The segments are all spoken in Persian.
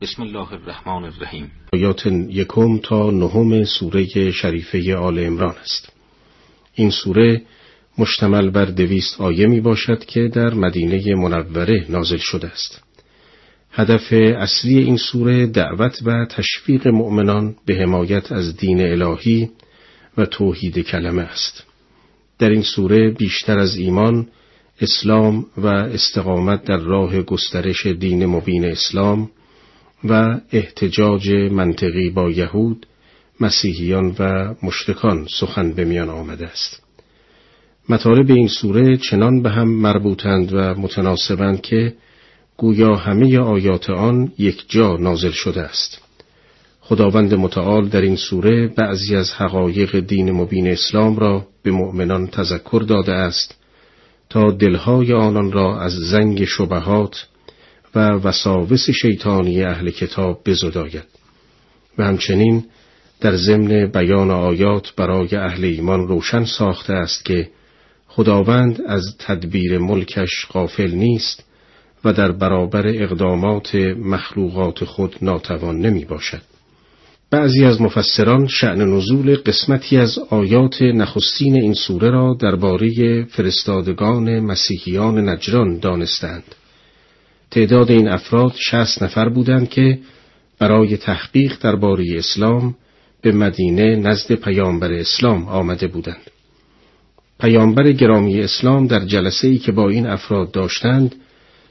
بسم الله الرحمن الرحیم. آیات یکم تا نهم سوره شریفه آل امران است. این سوره مشتمل بر دویست آیه می باشد که در مدینه منوره نازل شده است. هدف اصلی این سوره دعوت و تشویق مؤمنان به حمایت از دین الهی و توحید کلمه است. در این سوره بیشتر از ایمان اسلام و استقامت در راه گسترش دین مبین اسلام و احتجاج منطقی با یهود، مسیحیان و مشرکان سخن به میان آمده است. مطالب این سوره چنان به هم مربوطند و متناسبند که گویا همه آیات آن یک جا نازل شده است. خداوند متعال در این سوره بعضی از حقایق دین مبین اسلام را به مؤمنان تذکر داده است تا دلهای آنان را از زنگ شبهات و وساوس شیطانی اهل کتاب بزداید و همچنین در ضمن بیان آیات برای اهل ایمان روشن ساخته است که خداوند از تدبیر ملکش غافل نیست و در برابر اقدامات مخلوقات خود ناتوان نمی باشد. بعضی از مفسران شعن نزول قسمتی از آیات نخستین این سوره را درباره فرستادگان مسیحیان نجران دانستند. تعداد این افراد شست نفر بودند که برای تحقیق درباره اسلام به مدینه نزد پیامبر اسلام آمده بودند. پیامبر گرامی اسلام در جلسه ای که با این افراد داشتند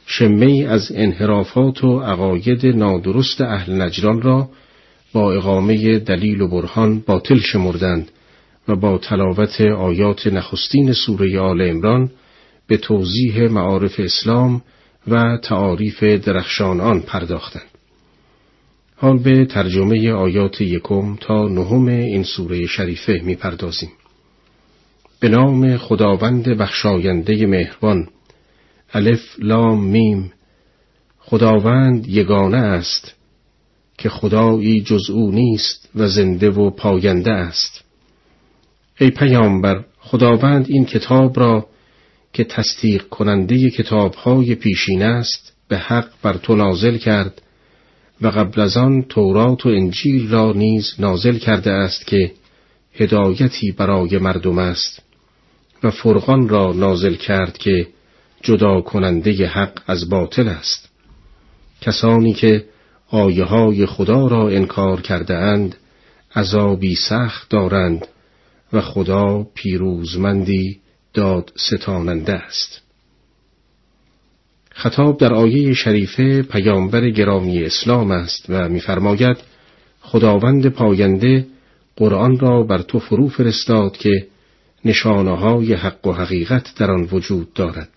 شمه از انحرافات و عقاید نادرست اهل نجران را با اقامه دلیل و برهان باطل شمردند و با تلاوت آیات نخستین سوره آل امران به توضیح معارف اسلام و تعاریف درخشان آن پرداختند. حال به ترجمه آیات یکم تا نهم این سوره شریفه می‌پردازیم. به نام خداوند بخشاینده مهربان الف لام میم خداوند یگانه است که خدایی جز او نیست و زنده و پاینده است ای پیامبر خداوند این کتاب را که تصدیق کننده کتابهای پیشین است به حق بر تو نازل کرد و قبل از آن تورات و انجیل را نیز نازل کرده است که هدایتی برای مردم است و فرقان را نازل کرد که جدا کننده حق از باطل است. کسانی که آیه های خدا را انکار کرده اند عذابی سخت دارند و خدا پیروزمندی داد ستاننده است. خطاب در آیه شریفه پیامبر گرامی اسلام است و می‌فرماید خداوند پاینده قرآن را بر تو فرو فرستاد که نشانه های حق و حقیقت در آن وجود دارد.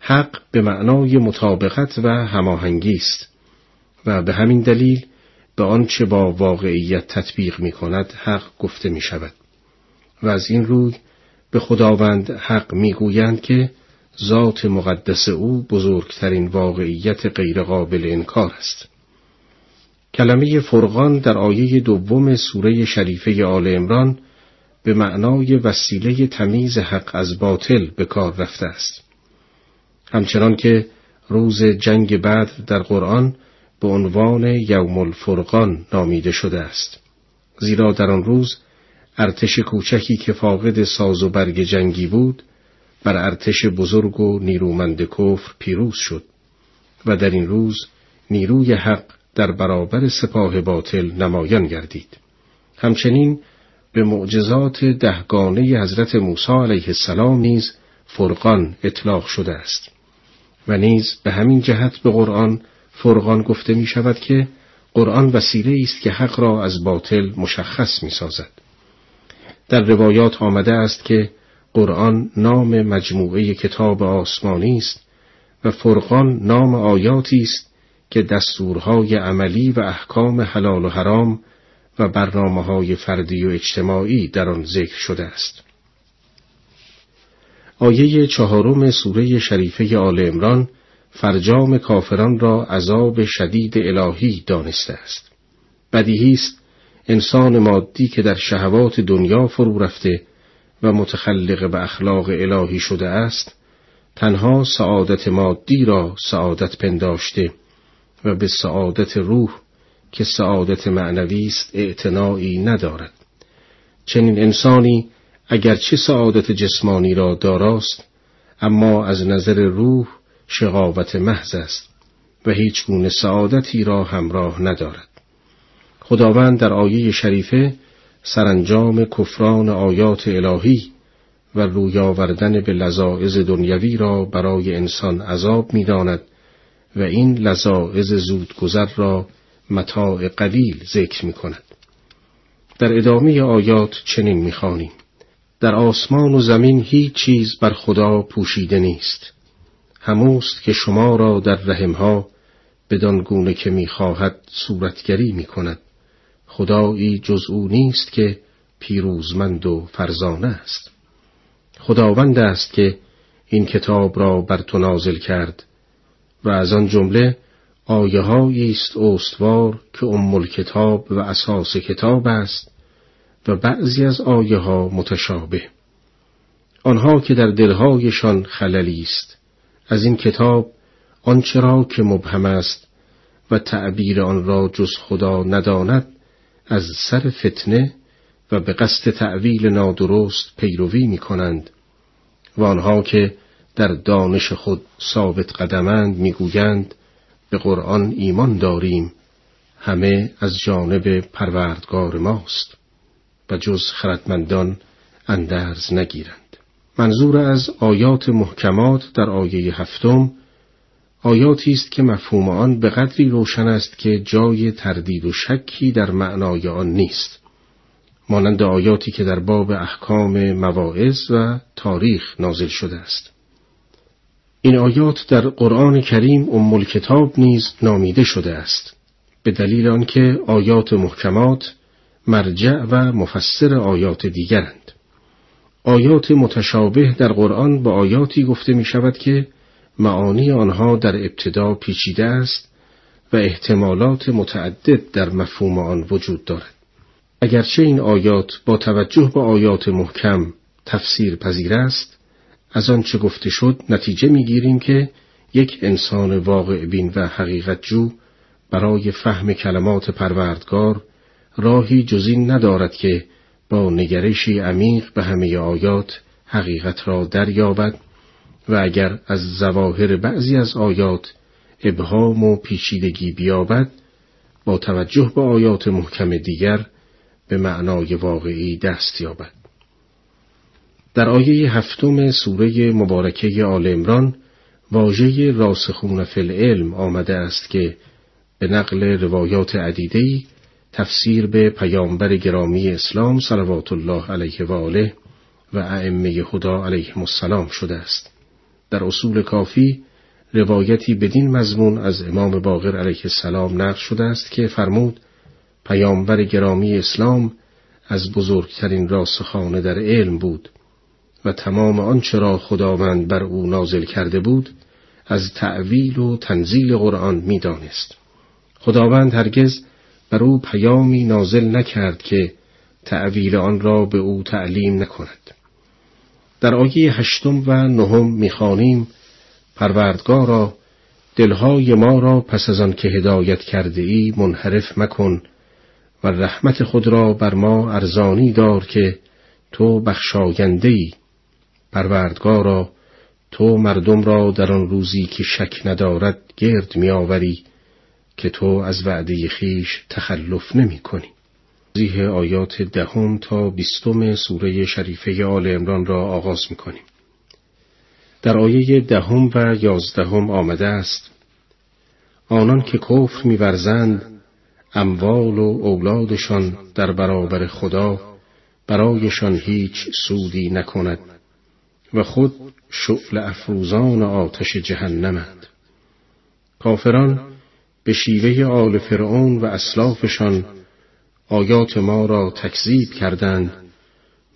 حق به معنای مطابقت و هماهنگی است و به همین دلیل به آنچه با واقعیت تطبیق می کند حق گفته می شود و از این روی به خداوند حق می‌گویند که ذات مقدس او بزرگترین واقعیت غیرقابل انکار است. کلمه فرقان در آیه دوم سوره شریفه آل امران به معنای وسیله تمیز حق از باطل به کار رفته است. همچنان که روز جنگ بعد در قرآن به عنوان یوم الفرقان نامیده شده است. زیرا در آن روز ارتش کوچکی که فاقد ساز و برگ جنگی بود بر ارتش بزرگ و نیرومند کفر پیروز شد و در این روز نیروی حق در برابر سپاه باطل نمایان گردید همچنین به معجزات دهگانه حضرت موسی علیه السلام نیز فرقان اطلاق شده است و نیز به همین جهت به قرآن فرقان گفته می شود که قرآن وسیله است که حق را از باطل مشخص می سازد. در روایات آمده است که قرآن نام مجموعه کتاب آسمانی است و فرقان نام آیاتی است که دستورهای عملی و احکام حلال و حرام و برنامه های فردی و اجتماعی در آن ذکر شده است. آیه چهارم سوره شریفه آل امران فرجام کافران را عذاب شدید الهی دانسته است. بدیهی است انسان مادی که در شهوات دنیا فرو رفته و متخلق به اخلاق الهی شده است تنها سعادت مادی را سعادت پنداشته و به سعادت روح که سعادت معنوی است اعتنایی ندارد. چنین انسانی اگرچه سعادت جسمانی را داراست اما از نظر روح شقاوت محض است و هیچ گونه سعادتی را همراه ندارد. خداوند در آیه شریفه سرانجام کفران آیات الهی و روی آوردن به لذاعز دنیوی را برای انسان عذاب می‌داند و این لذاعز زودگذر را متاع قلیل ذکر می کند. در ادامه آیات چنین می‌خوانیم. در آسمان و زمین هیچ چیز بر خدا پوشیده نیست. هموست که شما را در رحمها بدان گونه که می‌خواهد صورتگری می کند خدایی جز او نیست که پیروزمند و فرزانه است. خداوند است که این کتاب را بر تو نازل کرد و از آن جمله آیه است استوار که ام کتاب و اساس کتاب است و بعضی از آیه ها متشابه. آنها که در دلهایشان خللی است از این کتاب آنچه را که مبهم است و تعبیر آن را جز خدا نداند از سر فتنه و به قصد تعویل نادرست پیروی می کنند و آنها که در دانش خود ثابت قدمند می‌گویند به قرآن ایمان داریم همه از جانب پروردگار ماست و جز خردمندان اندرز نگیرند. منظور از آیات محکمات در آیه هفتم آیاتی است که مفهوم آن به قدری روشن است که جای تردید و شکی در معنای آن نیست. مانند آیاتی که در باب احکام مواعظ و تاریخ نازل شده است. این آیات در قرآن کریم ام کتاب نیز نامیده شده است. به دلیل آنکه آیات محکمات مرجع و مفسر آیات دیگرند. آیات متشابه در قرآن با آیاتی گفته می شود که معانی آنها در ابتدا پیچیده است و احتمالات متعدد در مفهوم آن وجود دارد. اگرچه این آیات با توجه به آیات محکم تفسیر پذیر است از آنچه گفته شد نتیجه می‌گیریم که یک انسان واقع بین و حقیقت جو برای فهم کلمات پروردگار راهی جزین ندارد که با نگرشی عمیق به همه آیات حقیقت را دریابد و اگر از زواهر بعضی از آیات ابهام و پیچیدگی بیابد با توجه به آیات محکم دیگر به معنای واقعی دست یابد. در آیه هفتم سوره مبارکه آل امران واژه راسخون فی العلم آمده است که به نقل روایات عدیده‌ای تفسیر به پیامبر گرامی اسلام صلوات الله علیه و آله و ائمه خدا علیهم السلام شده است. در اصول کافی روایتی بدین مضمون از امام باقر علیه السلام نقل شده است که فرمود پیامبر گرامی اسلام از بزرگترین راسخانه در علم بود و تمام آنچه را خداوند بر او نازل کرده بود از تعویل و تنزیل قرآن می‌دانست. خداوند هرگز بر او پیامی نازل نکرد که تعویل آن را به او تعلیم نکند. در آیه هشتم و نهم می‌خوانیم پروردگارا دلهای ما را پس از آن که هدایت کرده ای منحرف مکن و رحمت خود را بر ما ارزانی دار که تو بخشاینده ای پروردگارا تو مردم را در آن روزی که شک ندارد گرد میآوری که تو از وعده خیش تخلف نمی کنی. زیه آیات دهم تا بیستم سوره شریفه آل امران را آغاز می کنیم. در آیه دهم و یازدهم آمده است آنان که کفر میورزند اموال و اولادشان در برابر خدا برایشان هیچ سودی نکند و خود شعل افروزان آتش جهنمند کافران به شیوه آل فرعون و اسلافشان آیات ما را تکذیب کردند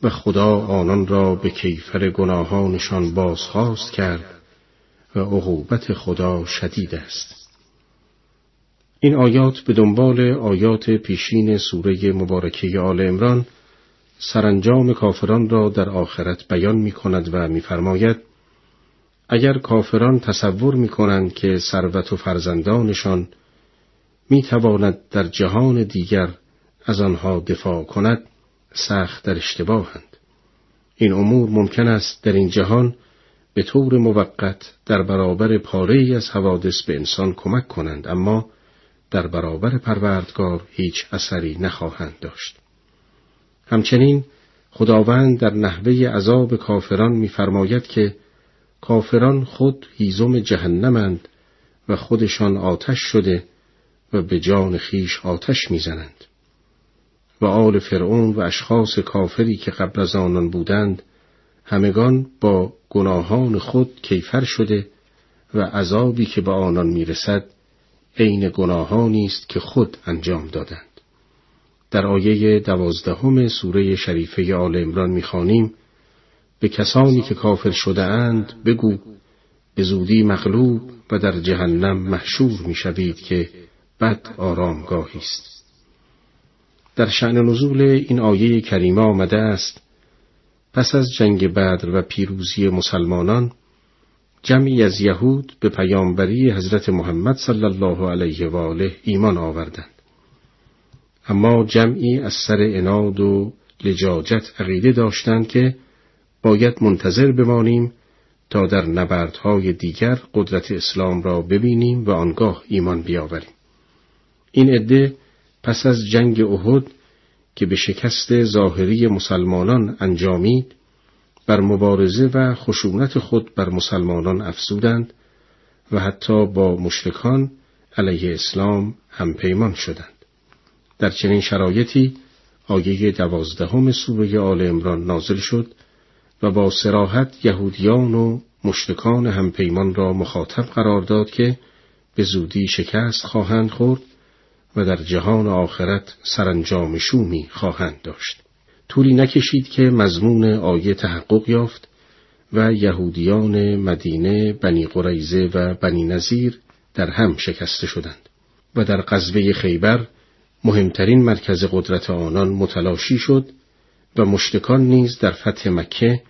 و خدا آنان را به کیفر گناهانشان بازخواست کرد و عقوبت خدا شدید است. این آیات به دنبال آیات پیشین سوره مبارکه آل امران سرانجام کافران را در آخرت بیان می کند و میفرماید اگر کافران تصور می کنند که ثروت و فرزندانشان می تواند در جهان دیگر از آنها دفاع کند سخت در اشتباهند این امور ممکن است در این جهان به طور موقت در برابر پاره از حوادث به انسان کمک کنند اما در برابر پروردگار هیچ اثری نخواهند داشت. همچنین خداوند در نحوه عذاب کافران می‌فرماید که کافران خود هیزم جهنمند و خودشان آتش شده و به جان خیش آتش می‌زنند. و آل فرعون و اشخاص کافری که قبل از آنان بودند همگان با گناهان خود کیفر شده و عذابی که به آنان می‌رسد عین گناهانی است که خود انجام دادند. در آیه دوازدهم سوره شریفه آل عمران می‌خوانیم به کسانی که کافر شده اند بگو به زودی مغلوب و در جهنم محشور می‌شوید که بد آرامگاهی است. در شعن نزول این آیه کریمه آمده است پس از جنگ بدر و پیروزی مسلمانان جمعی از یهود به پیامبری حضرت محمد صلی الله علیه و آله ایمان آوردند اما جمعی از سر اناد و لجاجت عقیده داشتند که باید منتظر بمانیم تا در نبردهای دیگر قدرت اسلام را ببینیم و آنگاه ایمان بیاوریم. این عده پس از جنگ احد که به شکست ظاهری مسلمانان انجامید بر مبارزه و خشونت خود بر مسلمانان افزودند و حتی با مشرکان علیه اسلام هم پیمان شدند. در چنین شرایطی آیه دوازدهم سوره آل امران نازل شد و با سراحت یهودیان و مشرکان همپیمان را مخاطب قرار داد که به زودی شکست خواهند خورد و در جهان آخرت سرانجام شومی خواهند داشت. طولی نکشید که مضمون آیه تحقق یافت و یهودیان مدینه بنی قریزه و بنی نظیر در هم شکسته شدند و در قذبه خیبر مهمترین مرکز قدرت آنان متلاشی شد و مشتکان نیز در فتح مکه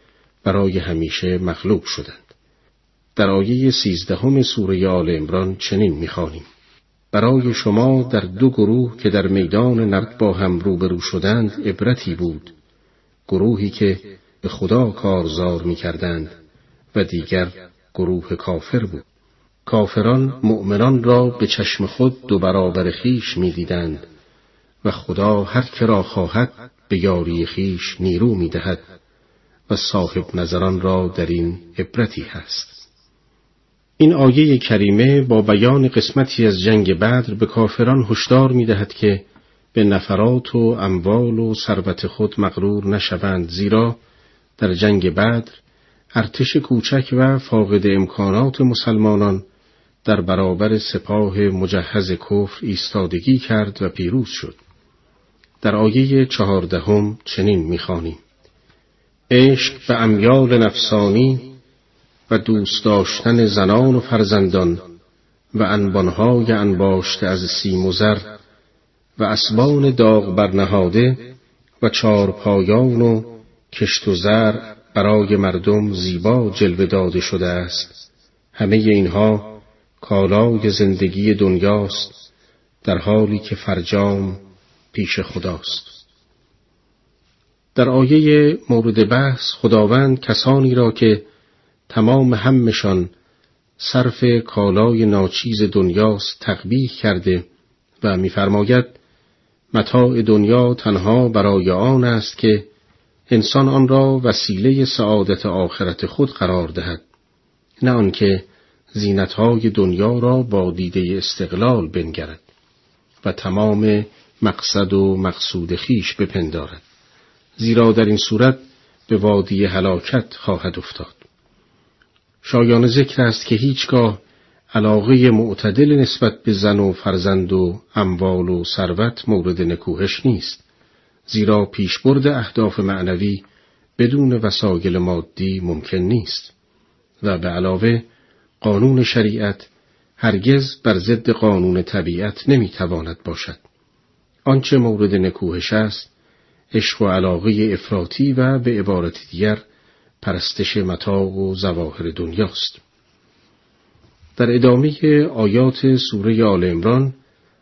برای همیشه مغلوب شدند. در آیه سیزدهم سوره آل امران چنین می‌خوانیم برای شما در دو گروه که در میدان نبت با هم روبرو شدند عبرتی بود. گروهی که به خدا کارزار می‌کردند و دیگر گروه کافر بود. کافران مؤمنان را به چشم خود دو برابر خیش می‌دیدند و خدا هر که را خواهد به یاری خیش نیرو می‌دهد و صاحب نظران را در این عبرتی هست. این آیه کریمه با بیان قسمتی از جنگ بدر به کافران هشدار می‌دهد که به نفرات و اموال و ثروت خود مغرور نشوند زیرا در جنگ بدر ارتش کوچک و فاقد امکانات مسلمانان در برابر سپاه مجهز کفر ایستادگی کرد و پیروز شد. در آیه چهاردهم چنین می‌خوانیم. عشق به امیال نفسانی و دوست داشتن زنان و فرزندان و انبانهای انباشته از سیم و زر و اسبان داغ برنهاده و چارپایان و کشت و زر برای مردم زیبا جلوه داده شده است. همه اینها کالای زندگی دنیاست در حالی که فرجام پیش خداست. در آیه مورد بحث خداوند کسانی را که تمام همشان صرف کالای ناچیز دنیاست تقبیح کرده و می‌فرماید متاع دنیا تنها برای آن است که انسان آن را وسیله سعادت آخرت خود قرار دهد نه آنکه زینتهای دنیا را با دیده استقلال بنگرد و تمام مقصد و مقصود خیش بپندارد زیرا در این صورت به وادی هلاکت خواهد افتاد. شایان ذکر است که هیچگاه علاقه معتدل نسبت به زن و فرزند و اموال و ثروت مورد نکوهش نیست زیرا پیشبرد اهداف معنوی بدون وسایل مادی ممکن نیست و به علاوه قانون شریعت هرگز بر ضد قانون طبیعت نمی‌تواند باشد. آنچه مورد نکوهش است عشق و علاقه افراطی و به عبارت دیگر پرستش متاع و زواهر دنیاست. در ادامه آیات سوره آل امران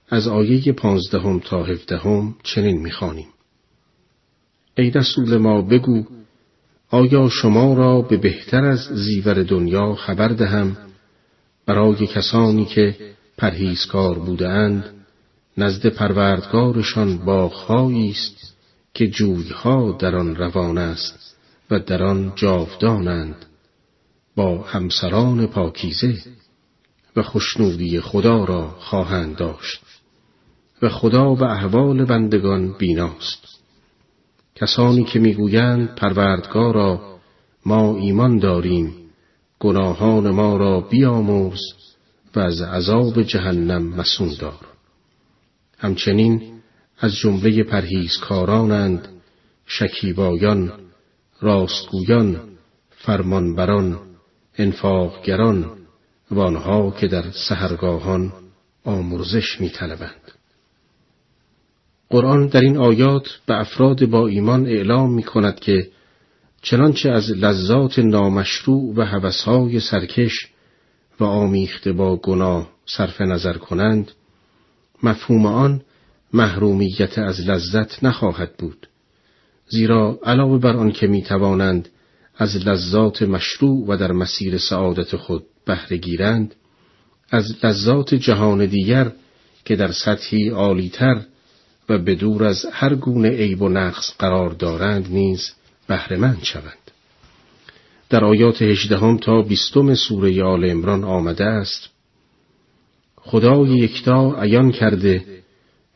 از آیه پانزدهم تا هفدهم چنین می‌خوانیم. ای رسول ما بگو آیا شما را به بهتر از زیور دنیا خبر دهم؟ برای کسانی که پرهیزکار بودند نزد پروردگارشان باغهایی است که جویها در آن روان است. و در آن جاودانند با همسران پاکیزه و خوشنودی خدا را خواهند داشت و خدا به احوال بندگان بیناست. کسانی که می‌گویند پروردگارا ما ایمان داریم گناهان ما را بیامرز و از عذاب جهنم مسون دار. همچنین از جمله پرهیزکارانند شکیبایان راستگویان فرمانبران انفاقگران و آنها که در سهرگاهان آمرزش میطلبند. قرآن در این آیات به افراد با ایمان اعلام می کند که چنانچه از لذات نامشروع و هوسهای سرکش و آمیخته با گناه صرف نظر کنند مفهوم آن محرومیت از لذت نخواهد بود. زیرا علاوه بر آن که می توانند از لذات مشروع و در مسیر سعادت خود بهره گیرند از لذات جهان دیگر که در سطحی عالیتر و به از هر گونه عیب و نقص قرار دارند نیز بهرهمند شوند. در آیات هجدهم تا بیستم سوره آل امران آمده است خدای یکتا عیان کرده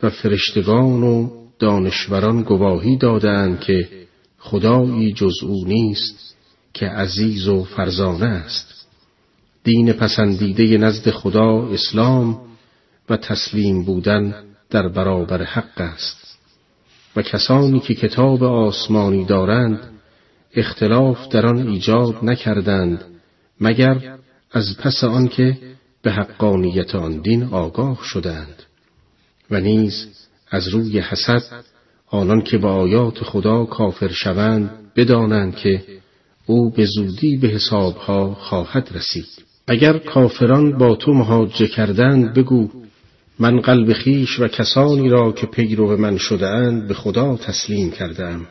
و فرشتگان و دانشوران گواهی دادند که خدایی جز او نیست که عزیز و فرزانه است. دین پسندیده نزد خدا اسلام و تسلیم بودن در برابر حق است. و کسانی که کتاب آسمانی دارند اختلاف در آن ایجاد نکردند مگر از پس آنکه به حقانیت آن دین آگاه شدند. و نیز از روی حسد آنان که به آیات خدا کافر شوند بدانند که او به زودی به حسابها خواهد رسید. اگر کافران با تو مهاجه کردند بگو من قلب خیش و کسانی را که پیرو من شدهاند به خدا تسلیم کردم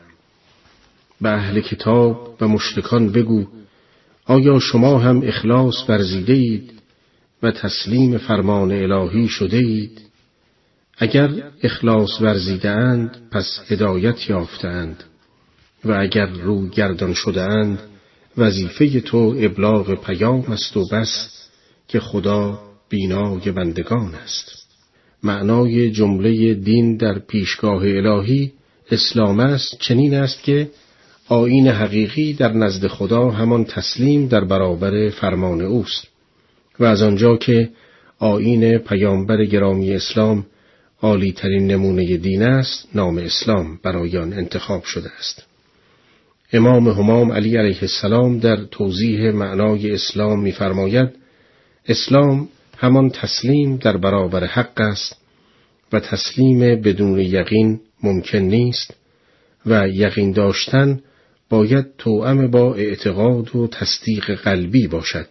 به اهل کتاب و مشرکان بگو آیا شما هم اخلاص ورزیده اید و تسلیم فرمان الهی شده اید اگر اخلاص ورزیده اند پس هدایت یافتند و اگر رو گردان شده اند وظیفه تو ابلاغ پیام است و بس که خدا بینای بندگان است. معنای جمله دین در پیشگاه الهی اسلام است چنین است که آین حقیقی در نزد خدا همان تسلیم در برابر فرمان اوست. و از آنجا که آین پیامبر گرامی اسلام عالی ترین نمونه دین است نام اسلام برای آن انتخاب شده است. امام همام علی علیه السلام در توضیح معنای اسلام می‌فرماید اسلام همان تسلیم در برابر حق است و تسلیم بدون یقین ممکن نیست و یقین داشتن باید توأم با اعتقاد و تصدیق قلبی باشد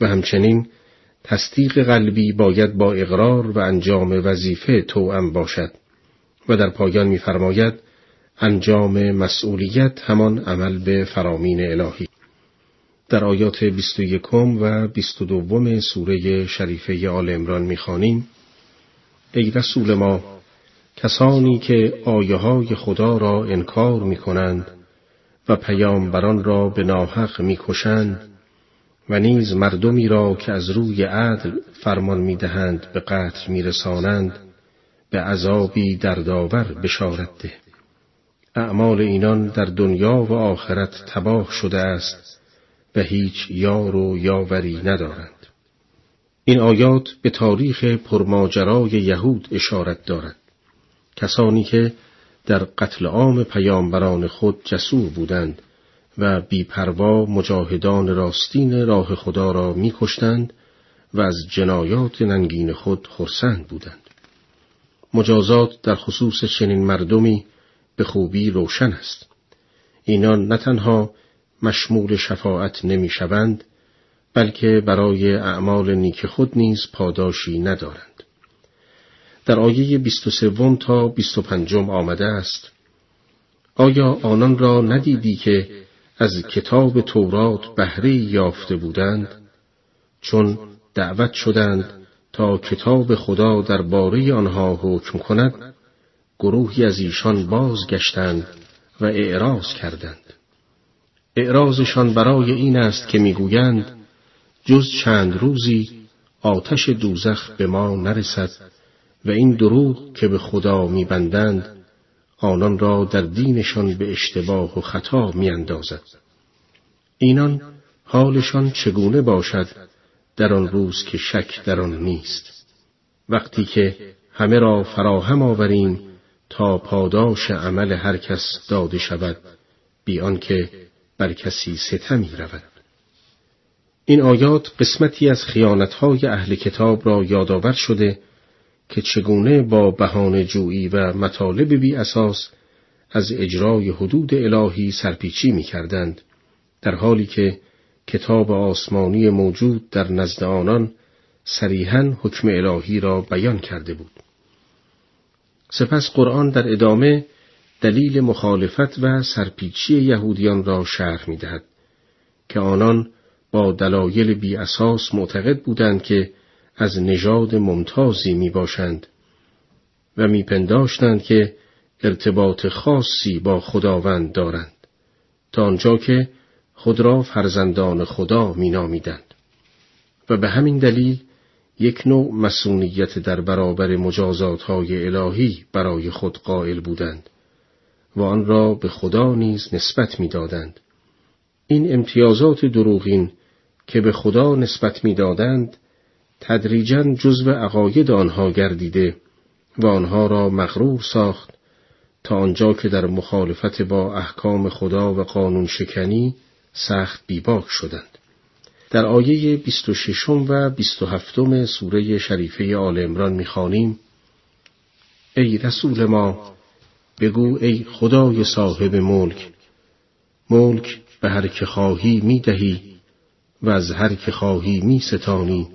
و همچنین تصدیق قلبی باید با اقرار و انجام وظیفه توأم باشد و در پایان می‌فرماید انجام مسئولیت همان عمل به فرامین الهی. در آیات 21 و 22 سوره شریفه آل عمران می‌خوانیم ای رسول ما کسانی که آیه های خدا را انکار می کنند و پیامبران را به ناحق می کشند و نیز مردمی را که از روی عدل فرمان می دهند به قتل می رسانند به عذابی دردآور بشارت ده. اعمال اینان در دنیا و آخرت تباه شده است و هیچ یار و یاوری ندارند. این آیات به تاریخ پرماجرای یهود اشارت دارد. کسانی که در قتل عام پیامبران خود جسور بودند و بیپروا مجاهدان راستین راه خدا را میکشتند و از جنایات ننگین خود خرسند بودند. مجازات در خصوص چنین مردمی به خوبی روشن است. اینان نه تنها مشمول شفاعت نمی‌شوند بلکه برای اعمال نیک خود نیز پاداشی ندارند. در آیه 23 تا 25 آمده است آیا آنان را ندیدی که از کتاب تورات بهره یافته بودند چون دعوت شدند تا کتاب خدا در باره آنها حکم کند گروهی از ایشان بازگشتند و اعراض کردند. اعراضشان برای این است که می‌گویند جز چند روزی آتش دوزخ به ما نرسد و این دروغ که به خدا میبندند آنان را در دینشان به اشتباه و خطا میاندازد. اینان حالشان چگونه باشد در آن روز که شک در آن نیست؟ وقتی که همه را فراهم آوریم تا پاداش عمل هر کس داده شود بی آنکه بر کسی ستمی رود. این آیات قسمتی از خیانتهای اهل کتاب را یادآور شده که چگونه با بهانه جویی و مطالب بی اساس از اجرای حدود الهی سرپیچی می کردند در حالی که کتاب آسمانی موجود در نزد آنان صریحا حکم الهی را بیان کرده بود. سپس قرآن در ادامه دلیل مخالفت و سرپیچی یهودیان را شرح می دهد که آنان با دلایل بی اساس معتقد بودند که از نژاد ممتازی می باشند و میپنداشتند که ارتباط خاصی با خداوند دارند تا آنجا که خود را فرزندان خدا مینامیدند و به همین دلیل یک نوع مسئولیت در برابر مجازات های الهی برای خود قائل بودند و آن را به خدا نیز نسبت می‌دادند. این امتیازات دروغین که به خدا نسبت می‌دادند تدریجا جزو عقاید آنها گردیده و آنها را مغرور ساخت تا آنجا که در مخالفت با احکام خدا و قانون شکنی سخت بیباک شدند. در آیه 26 و 27 سوره شریفه آل امران می‌خوانیم ای رسول ما بگو ای خدای صاحب ملک ملک به هر که خواهی می‌دهی و از هر که خواهی می ستانی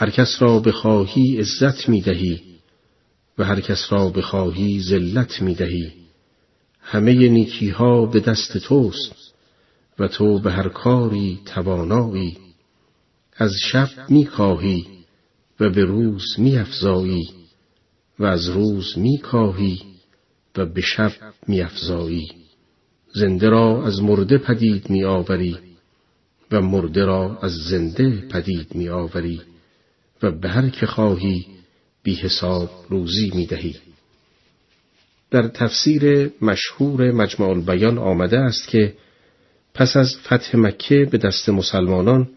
هر کس را بخواهی عزت می دهی و هر کس را بخواهی ذلت می دهی همه نیکی ها به دست توست و تو به هر کاری توانایی. از شب می کاهی و به روز می افزایی و از روز می کاهی و به شب می افزایی زنده را از مرده پدید می آوری و مرده را از زنده پدید می آوری و به هر که خواهی بی حساب روزی می دهی. در تفسیر مشهور مجمع البیان آمده است که پس از فتح مکه به دست مسلمانان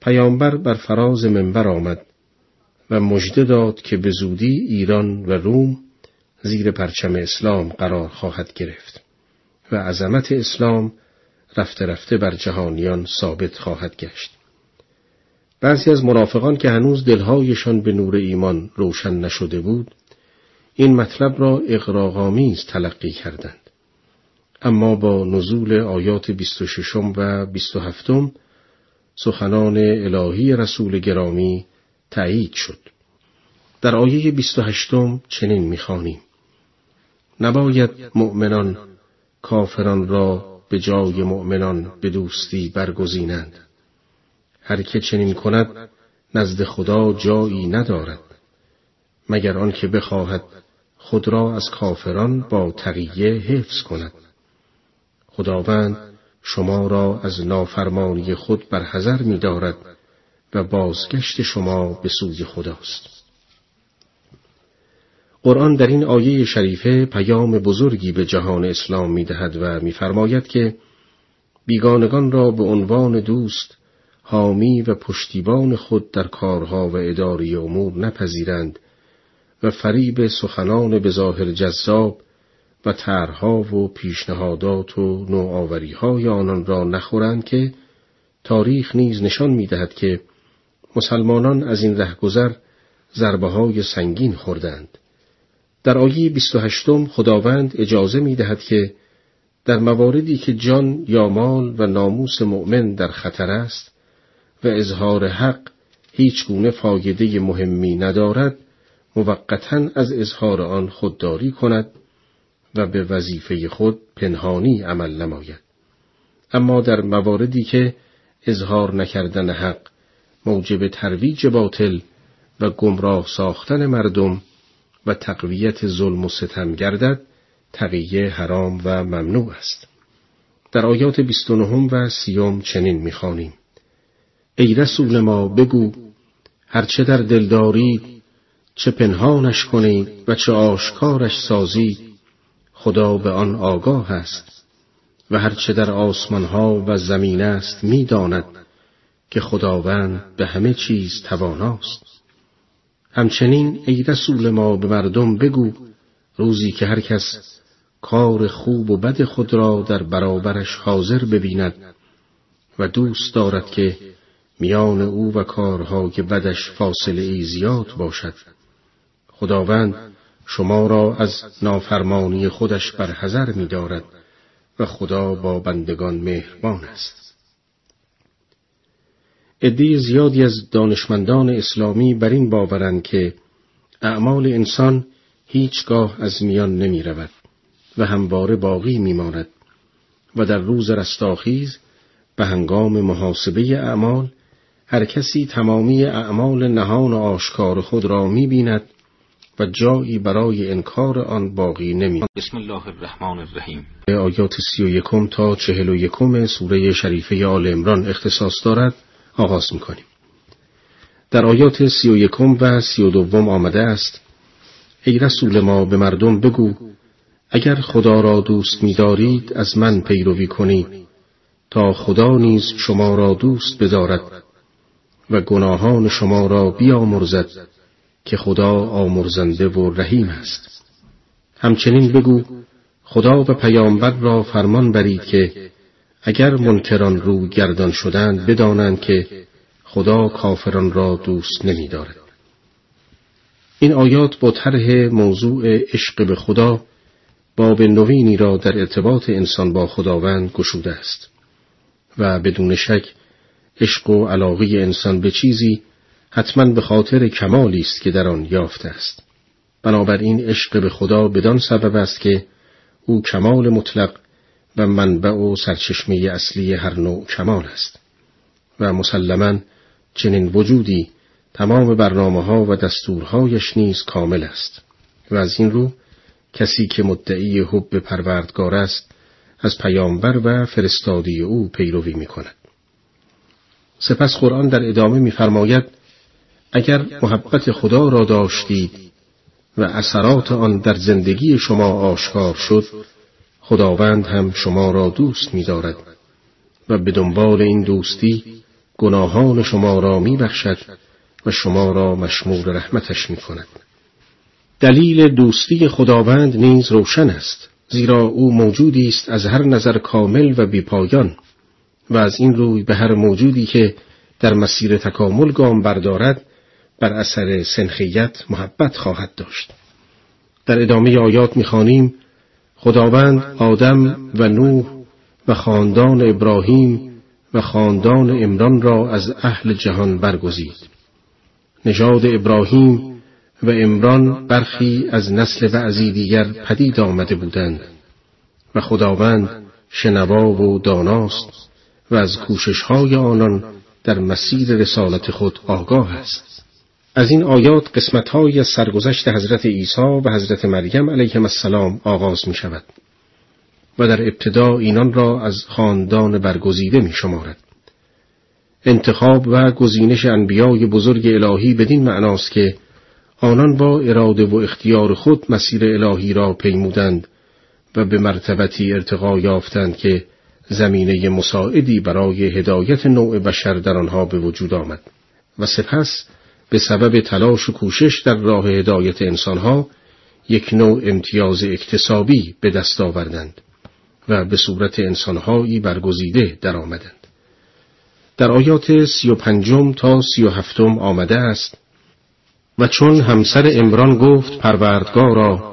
پیامبر بر فراز منبر آمد و مژده داد که به زودی ایران و روم زیر پرچم اسلام قرار خواهد گرفت و عظمت اسلام رفته رفته بر جهانیان ثابت خواهد گشت. بعضی از منافقان که هنوز دلهایشان به نور ایمان روشن نشده بود، این مطلب را اقراغامیز تلقی کردند. اما با نزول آیات 26 و 27 سخنان الهی رسول گرامی تایید شد. در آیه 28 چنین می‌خوانیم: نباید مؤمنان کافران را به جای مؤمنان به دوستی برگزینند هر که چنین کند نزد خدا جایی ندارد مگر آنکه بخواهد خود را از کافران با تقیه حفظ کند خداوند شما را از نافرمانی خود برحذر می دارد و بازگشت شما به سوی خداست. قرآن در این آیه شریفه پیام بزرگی به جهان اسلام می دهد و میفرماید که بیگانگان را به عنوان دوست حامی و پشتیبان خود در کارها و اداری امور نپذیرند و فریب سخنان به ظاهر جذاب و طرحها و پیشنهادات و نوآوریهای آنان را نخورند که تاریخ نیز نشان می‌دهد که مسلمانان از این رهگذر ضربه های سنگین خوردند. در آیه 28 خداوند اجازه می دهد که در مواردی که جان یا مال و ناموس مؤمن در خطر است و اظهار حق هیچ گونه فایده مهمی ندارد موقتا از اظهار آن خودداری کند و به وظیفه خود پنهانی عمل نماید. اما در مواردی که اظهار نکردن حق موجب ترویج باطل و گمراه ساختن مردم و تقویت ظلم و ستم گردد تقیه حرام و ممنوع است. در آیات 29 و سیوم چنین می‌خوانیم. ای رسول ما بگو هرچه در دل دارید چه پنهانش کنید و چه آشکارش سازید خدا به آن آگاه است. و هرچه در آسمانها و زمین است می‌داند که خداوند به همه چیز تواناست. همچنین ای رسول ما به مردم بگو روزی که هر کس کار خوب و بد خود را در برابرش حاضر ببیند و دوست دارد که میان او و کارهای بدش فاصله ای زیاد باشد خداوند شما را از نافرمانی خودش برحذر می دارد و خدا با بندگان مهربان است. عده زیادی از دانشمندان اسلامی بر این باورند که اعمال انسان هیچگاه از میان نمی رود و همواره باقی می ماند و در روز رستاخیز به هنگام محاسبه اعمال هر کسی تمامی اعمال نهان و آشکار خود را می بیند و جایی برای انکار آن باقی نمی بسم الله الرحمن الرحیم. آیات سی و یکم تا چهل و یکم سوره شریفه آل امران اختصاص دارد آغاز می کنیم. در آیات سی و یکم و سی و دوم آمده است ای رسول ما به مردم بگو اگر خدا را دوست می‌دارید از من پیروی کنید تا خدا نیز شما را دوست بدارد. و گناهان شما را بیامرزد که خدا آمرزنده و رحیم است همچنین بگو خدا و پیامبر را فرمان برید که اگر منکران رو گردان شدند بدانند که خدا کافران را دوست نمی دارد. این آیات با طرح موضوع عشق به خدا باب نوینی را در ارتباط انسان با خداوند گشوده است و بدون شک عشق و علاقه انسان به چیزی حتما به خاطر کمالی است که در آن یافته است بنابراین عشق به خدا بدان سبب است که او کمال مطلق و منبع و سرچشمه اصلی هر نوع کمال است و مسلما چنین وجودی تمام برنامه ها و دستورهایش نیز کامل است و از این رو کسی که مدعی حب پروردگار است از پیامبر و فرستادی او پیروی می کند. سپس قرآن در ادامه می‌فرماید اگر محبت خدا را داشتید و اثرات آن در زندگی شما آشکار شد خداوند هم شما را دوست می‌دارد و به دنبال این دوستی گناهان شما را میبخشد و شما را مشمول رحمتش می کند. دلیل دوستی خداوند نیز روشن است زیرا او موجودی است از هر نظر کامل و بیپایان و از این روی به هر موجودی که در مسیر تکامل گام بردارد بر اثر سنخیت محبت خواهد داشت. در ادامه آیات می‌خوانیم خداوند آدم و نوح و خاندان ابراهیم و خاندان امران را از اهل جهان برگزید. نژاد ابراهیم و امران برخی از نسل بعضی دیگر پدید آمده بودند و خداوند شنوا و داناست و از کوششهای آنان در مسیر رسالت خود آگاه است از این آیات قسمتهایی از سرگذشت حضرت عیسی و حضرت مریم علیهم السلام آغاز می شود و در ابتدا اینان را از خاندان برگزیده می شمارد. انتخاب و گزینش انبیای بزرگ الهی بدین معناست که آنان با اراده و اختیار خود مسیر الهی را پیمودند و به مرتبتی ارتقا یافتند که زمینه مساعدی برای هدایت نوع بشر در آنها به وجود آمد و سپس به سبب تلاش و کوشش در راه هدایت انسانها یک نوع امتیاز اکتسابی به دست آوردند و به صورت انسانهایی برگزیده درآمدند. در آیات سی و پنجم تا سی و هفتم آمده است و چون همسر امران گفت پروردگارا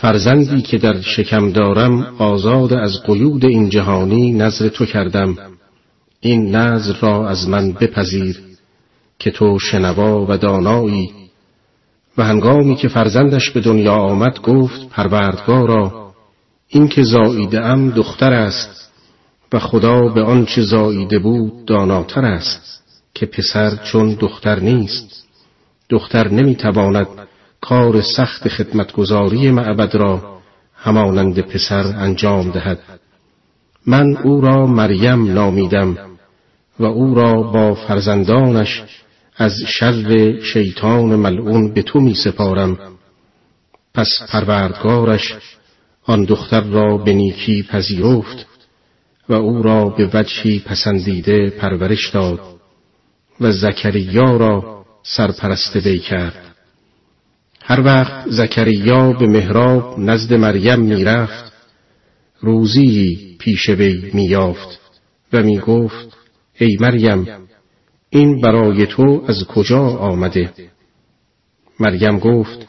فرزندی که در شکم دارم آزاد از قیود این جهانی نظر تو کردم. این نظر را از من بپذیر که تو شنوا و دانایی. و هنگامی که فرزندش به دنیا آمد گفت پروردگارا این که زاییده ام دختر است و خدا به آنچه زاییده بود داناتر است که پسر چون دختر نیست. دختر نمی‌تواند کار سخت خدمتگزاری معبد را همانند پسر انجام دهد. من او را مریم نامیدم و او را با فرزندانش از شر شیطان ملعون به تو می سپارم. پس پروردگارش آن دختر را به نیکی پذیرفت و او را به وجهی پسندیده پرورش داد و زکریا را سرپرست وی کرد. هر وقت زکریا به محراب نزد مریم می‌رفت روزی پیش وی میافت و می‌گفت ای مریم این برای تو از کجا آمده؟ مریم گفت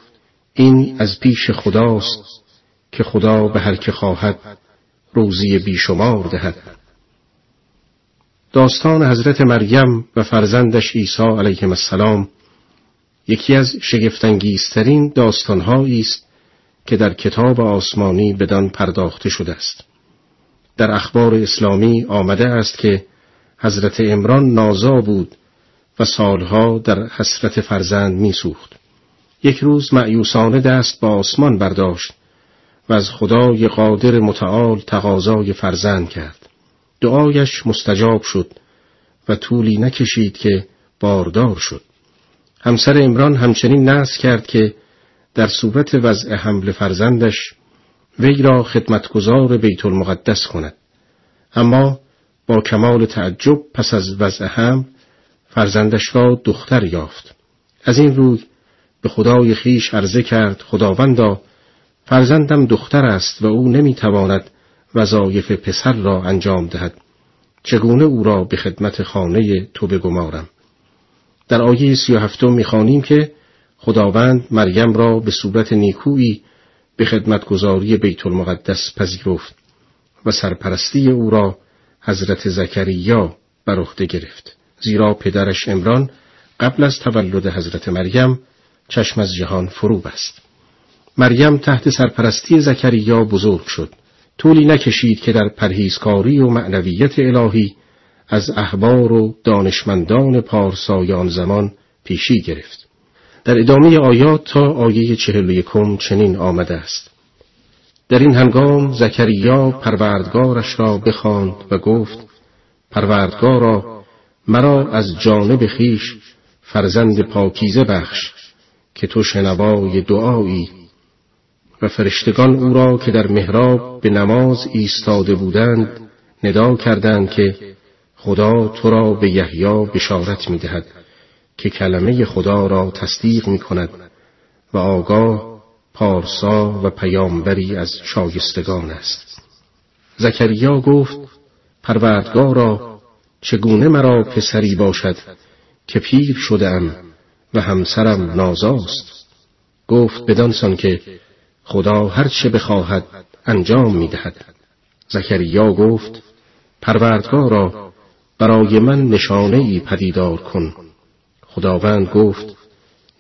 این از پیش خداست که خدا به هر که خواهد روزی بیشمار دهد. داستان حضرت مریم و فرزندش عیسی علیه السلام یکی از شگفتانگیزترین داستانهایی است که در کتاب آسمانی بدان پرداخته شده است در اخبار اسلامی آمده است که حضرت عمران نازا بود و سالها در حسرت فرزند میسوخت. یک روز معیوسانه دست با آسمان برداشت و از خدای قادر متعال تقاضای فرزند کرد. دعایش مستجاب شد و طولی نکشید که باردار شد. همسر امران همچنین نص کرد که در صورت وضع حمل فرزندش وی را خدمتگزار بیت المقدس کند. اما با کمال تعجب پس از وضع هم فرزندش را دختر یافت. از این روی به خدای خیش عرضه کرد خداوندا فرزندم دختر است و او نمی‌تواند وظایف پسر را انجام دهد. چگونه او را به خدمت خانه تو بگمارم؟ در آیه سی و هفتم می‌خوانیم که خداوند مریم را به صورت نیکویی به خدمتگذاری بیت المقدس پذیرفت و سرپرستی او را حضرت زکریا بر عهده گرفت. زیرا پدرش امران قبل از تولد حضرت مریم چشم از جهان فرو بست مریم تحت سرپرستی زکریا بزرگ شد. طولی نکشید که در پرهیزکاری و معنویت الهی از احبار و دانشمندان پارسایان زمان پیشی گرفت. در ادامه آیات تا آیه چهل یکم چنین آمده است. در این هنگام زکریا پروردگارش را بخواند و گفت پروردگارا مرا از جانب خیش فرزند پاکیزه بخش که تو شنوای دعایی. و فرشتگان او را که در محراب به نماز ایستاده بودند ندا کردند که خدا تو را به یحیی بشارت می‌دهد که کلمه خدا را تصدیق می کند و آگاه پارسا و پیامبری از شایستگان است. زکریا گفت پروردگارا چگونه مرا پسری باشد که پیر شدم و همسرم نازاست؟ گفت بدانسان که خدا هر چه بخواهد انجام می‌دهد. زکریا گفت پروردگارا برای من نشانه ای پدیدار کن. خداوند گفت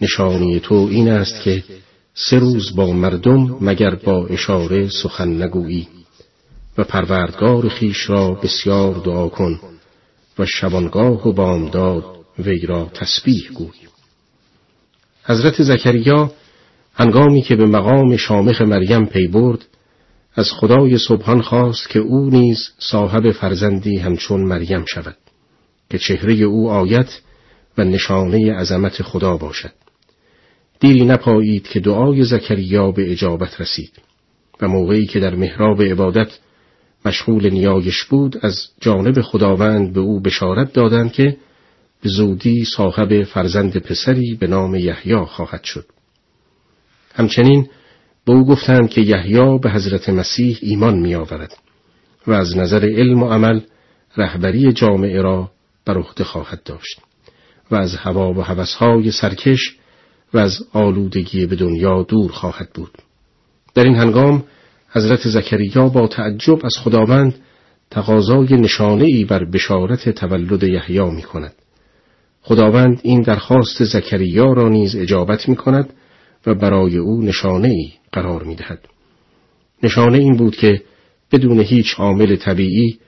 نشانی تو این است که سه روز با مردم مگر با اشاره سخن نگویی و پروردگار خیش را بسیار دعا کن و شبانگاه و بامداد وی را تسبیح گوی. حضرت زکریا هنگامی که به مقام شامخ مریم پی برد از خدای سبحان خواست که او نیز صاحب فرزندی همچون مریم شود که چهره او آیت و نشانه عظمت خدا باشد. دیری نپایید که دعای زکریا به اجابت رسید و موقعی که در محراب عبادت مشغول نیایش بود از جانب خداوند به او بشارت دادند که به زودی صاحب فرزند پسری به نام یحیی خواهد شد. همچنین به او گفتند که یحیی به حضرت مسیح ایمان می آورد و از نظر علم و عمل رهبری جامعه را بر عهده خواهد داشت و از هوا و هوسهای سرکش و از آلودگی به دنیا دور خواهد بود در این هنگام حضرت زکریا با تعجب از خداوند تقاضای نشانه ای بر بشارت تولد یحیی می کند. خداوند این درخواست زکریا را نیز اجابت می کند و برای او نشانه ای قرار می دهد. نشانه این بود که بدون هیچ عامل طبیعی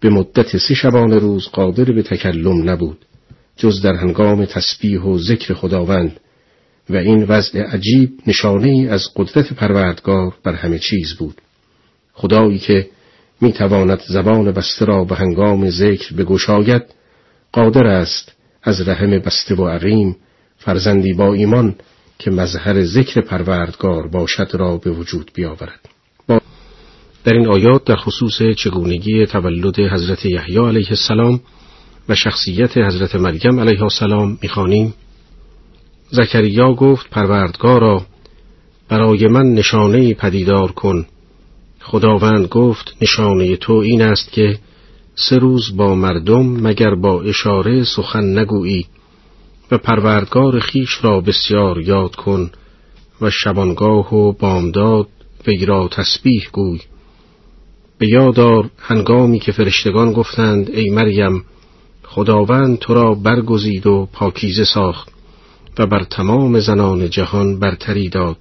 به مدت سی شبانه روز قادر به تکلم نبود جز در هنگام تسبیح و ذکر خداوند و این وضع عجیب نشانه ای از قدرت پروردگار بر همه چیز بود خدایی که می تواند زبان بسته را به هنگام ذکر بگشاید قادر است از رحم بسته و عقیم فرزندی با ایمان که مظهر ذکر پروردگار باشد را به وجود بیاورد. در این آیات در خصوص چگونگی تولد حضرت یحیی علیه السلام و شخصیت حضرت مریم علیه السلام می‌خوانیم. زکریا گفت پروردگارا برای من نشانه پدیدار کن. خداوند گفت نشانه تو این است که سه روز با مردم مگر با اشاره سخن نگویی؟ و پروردگار خیش را بسیار یاد کن و شبانگاه و بامداد وی را تسبیح گوی. به یادار هنگامی که فرشتگان گفتند ای مریم خداوند تو را برگزید و پاکیزه ساخت و بر تمام زنان جهان برتری داد.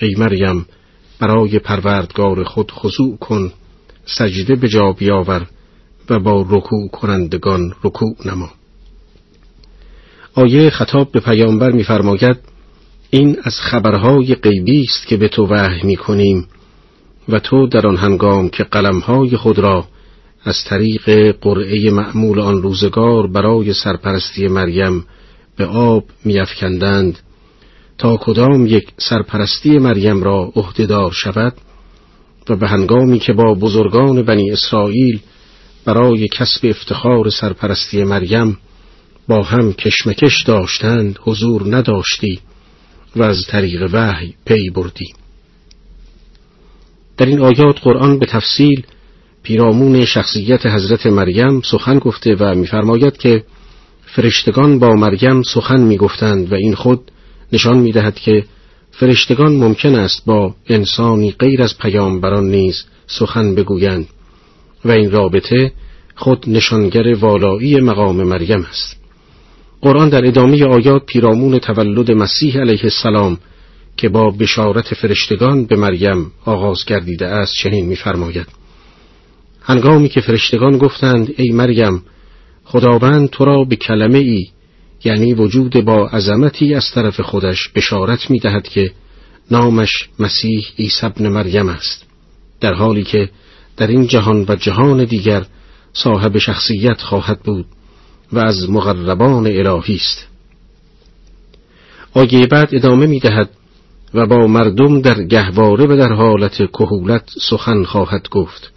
ای مریم برای پروردگار خود خضوع کن سجده به جا بیاور و با رکوع کنندگان رکوع نما. آیه خطاب به پیامبر می‌فرماید این از خبرهای غیبی است که به تو وحی می‌کنیم و تو در آن هنگام که قلمهای خود را از طریق قرعه معمول آن روزگار برای سرپرستی مریم به آب میافکندند تا کدام یک سرپرستی مریم را عهدهدار شود و به هنگامی که با بزرگان بنی اسرائیل برای کسب افتخار سرپرستی مریم با هم کشمکش داشتند حضور نداشتی و از طریق وحی پی بردی. در این آیات قرآن به تفصیل پیرامون شخصیت حضرت مریم سخن گفته و می‌فرماید که فرشتگان با مریم سخن می‌گفتند و این خود نشان می‌دهد که فرشتگان ممکن است با انسانی غیر از پیامبران نیز سخن بگویند و این رابطه خود نشانگر والایی مقام مریم است. قرآن در ادامه آیات پیرامون تولد مسیح علیه السلام که با بشارت فرشتگان به مریم آغاز گردیده است چنین می‌فرماید. هنگامی که فرشتگان گفتند ای مریم خداوند تو را به کلمه ای یعنی وجود با عظمتی از طرف خودش بشارت می دهد که نامش مسیح عیسی ابن مریم است. در حالی که در این جهان و جهان دیگر صاحب شخصیت خواهد بود و از مغربان الهی است. آیه بعد ادامه می دهد و با مردم در گهواره و در حالت کهولت سخن خواهد گفت.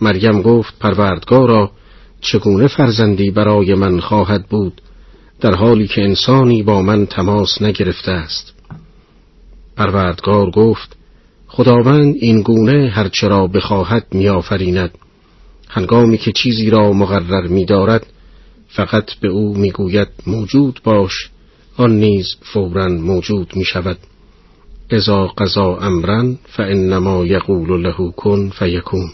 مریم گفت پروردگارا چگونه فرزندی برای من خواهد بود در حالی که انسانی با من تماس نگرفته است؟ پروردگار گفت خداوند این گونه هرچرا بخواهد میآفریند. هنگامی که چیزی را مقرر می‌دارد فقط به او می‌گوید موجود باش آن نیز فورا موجود می شود ازا قضا امرن فانما یقول له کن فیکون.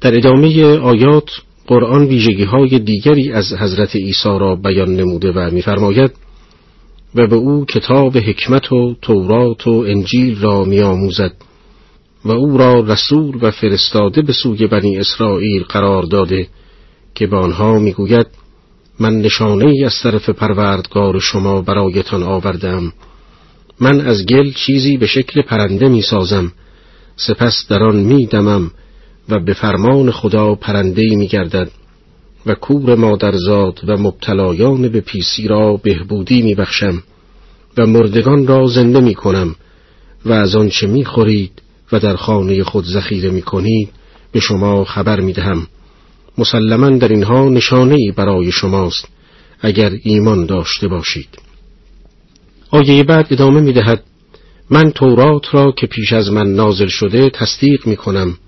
در ادامه آیات قرآن ویژگی های دیگری از حضرت عیسی را بیان نموده و می‌فرماید و به او کتاب حکمت و تورات و انجیل را میآموزد و او را رسول و فرستاده به سوی بنی اسرائیل قرار داده که به آنها می‌گوید من نشانه ای از طرف پروردگار شما برایتان آوردم. من از گل چیزی به شکل پرنده می سازم سپس در آن می دمم و به فرمان خدا پرنده می گردد و کور مادرزاد و مبتلایان به پیسی را بهبودی می بخشم و مردگان را زنده می کنم و از آنچه می خورید و در خانه خود ذخیره می کنید به شما خبر می دهم مسلما در اینها نشانه برای شماست. اگر ایمان داشته باشید. آیه بعد ادامه می دهد من تورات را که پیش از من نازل شده تصدیق می کنم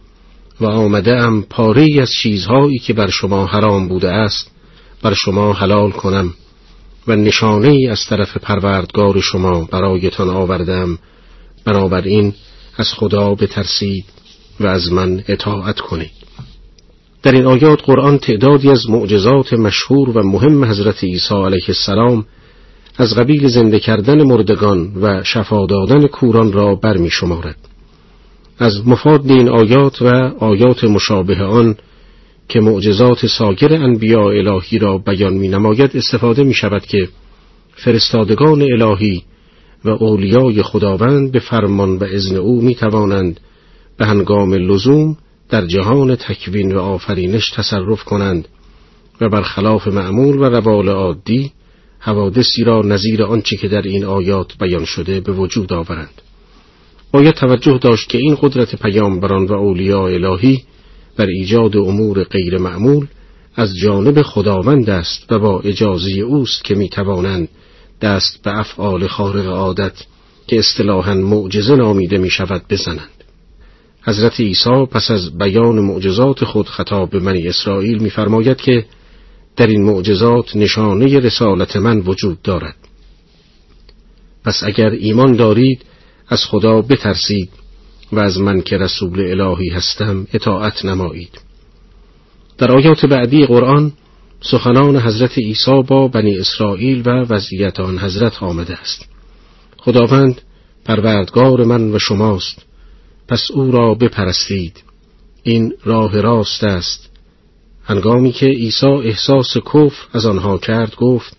و آمده ام پاره از چیزهایی که بر شما حرام بوده است بر شما حلال کنم و نشانه ای از طرف پروردگار شما برایتان آوردم بنابراین از خدا بترسید و از من اطاعت کنید. در این آیات قرآن تعدادی از معجزات مشهور و مهم حضرت عیسی علیه السلام از قبیل زنده کردن مردگان و شفا دادن کوران را برمی شمارد. از مفاد این آیات و آیات مشابه آن که معجزات ساگر انبیاء الهی را بیان می نماید استفاده می شود که فرستادگان الهی و اولیای خداوند به فرمان و اذن او می توانند به هنگام لزوم در جهان تکوین و آفرینش تصرف کنند و برخلاف معمول و روال عادی حوادثی را نظیر آنچه که در این آیات بیان شده به وجود آورند. باید توجه داشت که این قدرت پیامبران و اولیاء الهی بر ایجاد امور غیر معمول از جانب خداوند است و با اجازه اوست که می توانند دست به افعال خارق عادت که اصطلاحا معجزه نامیده می شود بزنند. حضرت عیسی پس از بیان معجزات خود خطاب به منی اسرائیل می‌فرماید که در این معجزات نشانه رسالت من وجود دارد. پس اگر ایمان دارید از خدا بترسید و از من که رسول الهی هستم اطاعت نمایید. در آیات بعدی قرآن سخنان حضرت عیسی با بنی اسرائیل و وضعیت آن حضرت آمده است. خداوند پروردگار من و شماست پس او را بپرستید. این راه راست است. هنگامی که عیسی احساس کفر از آنها کرد گفت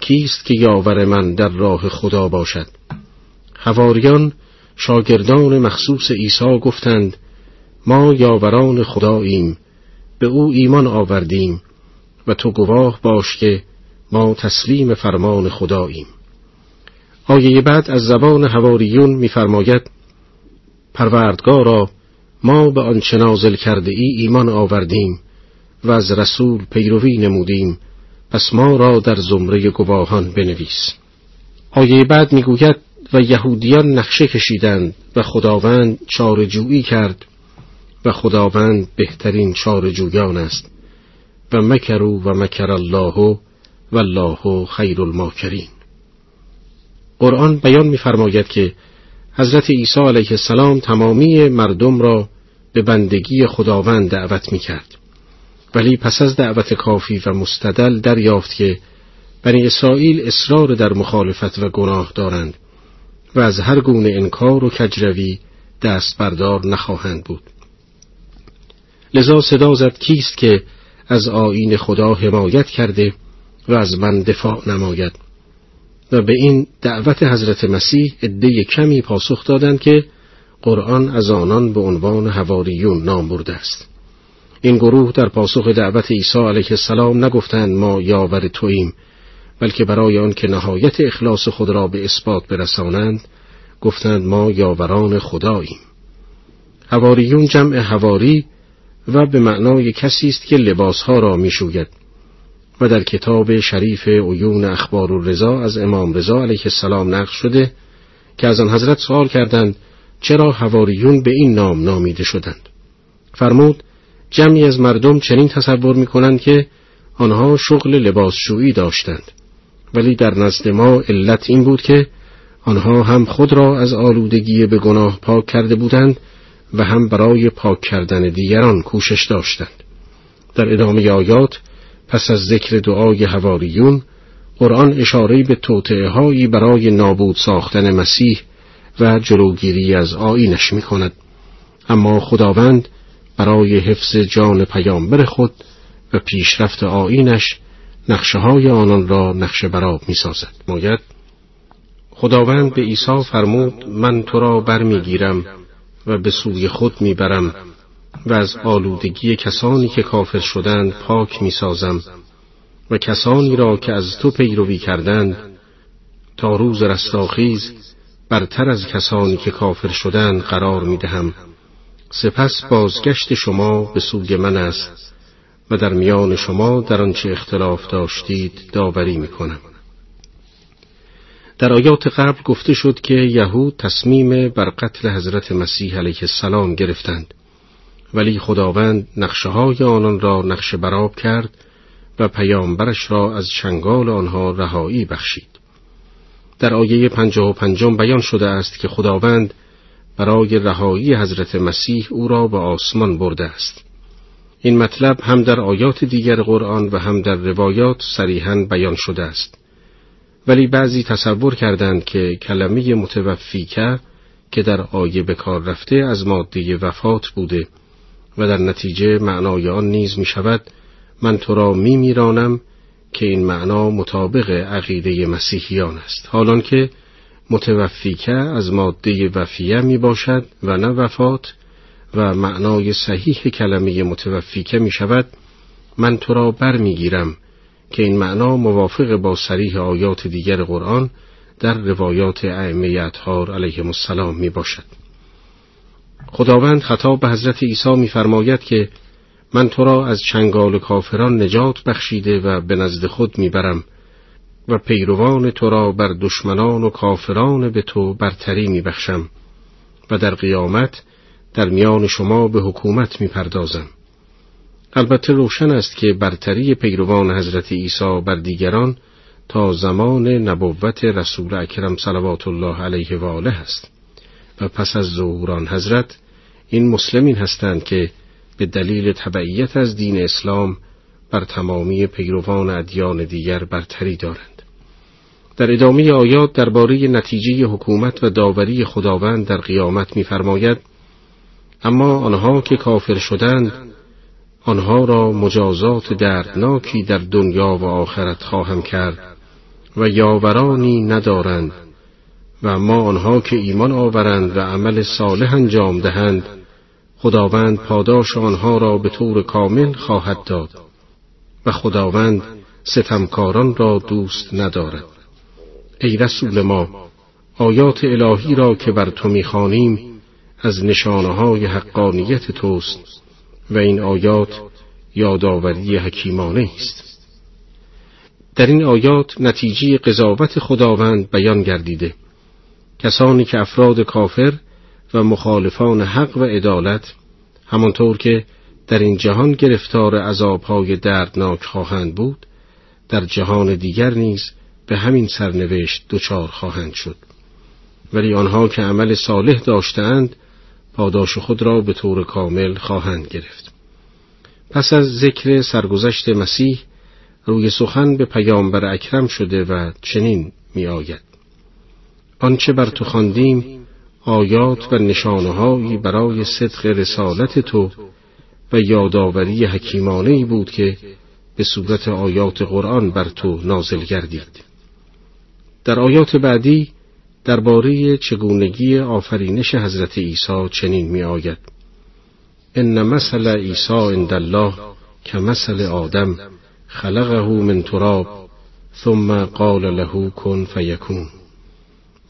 کیست که یاور من در راه خدا باشد؟ حواریان شاگردان مخصوص عیسی گفتند ما یاوران خداییم به او ایمان آوردیم و تو گواه باش که ما تسلیم فرمان خداییم. آیه بعد از زبان حواریون می‌فرماید پروردگارا ما به آنچه نازل کرده ای ایمان آوردیم و از رسول پیروی نمودیم. پس ما را در زمره گواهان بنویس. آیه بعد می‌گوید و یهودیان نقشه کشیدند و خداوند چارجویی کرد و خداوند بهترین چارجویان است. و مکرو و مکر الله و الله خیر الماکرین. قرآن بیان می‌فرماید که حضرت عیسی علیه السلام تمامی مردم را به بندگی خداوند دعوت می کرد. ولی پس از دعوت کافی و مستدل دریافت که بنی اسرائیل اصرار در مخالفت و گناه دارند و از هر گونه انکار و کجروی دست بردار نخواهند بود. لذا صدا زد کیست که از آین خدا حمایت کرده و از من دفاع نماید و به این دعوت حضرت مسیح عده کمی پاسخ دادند که قرآن از آنان به عنوان هواریون نام برده است. این گروه در پاسخ دعوت عیسی علیه السلام نگفتند ما یاور توییم بلکه برای آن که نهایت اخلاص خود را به اثبات برسانند گفتند ما یاوران خداییم. هواریون جمع هواری و به معنای کسی است که لباسها را می‌شوید. و در کتاب شریف عیون اخبار و رضا از امام رضا علیه السلام نقل شده که از آن حضرت سوال کردند چرا هواریون به این نام نامیده شدند؟ فرمود جمعی از مردم چنین تصور می کنند که آنها شغل لباسشویی داشتند. ولی در نزد ما علت این بود که آنها هم خود را از آلودگی به گناه پاک کرده بودند و هم برای پاک کردن دیگران کوشش داشتند. در ادامه آیات پس از ذکر دعای هواریون قرآن اشاره به توطعه هایی برای نابود ساختن مسیح و جلوگیری از آینش می کند. اما خداوند برای حفظ جان پیامبر خود و پیشرفت آینش نقشه های آنان را نقشه براب می سازد. ماید خداوند به عیسی فرمود من تو را برمیگیرم و به سوی خود می‌برم و از آلودگی کسانی که کافر شدند پاک می‌سازم و کسانی را که از تو پیروی کردند تا روز رستاخیز برتر از کسانی که کافر شدند قرار می‌دهم. سپس بازگشت شما به سوی من است و در میان شما در آنچه اختلاف داشتید داوری می‌کنم. در آیات قبل گفته شد که یهود تصمیم بر قتل حضرت مسیح علیه السلام گرفتند. ولی خداوند نقشه های آنان را نقشه براب کرد و پیامبرش را از چنگال آنها رهایی بخشید. در آیه پنجاه و پنجم بیان شده است که خداوند برای رهایی حضرت مسیح او را به آسمان برده است. این مطلب هم در آیات دیگر قرآن و هم در روایات صریحا بیان شده است. ولی بعضی تصور کردند که کلمه متوفیکه که در آیه به کار رفته از ماده وفات بوده و در نتیجه معنای آن نیز می شود من تو را می میرانم که این معنا مطابق عقیده مسیحیان است حالان که متوفیکه از ماده وفیه می باشد و نه وفات و معنای صحیح کلمه متوفیکه می شود من تو را بر می گیرم که این معنا موافق با سریح آیات دیگر قرآن در روایات ائمه اطهار علیهم السلام می باشد. خداوند خطاب به حضرت عیسی میفرماید که من تو را از چنگال کافران نجات بخشیده و به نزد خود می‌برم و پیروان تو را بر دشمنان و کافران به تو برتری میبخشم و در قیامت در میان شما به حکومت می‌پردازم. البته روشن است که برتری پیروان حضرت عیسی بر دیگران تا زمان نبوت رسول اکرم صلوات الله علیه و آله است. و پس از ظهوران حضرت این مسلمین هستند که به دلیل تبعیت از دین اسلام بر تمامی پیروان ادیان دیگر برتری دارند. در ادامه آیات درباره نتیجه حکومت و داوری خداوند در قیامت می‌فرماید اما آنها که کافر شدند آنها را مجازات دردناکی در دنیا و آخرت خواهم کرد و یاورانی ندارند و ما آنها که ایمان آورند و عمل صالح انجام دهند خداوند پاداش آنها را به طور کامل خواهد داد و خداوند ستمکاران را دوست ندارد. ای رسول ما آیات الهی را که بر تو می‌خوانیم از نشانه های حقانیت توست و این آیات یادآوری حکیمانه است. در این آیات نتیجه قضاوت خداوند بیان گردیده. کسانی که افراد کافر و مخالفان حق و عدالت همانطور که در این جهان گرفتار عذابهای دردناک خواهند بود در جهان دیگر نیز به همین سرنوشت دچار خواهند شد ولی آنها که عمل صالح داشتند پاداش خود را به طور کامل خواهند گرفت پس از ذکر سرگذشت مسیح روی سخن به پیامبر اکرم شده و چنین می آید. آنچه بر تو خواندیم آیات و نشانههایی برای صدق رسالت تو و یادآوری حکیمانه ای بود که به صورت آیات قرآن بر تو نازل گردید. در آیات بعدی درباره چگونگی آفرینش حضرت عیسی چنین می آید ان مثل عیسی عند الله که مثل آدم خلقه من تراب ثم قال له کن فیکون.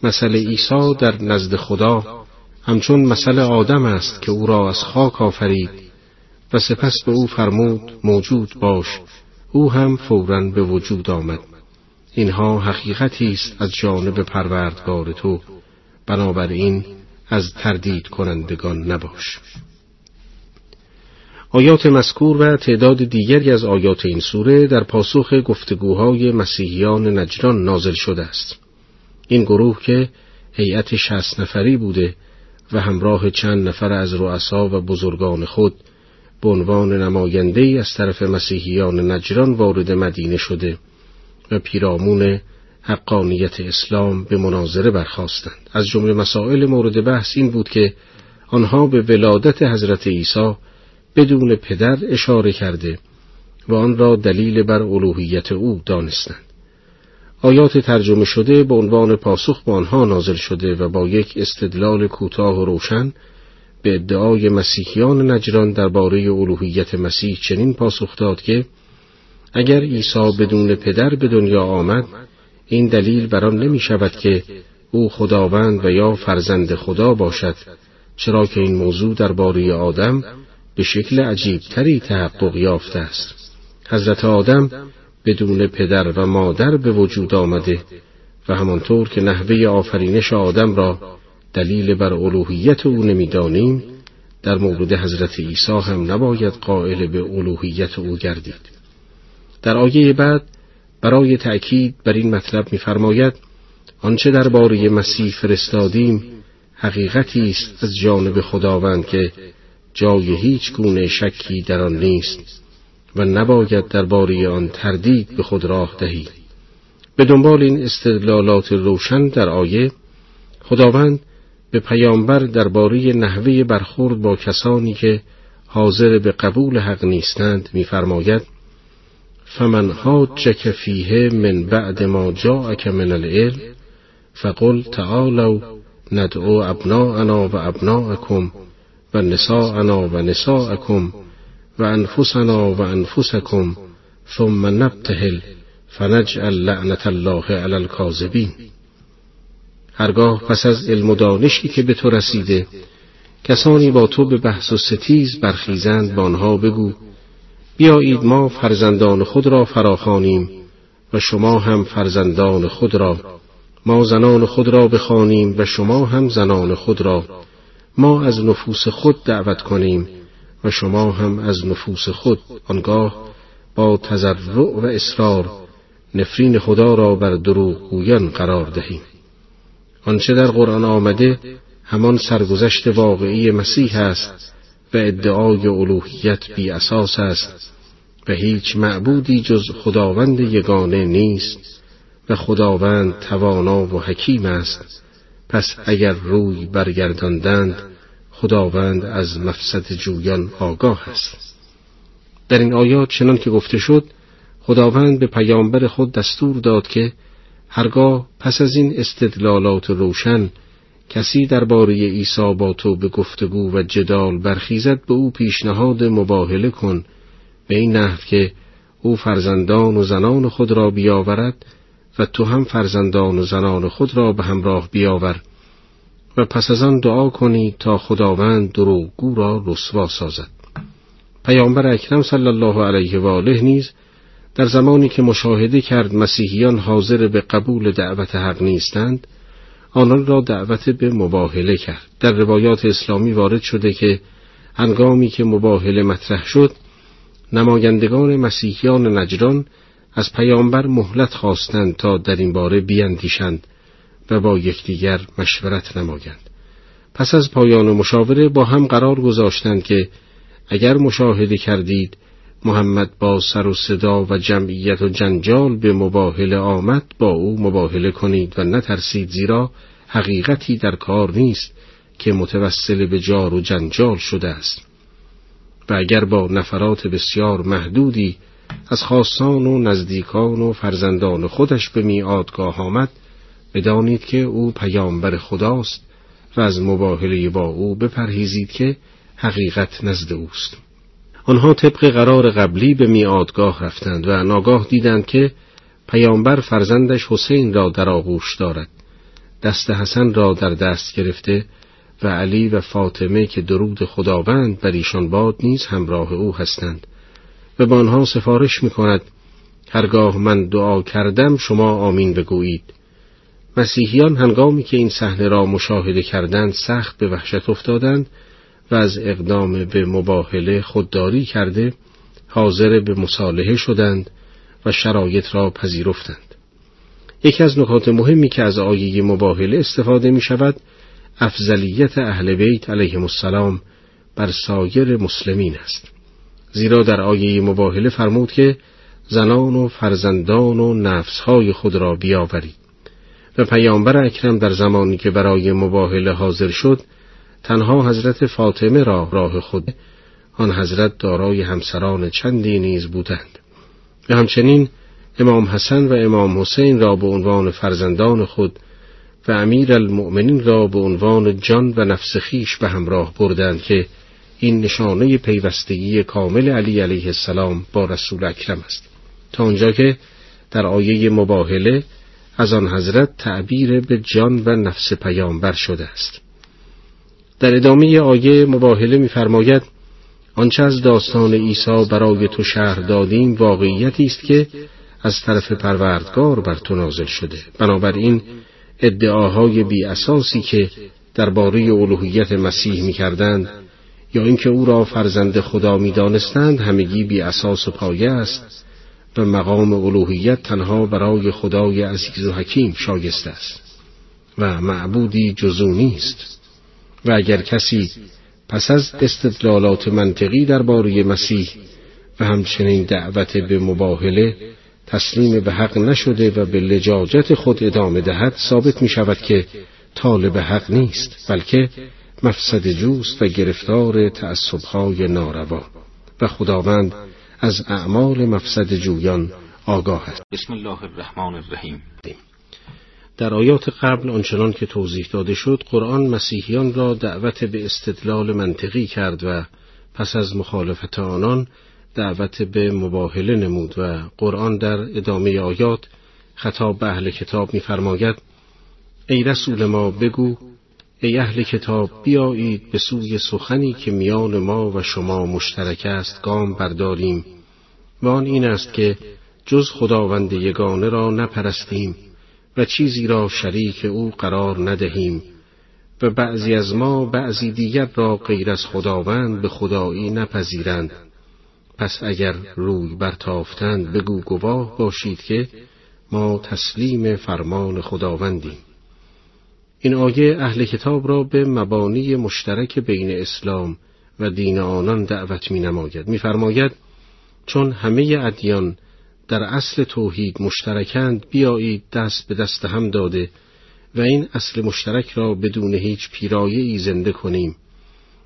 مثل عیسی در نزد خدا همچون مثل آدم است که او را از خاک آفرید و سپس به او فرمود موجود باش. او هم فورا به وجود آمد. اینها حقیقتی است از جانب پروردگار تو. بنابراین از تردید کنندگان نباش. آیات مذکور و تعداد دیگری از آیات این سوره در پاسخ گفتگوهای مسیحیان نجران نازل شده است. این گروه که هیئت شست نفری بوده و همراه چند نفر از رؤسا و بزرگان خود به عنوان نماینده از طرف مسیحیان نجران وارد مدینه شده و پیرامون حقانیت اسلام به مناظره برخواستند از جمله مسائل مورد بحث این بود که آنها به ولادت حضرت عیسی بدون پدر اشاره کرده و آن را دلیل بر الوهیت او دانستند. آیات ترجمه شده به عنوان پاسخ به آنها نازل شده و با یک استدلال کوتاه و روشن به ادعای مسیحیان نجران درباره الوهیت مسیح چنین پاسخ داد که اگر عیسی بدون پدر به دنیا آمد این دلیل بر آن نمی شود که او خداوند و یا فرزند خدا باشد چرا که این موضوع درباره آدم به شکل عجیبتری تحقق یافته است. حضرت آدم بدون پدر و مادر به وجود آمده و همانطور که نحوه آفرینش آدم را دلیل بر الوهیت او نمی‌دانیم در مورد حضرت عیسی هم نباید قائل به الوهیت او گردید. در آیه بعد برای تأکید بر این مطلب می‌فرماید آنچه درباره مسیح فرستادیم حقیقتی است از جانب خداوند که جای هیچ گونه شکی در آن نیست. و نباید درباره آن تردید به خود راه دهید به دنبال این استدلالات روشن در آیه خداوند به پیامبر درباره نحوه برخورد با کسانی که حاضر به قبول حق نیستند می‌فرماید فمن حاجک فیه من بعد ما جاءک من العلم فقل تعالوا ندعو ابناءنا و ابناءکم و نساءنا و و انفسنا و انفسکم ثم نبتهل فنجعل لعنت الله علی الکاذبین. هرگاه پس از علم و دانشی که به تو رسیده کسانی با تو به بحث و ستیز برخیزند با آنها بگو بیایید ما فرزندان خود را فراخوانیم و شما هم فرزندان خود را ما زنان خود را بخوانیم و شما هم زنان خود را ما از نفوس خود دعوت کنیم. و شما هم از نفوس خود. آنگاه با تضرع و اصرار نفرین خدا را بر دروغگویان قرار دهیم. آنچه در قرآن آمده همان سرگذشت واقعی مسیح است و ادعای الوهیت بی اساس است و هیچ معبودی جز خداوند یگانه نیست و خداوند توانا و حکیم است. پس اگر روی برگرداندند خداوند از مفسد جویان آگاه است. در این آیات چنان که گفته شد خداوند به پیامبر خود دستور داد که هرگاه پس از این استدلالات روشن کسی درباره عیسی با تو به گفتگو و جدال برخیزد به او پیشنهاد مباهله کن. به این نحو که او فرزندان و زنان خود را بیاورد و تو هم فرزندان و زنان خود را به همراه بیاور. و پس از آن دعا کنی تا خداوند دروغگو را رسوا سازد. پیامبر اکرم صلی الله علیه و آله نیز در زمانی که مشاهده کرد مسیحیان حاضر به قبول دعوت حق نیستند آنان را دعوت به مباهله کرد. در روایات اسلامی وارد شده که هنگامی که مباهله مطرح شد نمایندگان مسیحیان نجران از پیامبر مهلت خواستند تا در این باره بیندیشند. و با یکدیگر مشورت نمایند. پس از پایان مشاوره با هم قرار گذاشتند که اگر مشاهده کردید محمد با سر و صدا و جمعیت و جنجال به مباهله آمد با او مباهله کنید و نترسید زیرا حقیقتی در کار نیست که متوسل به جار و جنجال شده است. و اگر با نفرات بسیار محدودی از خاصان و نزدیکان و فرزندان خودش به میادگاه آمد بدانید که او پیامبر خداست و از مباهله با او بپرهیزید که حقیقت نزد اوست. آنها طبق قرار قبلی به میادگاه رفتند و ناگاه دیدند که پیامبر فرزندش حسین را در آغوش دارد. دست حسن را در دست گرفته و علی و فاطمه که درود خداوند بر ایشان باد نیز همراه او هستند و به آنها سفارش می کند هرگاه من دعا کردم شما آمین بگویید. مسیحیان هنگامی که این صحنه را مشاهده کردند سخت به وحشت افتادند و از اقدام به مباهله خودداری کرده حاضر به مصالحه شدند و شرایط را پذیرفتند. یکی از نکات مهمی که از آیه مباهله استفاده می شود افضلیت اهل بیت علیهم السلام بر سایر مسلمین است. زیرا در آیه مباهله فرمود که زنان و فرزندان و نفسهای خود را بیاورید. و پیامبر اکرم در زمانی که برای مباهله حاضر شد تنها حضرت فاطمه را راه خود آن حضرت دارای همسران چندی نیز بودند. و همچنین امام حسن و امام حسین را به عنوان فرزندان خود و امیر المؤمنین را به عنوان جان و نفس خیش به همراه بردند که این نشانه پیوستگی کامل علی علیه السلام با رسول اکرم است. تا آنجا که در آیه مباهله از آن حضرت تعبیر به جان و نفس پیامبر شده است. در ادامه آیه مباهله می‌فرماید آنچه از داستان عیسی برای تو شهر دادیم واقعیتی است که از طرف پروردگار بر تو نازل شده. بنابراین ادعاهای بی اساسی که درباره الوهیت مسیح می‌کردند یا اینکه او را فرزند خدا می‌دانستند همگی بی اساس و پایه است. و مقام الوهیت تنها برای خدای عزیز و حکیم شایسته است و معبودی جزو نیست. و اگر کسی پس از استدلالات منطقی درباره مسیح و همچنین دعوت به مباهله تسلیم به حق نشده و به لجاجت خود ادامه دهد ثابت می شود که طالب حق نیست بلکه مفسد جوست و گرفتار تعصبهای ناروا. و خداوند از اعمال مفسد جویان آگاه است. بسم الله الرحمن الرحیم. در آیات قبل آنچنان که توضیح داده شد قرآن مسیحیان را دعوت به استدلال منطقی کرد و پس از مخالفت آنان دعوت به مباهله نمود و قرآن در ادامه آیات خطاب به اهل کتاب می‌فرماید ای رسول ما بگو ای اهل کتاب بیایید به سوی سخنی که میان ما و شما مشترک است گام برداریم. و آن این است که جز خداوند یگانه را نپرستیم و چیزی را شریک او قرار ندهیم و بعضی از ما بعضی دیگر را غیر از خداوند به خدایی نپذیرند. پس اگر روی برتافتند بگو گواه باشید که ما تسلیم فرمان خداوندیم. این آیه اهل کتاب را به مبانی مشترک بین اسلام و دین آنان دعوت می نماید می فرماید چون همه ادیان در اصل توحید مشترکند بیایید دست به دست هم داده و این اصل مشترک را بدون هیچ پیرایه ای زنده کنیم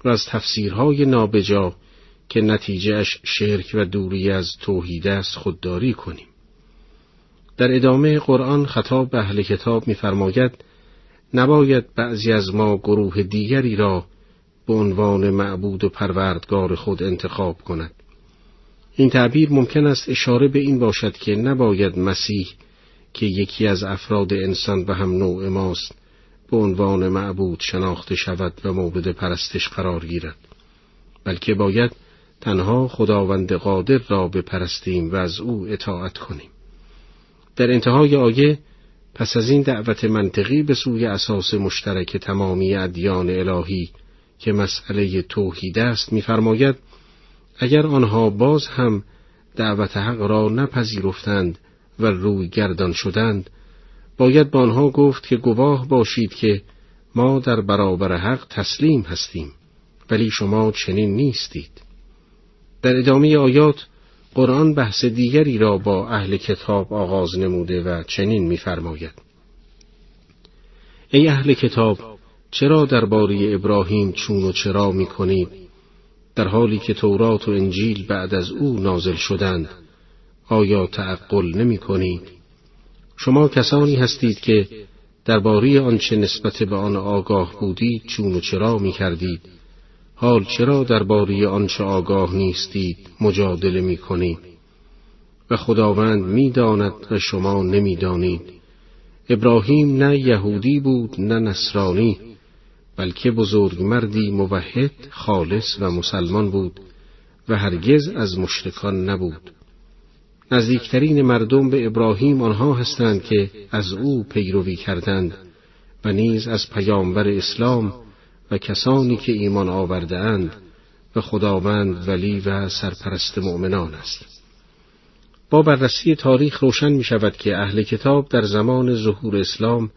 و از تفسیرهای نابجا که نتیجهش شرک و دوری از توحید است خودداری کنیم. در ادامه قرآن خطاب به اهل کتاب می‌فرماید نباید بعضی از ما گروه دیگری را به عنوان معبود و پروردگار خود انتخاب کند. این تعبیر ممکن است اشاره به این باشد که نباید مسیح که یکی از افراد انسان و هم نوع ماست به عنوان معبود شناخته شود و مورد پرستش قرار گیرد بلکه باید تنها خداوند قادر را بپرستیم و از او اطاعت کنیم در انتهای آیه پس از این دعوت منطقی به سوی اساس مشترک تمامی ادیان الهی که مسئله توحید است می‌فرماید اگر آنها باز هم دعوت حق را نپذیرفتند و روی گردان شدند باید با آنها گفت که گواه باشید که ما در برابر حق تسلیم هستیم ولی شما چنین نیستید. در ادامه آیات قرآن بحث دیگری را با اهل کتاب آغاز نموده و چنین می‌فرماید. ای اهل کتاب چرا درباره ابراهیم چون و چرا می‌کنید در حالی که تورات و انجیل بعد از او نازل شدند آیا تعقل نمی کنید؟ شما کسانی هستید که درباره آنچه نسبت به آن آگاه بودید چون و چرا می کردید حال چرا درباره آنچه آگاه نیستید مجادله می کنید و خداوند می داند و شما نمی دانید ابراهیم نه یهودی بود نه نصرانی بلکه بزرگ مردی موحد خالص و مسلمان بود و هرگز از مشرکان نبود. نزدیکترین مردم به ابراهیم آنها هستند که از او پیروی کردند و نیز از پیامبر اسلام و کسانی که ایمان آورده اند و خداوند ولی و سرپرست مؤمنان است. با بررسی تاریخ روشن می شود که اهل کتاب در زمان ظهور اسلام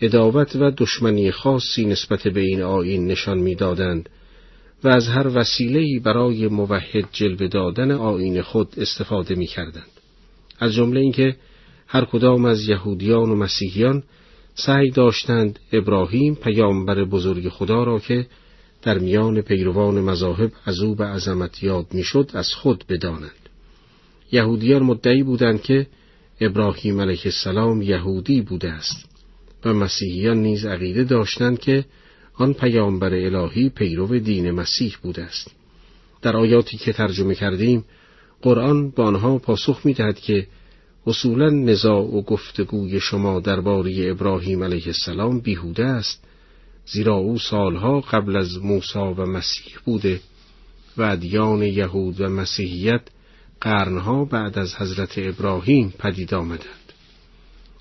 اداوت و دشمنی خاصی نسبت به این آین نشان می‌دادند و از هر وسیله‌ای برای موحد جلوه دادن آین خود استفاده می کردند. از جمله اینکه هر کدام از یهودیان و مسیحیان سعی داشتند ابراهیم پیامبر بزرگ خدا را که در میان پیروان مذاهب از او به عظمت یاد می‌شد از خود بدانند. یهودیان مدعی بودند که ابراهیم علیه السلام یهودی بوده است و مسیحیان نیز عقیده داشتند که آن پیامبر الهی پیرو دین مسیح بوده است. در آیاتی که ترجمه کردیم قرآن با آنها پاسخ می دهد که اصولا نزاع و گفتگوی شما درباره ابراهیم علیه السلام بیهوده است زیرا او سالها قبل از موسی و مسیح بوده و ادیان یهود و مسیحیت قرنها بعد از حضرت ابراهیم پدید آمدند.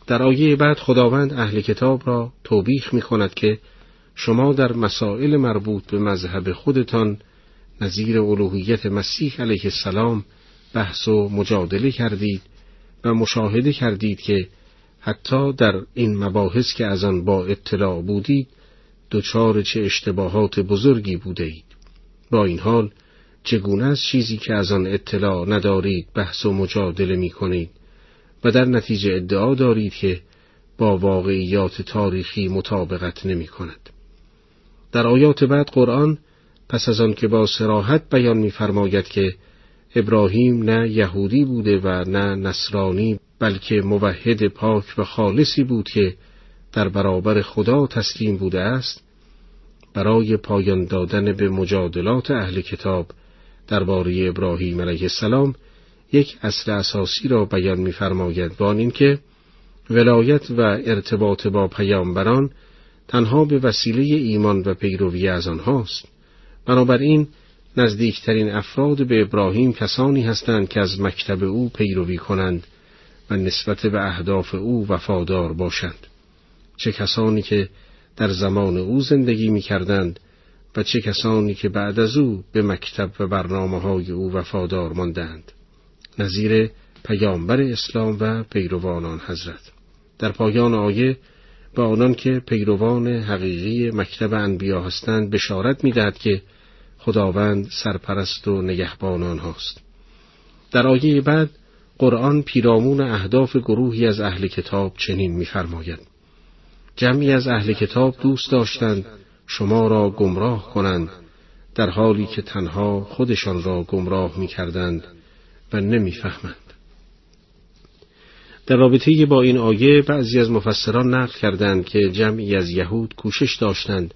در آیه بعد خداوند اهل کتاب را توبیخ می کند که شما در مسائل مربوط به مذهب خودتان نظیر الوهیت مسیح علیه السلام بحث و مجادله کردید و مشاهده کردید که حتی در این مباحث که از آن با اطلاع بودید دچار چه اشتباهات بزرگی بوده اید. با این حال چگونه از چیزی که از آن اطلاع ندارید بحث و مجادله می کنید و در نتیجه ادعا دارید که با واقعیات تاریخی مطابقت نمی کند. در آیات بعد قرآن پس از آن که با سراحت بیان می‌فرماید که ابراهیم نه یهودی بوده و نه نصرانی بلکه موحد پاک و خالصی بود که در برابر خدا تسلیم بوده است. برای پایان دادن به مجادلات اهل کتاب درباره ابراهیم علیه السلام یک اصل اساسی را بیان می‌فرماید. و آن اینکه ولایت و ارتباط با پیامبران تنها به وسیله ایمان و پیروی از آنهاست. بنابراین نزدیکترین افراد به ابراهیم کسانی هستند که از مکتب او پیروی کنند و نسبت به اهداف او وفادار باشند. چه کسانی که در زمان او زندگی می کردند و چه کسانی که بعد از او به مکتب و برنامه های او وفادار ماندند. نظیر پیامبر اسلام و پیروان آن حضرت. در پایان آیه به آنان که پیروان حقیقی مکتب انبیا هستند بشارت می‌دهد که خداوند سرپرست و نگهبان آنهاست در آیه بعد قرآن پیرامون اهداف گروهی از اهل کتاب چنین می‌فرماید جمعی از اهل کتاب دوست داشتند شما را گمراه کنند در حالی که تنها خودشان را گمراه می‌کردند و نمی‌فهمند. در رابطه با این آیه بعضی از مفسران نقل کردند که جمعی از یهود کوشش داشتند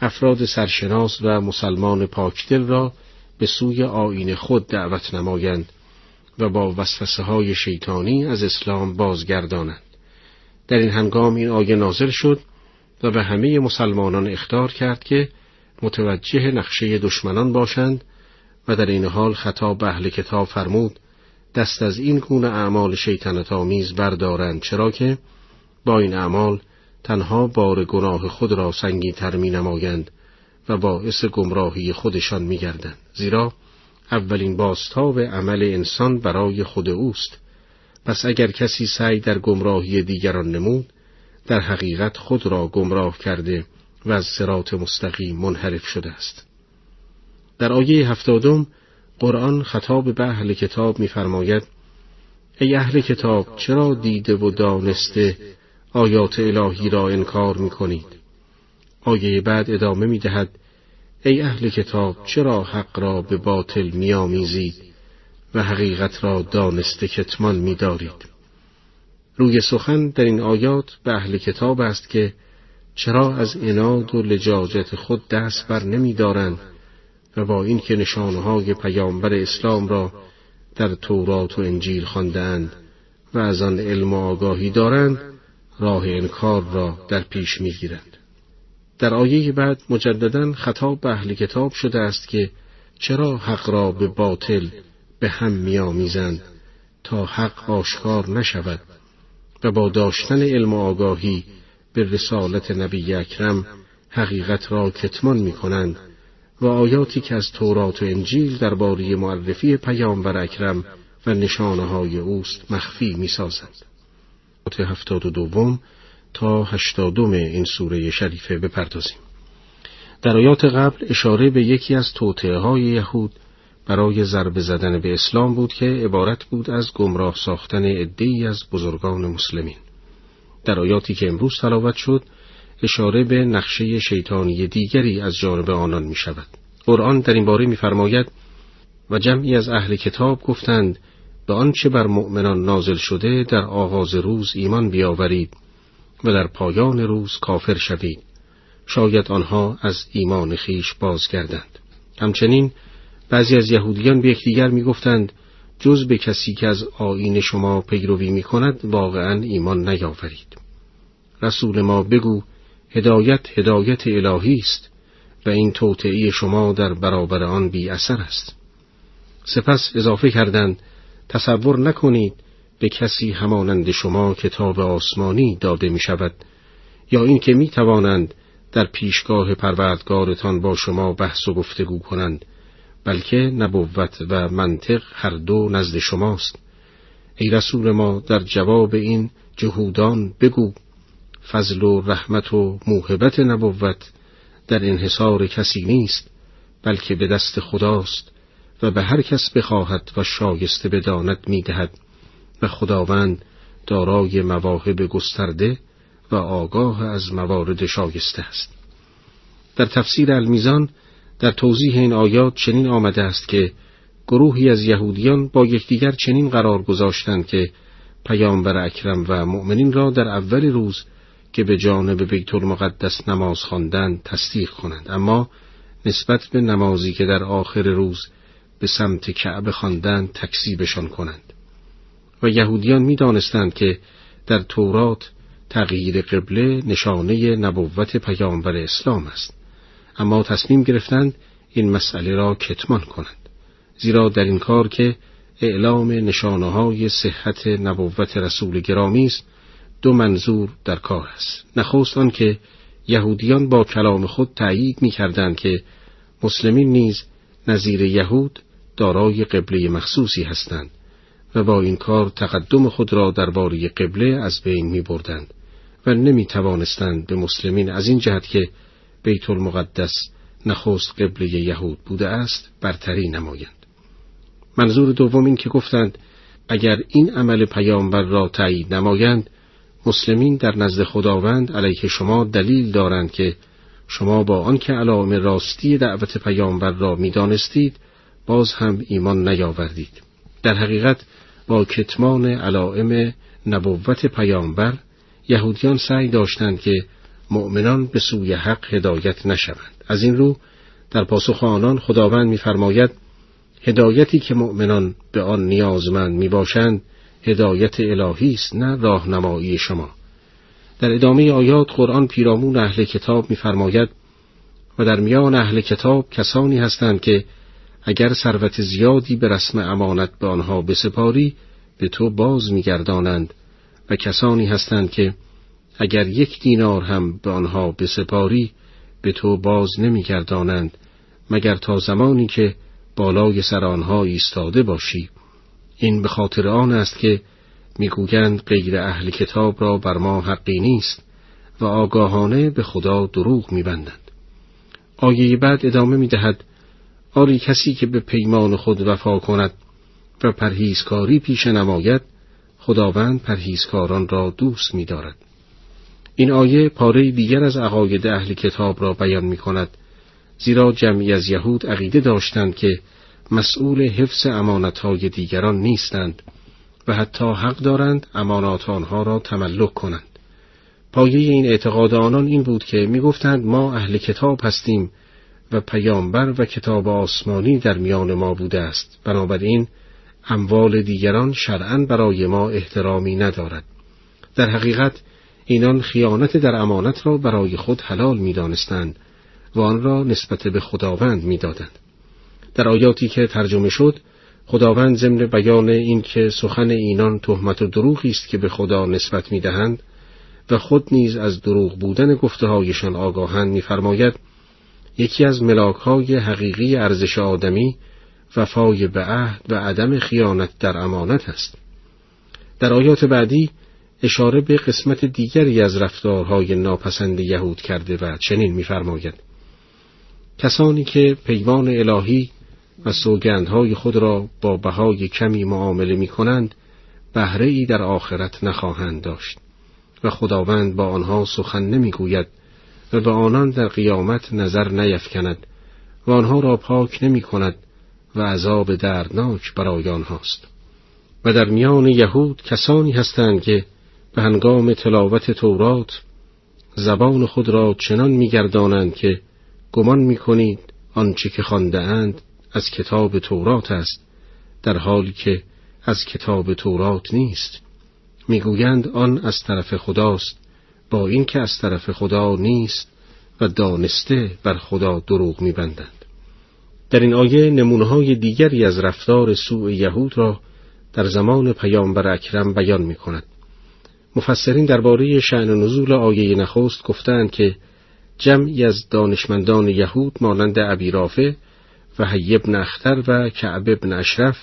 افراد سرشناس و مسلمان پاکدل را به سوی آین خود دعوت نمایند و با وسوسه های شیطانی از اسلام بازگردانند. در این هنگام این آیه نازل شد و به همه مسلمانان اختار کرد که متوجه نقشه دشمنان باشند و در این حال خطاب به اهل کتاب فرمود دست از این گونه اعمال شیطنت آمیز بردارند چرا که با این اعمال تنها بار گناه خود را سنگین تر می نمایند و باعث گمراهی خودشان می گردند. زیرا اولین باستاب عمل انسان برای خود اوست پس اگر کسی سعی در گمراهی دیگران نمود در حقیقت خود را گمراه کرده و از سرات مستقیم منحرف شده است در آیه هفتادم قرآن خطاب به اهل کتاب می‌فرماید ای اهل کتاب چرا دیده و دانسته آیات الهی را انکار می کنید. آیه بعد ادامه می دهد ای اهل کتاب چرا حق را به باطل می آمیزید و حقیقت را دانسته کتمان می دارید. روی سخن در این آیات به اهل کتاب است که چرا از اناد و لجاجت خود دست بر نمی دارند و با اینکه نشانهای پیامبر اسلام را در تورات و انجیل خواندند و از آن علم و آگاهی دارند راه انکار را در پیش می‌گیرند در آیه بعد مجددا خطاب به اهل کتاب شده است که چرا حق را به باطل به هم میآمیزند تا حق آشکار نشود و با داشتن علم و آگاهی به رسالت نبی اکرم حقیقت را کتمان می کنند و آیاتی که از تورات و انجیل درباره معرفی پیامبر اکرم و نشانه های اوست مخفی می سازند. هفتاد و دوم تا هشتادم این سوره شریفه بپردازیم. در آیات قبل اشاره به یکی از توطعه های یهود برای ضربه زدن به اسلام بود که عبارت بود از گمراه ساختن عدهای از بزرگان مسلمین. در آیاتی که امروز تلاوت شد اشاره به نقشه شیطانی دیگری از جانب آنان می شود. قرآن در این باره می‌فرماید و جمعی از اهل کتاب گفتند به آنچه بر مؤمنان نازل شده در آغاز روز ایمان بیاورید و در پایان روز کافر شوید. شاید آنها از ایمان خیش بازگردند. همچنین بعضی از یهودیان به یکدیگر می‌گفتند جز به کسی که از آیین شما پیروی می کند واقعا ایمان نیاورید. رسول ما بگو هدایت هدایت الهی است و این توطعی شما در برابر آن بی اثر است. سپس اضافه کردند تصور نکنید به کسی همانند شما کتاب آسمانی داده می شود یا اینکه می توانند در پیشگاه پروردگارتان با شما بحث و گفتگو کنند بلکه نبوت و منطق هر دو نزد شماست. ای رسول ما در جواب این جهودان بگو فضل و رحمت و موهبت نبوت در انحصار کسی نیست بلکه به دست خداست. و به هر کس بخواهد و شایسته بداند می‌دهد و خداوند دارای مواهب گسترده و آگاه از موارد شایسته است. در تفسیر المیزان در توضیح این آیات چنین آمده است که گروهی از یهودیان با یکدیگر چنین قرار گذاشتند که پیامبر اکرم و مؤمنین را در اول روز که به جانب بیت المقدس نماز خواندند تصدیق کنند اما نسبت به نمازی که در آخر روز به سمت کعبه خواندند تکذیبشان کنند. و یهودیان می‌دانستند که در تورات تغییر قبله نشانه نبوت پیامبر اسلام است. اما تصمیم گرفتند این مسئله را کتمان کنند زیرا در این کار که اعلام نشانه های صحت نبوت رسول گرامی است دو منظور در کار است. نخست آن که یهودیان با کلام خود تأیید می کردند که مسلمین نیز نظیر یهود دارای قبله مخصوصی هستند و با این کار تقدم خود را درباره قبله از بین می بردند و نمی توانستند به مسلمین از این جهت که بیت المقدس نخست قبله یهود بوده است برتری نمایند. منظور دوم این که گفتند اگر این عمل پیامبر را تایید نمایند مسلمین در نزد خداوند علیه شما دلیل دارند که شما با آنکه علائم راستی دعوت پیامبر را می‌دانستید باز هم ایمان نیاوردید. در حقیقت با کتمان علائم نبوت پیامبر یهودیان سعی داشتند که مؤمنان به سوی حق هدایت نشوند. از این رو در پاسخ آنان خداوند میفرماید هدایتی که مؤمنان به آن نیازمند می باشند هدایت الهی است نه راهنمایی شما. در ادامه آیات قرآن پیرامون اهل کتاب میفرماید و در میان اهل کتاب کسانی هستند که اگر ثروت زیادی به رسم امانت به آنها بسپاری به تو باز میگردانند و کسانی هستند که اگر یک دینار هم به آنها بسپاری به تو باز نمیگردانند مگر تا زمانی که بالای سر آنها ایستاده باشی. این به خاطر آن است که می‌گویند غیر اهل کتاب را بر ما حقی نیست و آگاهانه به خدا دروغ میبندند. آیه بعد ادامه می‌دهد آری کسی که به پیمان خود وفا کند و پرهیزکاری پیش نماید خداوند پرهیزکاران را دوست می‌دارد. این آیه پاره دیگر از عقاید اهل کتاب را بیان می کند زیرا جمعی از یهود عقیده داشتند که مسئول حفظ امانتهای دیگران نیستند و حتی حق دارند امانات آنها را تملک کنند. پایه این اعتقاد آنان این بود که می‌گفتند ما اهل کتاب هستیم و پیامبر و کتاب آسمانی در میان ما بوده است. بنابراین اموال دیگران شرعا برای ما احترامی ندارد. در حقیقت اینان خیانت در امانت را برای خود حلال می‌دانستند و آن را نسبت به خداوند می‌دادند. در آیاتی که ترجمه شد خداوند ضمن بیان این که سخن اینان تهمت و دروغی است که به خدا نسبت می‌دهند و خود نیز از دروغ بودن گفته هایشان آگاهند میفرماید یکی از ملاک های حقیقی ارزش آدمی وفای به عهد و عدم خیانت در امانت است. در آیات بعدی اشاره به قسمت دیگری از رفتارهای ناپسند یهود کرده و چنین می‌فرماید. کسانی که پیمان الهی و سوگندهای خود را با بهای کمی معامله می کنند بهره ای در آخرت نخواهند داشت و خداوند با آنها سخن نمی‌گوید و به آنان در قیامت نظر نیفکند و آنها را پاک نمی کند و عذاب دردناک برای آنهاست. و در میان یهود کسانی هستند که به هنگام تلاوت تورات زبان خود را چنان میگردانند که گمان می‌کنید آنچه که خوانده اند از کتاب تورات است در حالی که از کتاب تورات نیست. می‌گویند آن از طرف خداست. با اینکه از طرف خدا نیست و دانسته بر خدا دروغ میبندند در این آیه نمونه‌های دیگری از رفتار سوء یهود را در زمان پیامبر اکرم بیان می کند. مفسرین درباره شعن نزول آیه نخست گفتند که جمعی از دانشمندان یهود مانند ابیرافه و حیب بن اختر و کعب بن اشرف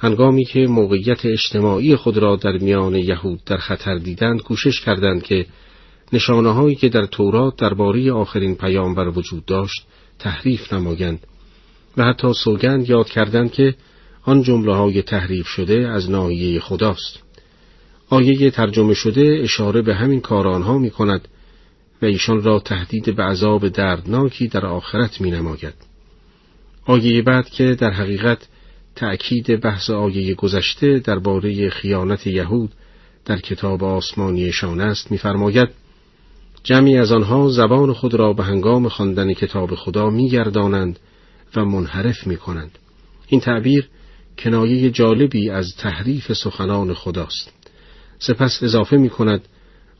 هنگامی که موقعیت اجتماعی خود را در میان یهود در خطر دیدند کوشش کردند که نشانه هایی که در تورات درباره آخرین پیامبر وجود داشت تحریف نمایند و حتی سوگند یاد کردند که آن جمله های تحریف شده از ناحیه خداست آیه ترجمه شده اشاره به همین کار آنها می کند و ایشان را تهدید به عذاب دردناکی در آخرت می نماید. آیه بعد که در حقیقت تأکید بحث آیه گذشته درباره خیانت یهود در کتاب آسمانیشان است می‌فرماید جمعی از آنها زبان خود را به هنگام خواندن کتاب خدا میگردانند و منحرف می‌کنند. این تعبیر کنایه جالبی از تحریف سخنان خداست. سپس اضافه می کند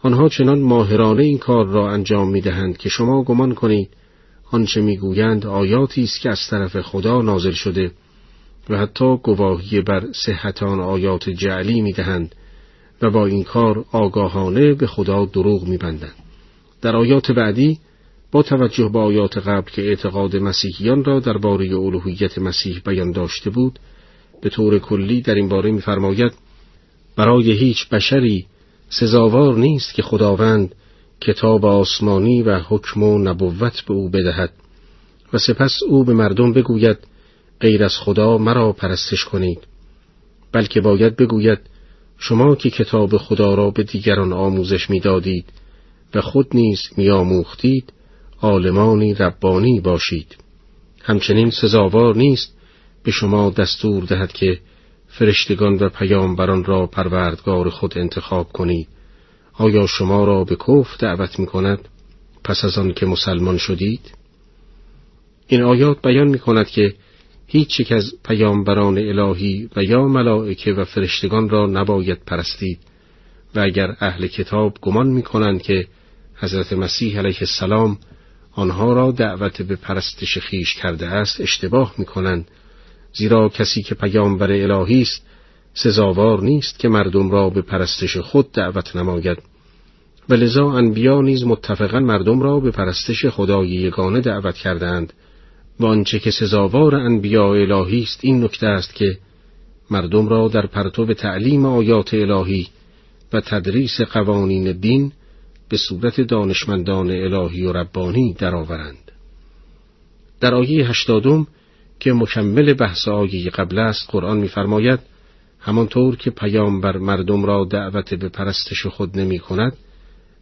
آنها چنان ماهرانه این کار را انجام می دهند که شما گمان کنید آنچه می‌گویند آیاتی است که از طرف خدا نازل شده و حتی گواهی بر صحت آن آیات جعلی می‌دهند و با این کار آگاهانه به خدا دروغ میبندند. در آیات بعدی با توجه به آیات قبل که اعتقاد مسیحیان را درباره الوهیت مسیح بیان داشته بود به طور کلی در این باره میفرماید برای هیچ بشری سزاوار نیست که خداوند کتاب آسمانی و حکم و نبوت به او بدهد و سپس او به مردم بگوید غیر از خدا مرا پرستش کنید. بلکه باید بگوید شما که کتاب خدا را به دیگران آموزش می‌دادید و خود نیز میآموختید عالمانی ربانی باشید. همچنین سزاوار نیست به شما دستور دهد که فرشتگان و پیامبران را پروردگار خود انتخاب کنید. آیا شما را به کف دعوت می کند پس از آن که مسلمان شدید؟ این آیات بیان می کند که هیچ یک از پیامبران الهی و یا ملائکه و فرشتگان را نباید پرستید. و اگر اهل کتاب گمان می کنند که حضرت مسیح علیه السلام آنها را دعوت به پرستش خیش کرده است اشتباه می کنند زیرا کسی که پیامبر الهی است سزاوار نیست که مردم را به پرستش خود دعوت نماید. و لذا انبیا نیز متفقا مردم را به پرستش خدای یگانه دعوت کردند و آنچه که سزاوار انبیاء الهی است این نکته است که مردم را در پرتو تعلیم آیات الهی و تدریس قوانین دین به صورت دانشمندان الهی و ربانی درآورند. در آیه هشتادم که مکمل بحث آیه قبل است قرآن می‌فرماید همانطور که پیامبر مردم را دعوت به پرستش خود نمی کند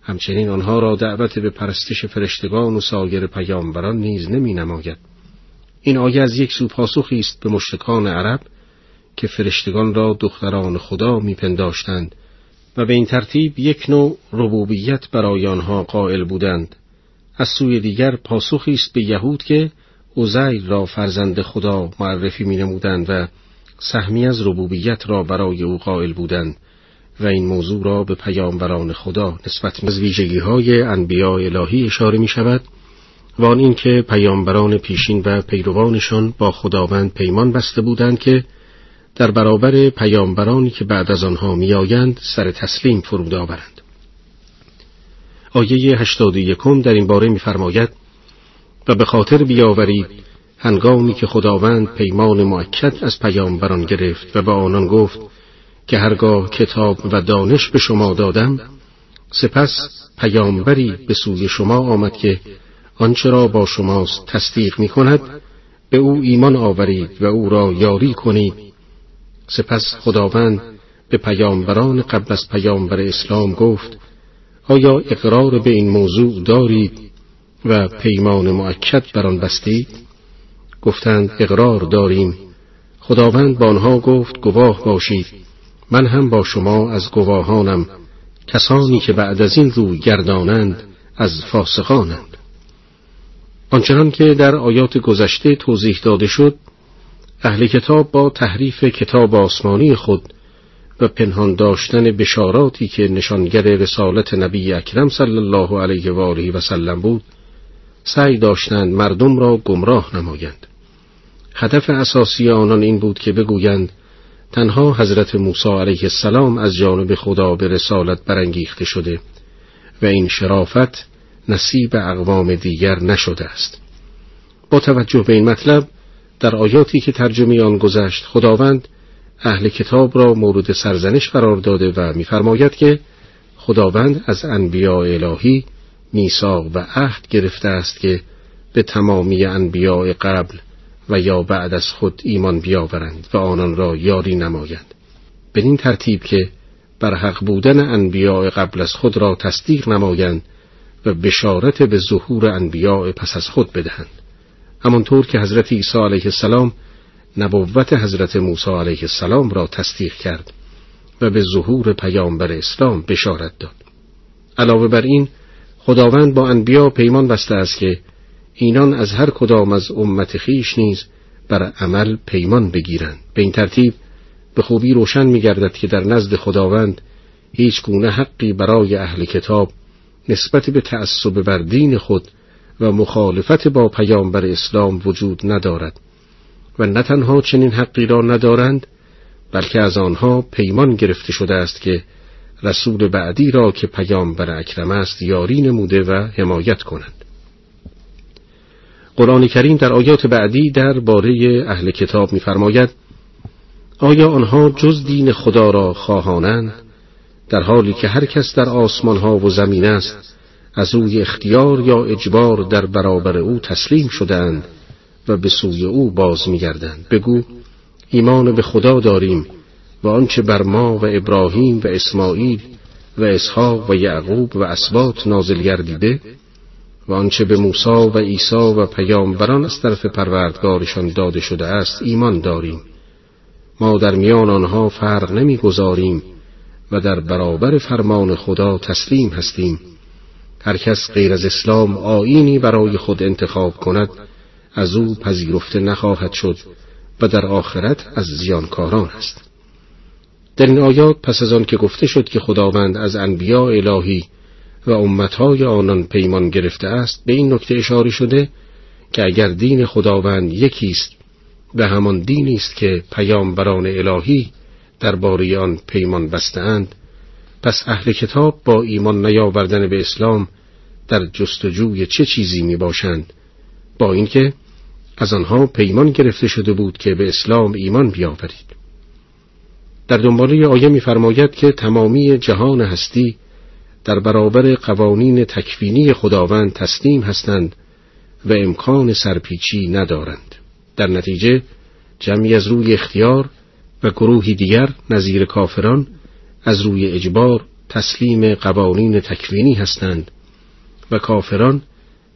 همچنین آنها را دعوت به پرستش فرشتگان و سایر پیامبران نیز نمی نماید. این آیه از یک سو پاسخی است به مشتکان عرب که فرشتگان را دختران خدا میپنداشتند و به این ترتیب یک نوع ربوبیت برای آنها قائل بودند. از سوی دیگر پاسخی است به یهود که عزیر را فرزند خدا معرفی می نمودند و سهمی از ربوبیت را برای او قائل بودند و این موضوع را به پیامبران خدا نسبت از ویژگی های انبیاء الهی اشاره می شود و آن اینکه پیامبران پیشین و پیروانشان با خداوند پیمان بسته بودند که در برابر پیامبرانی که بعد از آنها میآیند سر تسلیم فرود آورند. آیه هشتاد یکم در این باره میفرماید و به خاطر بیاورید هنگامی که خداوند پیمان معکد از پیامبران گرفت و به آنان گفت که هرگاه کتاب و دانش به شما دادم سپس پیامبری به سوی شما آمد که آنچه را با شماست تصدیق می کند به او ایمان آورید و او را یاری کنید. سپس خداوند به پیامبران قبل از پیامبر اسلام گفت آیا اقرار به این موضوع دارید و پیمان معکد بر آن بستید؟ گفتند اقرار داریم. خداوند با آنها گفت گواه باشید. من هم با شما از گواهانم. کسانی که بعد از این روی گردانند از فاسقانند. آنچنان که در آیات گذشته توضیح داده شد اهل کتاب با تحریف کتاب آسمانی خود و پنهان داشتن بشاراتی که نشانگر رسالت نبی اکرم صلی الله علیه و آله و سلم بود سعی داشتند مردم را گمراه نمایند. هدف اساسی آنان این بود که بگویند تنها حضرت موسی علیه السلام از جانب خدا به رسالت برانگیخته شده و این شرافت نصیب اقوام دیگر نشده است. با توجه به این مطلب در آیاتی که ترجمه آن گذشت خداوند اهل کتاب را مورد سرزنش قرار داده و می‌فرماید که خداوند از انبیاء الهی میثاق و عهد گرفته است که به تمامی انبیاء قبل و یا بعد از خود ایمان بیاورند و آنان را یاری نمایند. بدین ترتیب که بر حق بودن انبیاء قبل از خود را تصدیق نمایند و بشارت به ظهور انبیاء پس از خود بدهند. همانطور که حضرت عیسی علیه السلام نبوت حضرت موسی علیه السلام را تصدیق کرد و به ظهور پیامبر اسلام بشارت داد. علاوه بر این خداوند با انبیا پیمان بسته است که اینان از هر کدام از امت خیش نیز بر عمل پیمان بگیرند. به این ترتیب به خوبی روشن می گردد که در نزد خداوند هیچ گونه حقی برای اهل کتاب نسبت به تعصب بر دین خود و مخالفت با پیامبر اسلام وجود ندارد. و نه تنها چنین حقی را ندارند بلکه از آنها پیمان گرفته شده است که رسول بعدی را که پیامبر اکرم است یاری نموده و حمایت کنند. قرآن کریم در آیات بعدی در باره اهل کتاب می‌فرماید آیا آنها جز دین خدا را خواهانند؟ در حالی که هر کس در آسمان ها و زمین است از روی اختیار یا اجبار در برابر او تسلیم شدند و به سوی او باز میگردند. بگو ایمان به خدا داریم و آنچه بر ما و ابراهیم و اسماعیل و اسحاق و یعقوب و اسبات نازل گردیده و آنچه به موسی و عیسی و پیامبران از طرف پروردگارشان داده شده است ایمان داریم. ما در میان آنها فرق نمی‌گذاریم. و در برابر فرمان خدا تسلیم هستیم. هر کس غیر از اسلام آینی برای خود انتخاب کند از او پذیرفته نخواهد شد و در آخرت از زیانکاران است. در این آیات پس از آن که گفته شد که خداوند از انبیاء الهی و امتهای آنان پیمان گرفته است به این نکته اشاره شده که اگر دین خداوند یکی است و همان دینی است که پیامبران الهی درباره آن پیمان بستهاند پس اهل کتاب با ایمان نیاوردن به اسلام در جستجوی چه چیزی می باشند با اینکه از آنها پیمان گرفته شده بود که به اسلام ایمان بیاورید. در دنباله آیه می‌فرماید که تمامی جهان هستی در برابر قوانین تکوینی خداوند تسلیم هستند و امکان سرپیچی ندارند. در نتیجه جمعی از روی اختیار و گروهی دیگر نظیر کافران از روی اجبار تسلیم قوانین تکوینی هستند و کافران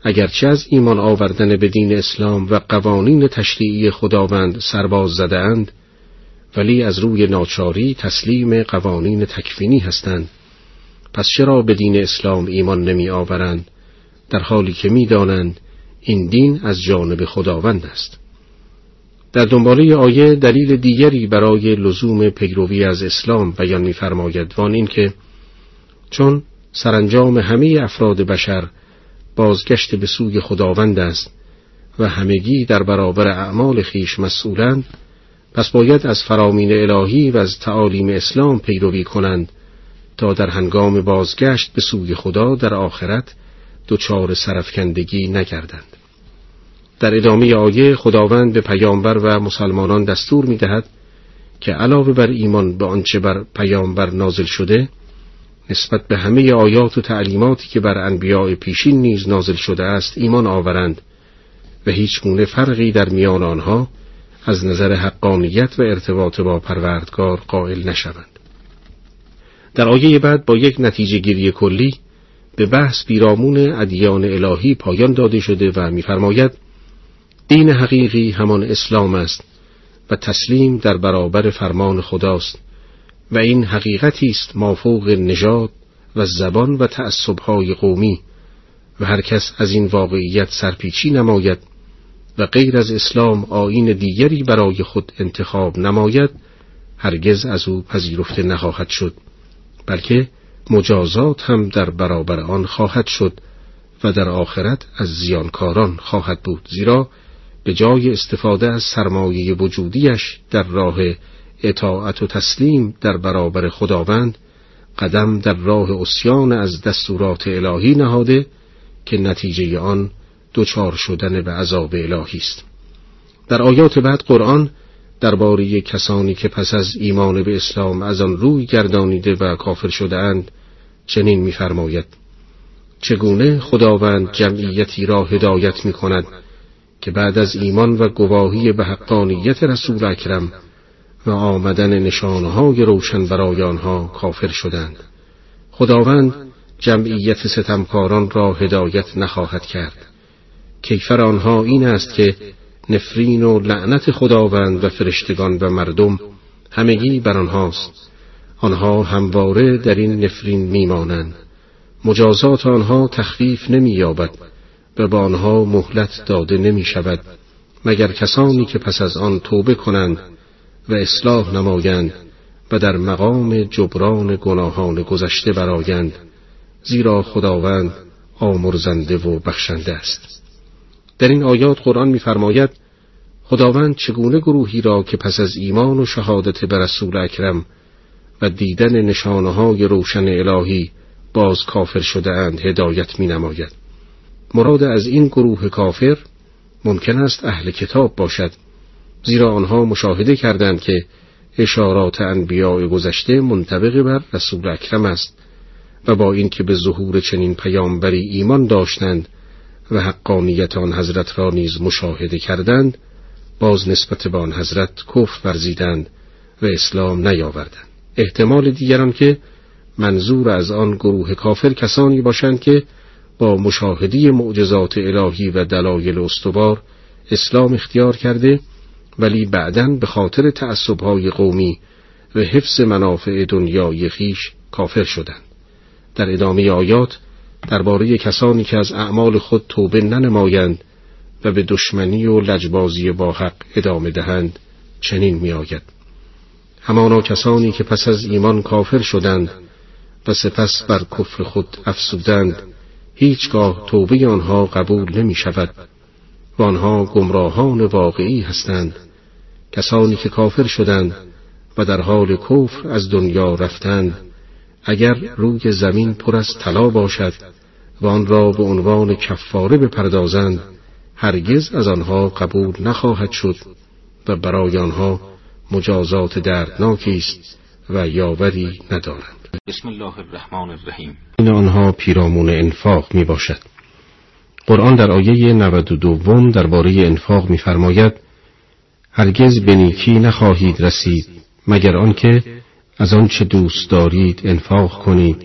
اگرچه از ایمان آوردن به دین اسلام و قوانین تشریعی خداوند سرباز زده اند ولی از روی ناچاری تسلیم قوانین تکوینی هستند. پس چرا به دین اسلام ایمان نمی آورند در حالی که می دانند این دین از جانب خداوند است. در دنباله آیه دلیل دیگری برای لزوم پیروی از اسلام بیان می‌فرماید. وان این که چون سرانجام همه افراد بشر بازگشت به سوی خداوند است و همگی در برابر اعمال خیش مسئولند پس باید از فرامین الهی و از تعالیم اسلام پیروی کنند تا در هنگام بازگشت به سوی خدا در آخرت دچار سرفکندگی نگردند. در ادامه آیه خداوند به پیامبر و مسلمانان دستور می دهد که علاوه بر ایمان به آنچه بر پیامبر نازل شده نسبت به همه آیات و تعلیماتی که بر انبیاء پیشین نیز نازل شده است ایمان آورند و هیچ گونه فرقی در میان آنها از نظر حقانیت و ارتباط با پروردگار قائل نشوند. در آیه بعد با یک نتیجه گیری کلی به بحث بیرامون ادیان الهی پایان داده شده و می‌فرماید دین حقیقی همان اسلام است و تسلیم در برابر فرمان خداست و این حقیقتی است مافوق نژاد و زبان و تعصبهای قومی و هر کس از این واقعیت سرپیچی نماید و غیر از اسلام آین دیگری برای خود انتخاب نماید هرگز از او پذیرفته نخواهد شد بلکه مجازات هم در برابر آن خواهد شد و در آخرت از زیانکاران خواهد بود زیرا به جای استفاده از سرمایه وجودیش در راه اطاعت و تسلیم در برابر خداوند قدم در راه اسیان از دستورات الهی نهاده که نتیجه آن دچار شدن به عذاب الهی است. در آیات بعد قرآن درباره کسانی که پس از ایمان به اسلام از آن روی گردانیده و کافر شده اند چنین می‌فرماید. چگونه خداوند جمعیتی را هدایت می کند که بعد از ایمان و گواهی به حقانیت رسول اکرم و آمدن نشانهای روشن برای آنها کافر شدند. خداوند جمعیت ستمکاران را هدایت نخواهد کرد. کیفر آنها این است که نفرین و لعنت خداوند و فرشتگان و مردم همگی بر آنهاست. آنها همواره در این نفرین میمانند. مجازات آنها تخفیف نمییابد. به آنها مهلت داده نمی شود مگر کسانی که پس از آن توبه کنند و اصلاح نمایند و در مقام جبران گناهان گذشته برایند زیرا خداوند آمرزنده و بخشنده است در این آیات قرآن می‌فرماید خداوند چگونه گروهی را که پس از ایمان و شهادت به رسول اکرم و دیدن نشانه های روشن الهی باز کافر شده اند هدایت می نماید. مراد از این گروه کافر ممکن است اهل کتاب باشد زیرا آنها مشاهده کردند که اشارات انبیاء گذشته منطبق بر رسول اکرم است و با اینکه به ظهور چنین پیامبری ایمان داشتند و حقانیت آن حضرت را نیز مشاهده کردند باز نسبت به آن حضرت کفر ورزیدند و اسلام نیاوردند. احتمال دیگران که منظور از آن گروه کافر کسانی باشند که با مشاهدی معجزات الهی و دلایل استوار اسلام اختیار کرده ولی بعدا به خاطر تعصبهای قومی و حفظ منافع دنیای خیش کافر شدند. در ادامه آیات درباره کسانی که از اعمال خود توبه ننمایند و به دشمنی و لجبازی با حق ادامه دهند چنین میآید. همانا کسانی که پس از ایمان کافر شدند و سپس بر کفر خود افسودند هیچگاه توبه آنها قبول نمی شود و آنها گمراهان واقعی هستند کسانی که کافر شدند و در حال کفر از دنیا رفتند اگر روی زمین پر از طلا باشد و آن را به عنوان کفاره بپردازند هرگز از آنها قبول نخواهد شد و برای آنها مجازات دردناکی است و یاوری ندارند. بسم الله الرحمن الرحیم. این آنها پیرامون انفاق می باشد قرآن در آیه 92 درباره انفاق می‌فرماید هرگز به نیکی نخواهید رسید مگر آنکه از آنچه دوست دارید انفاق کنید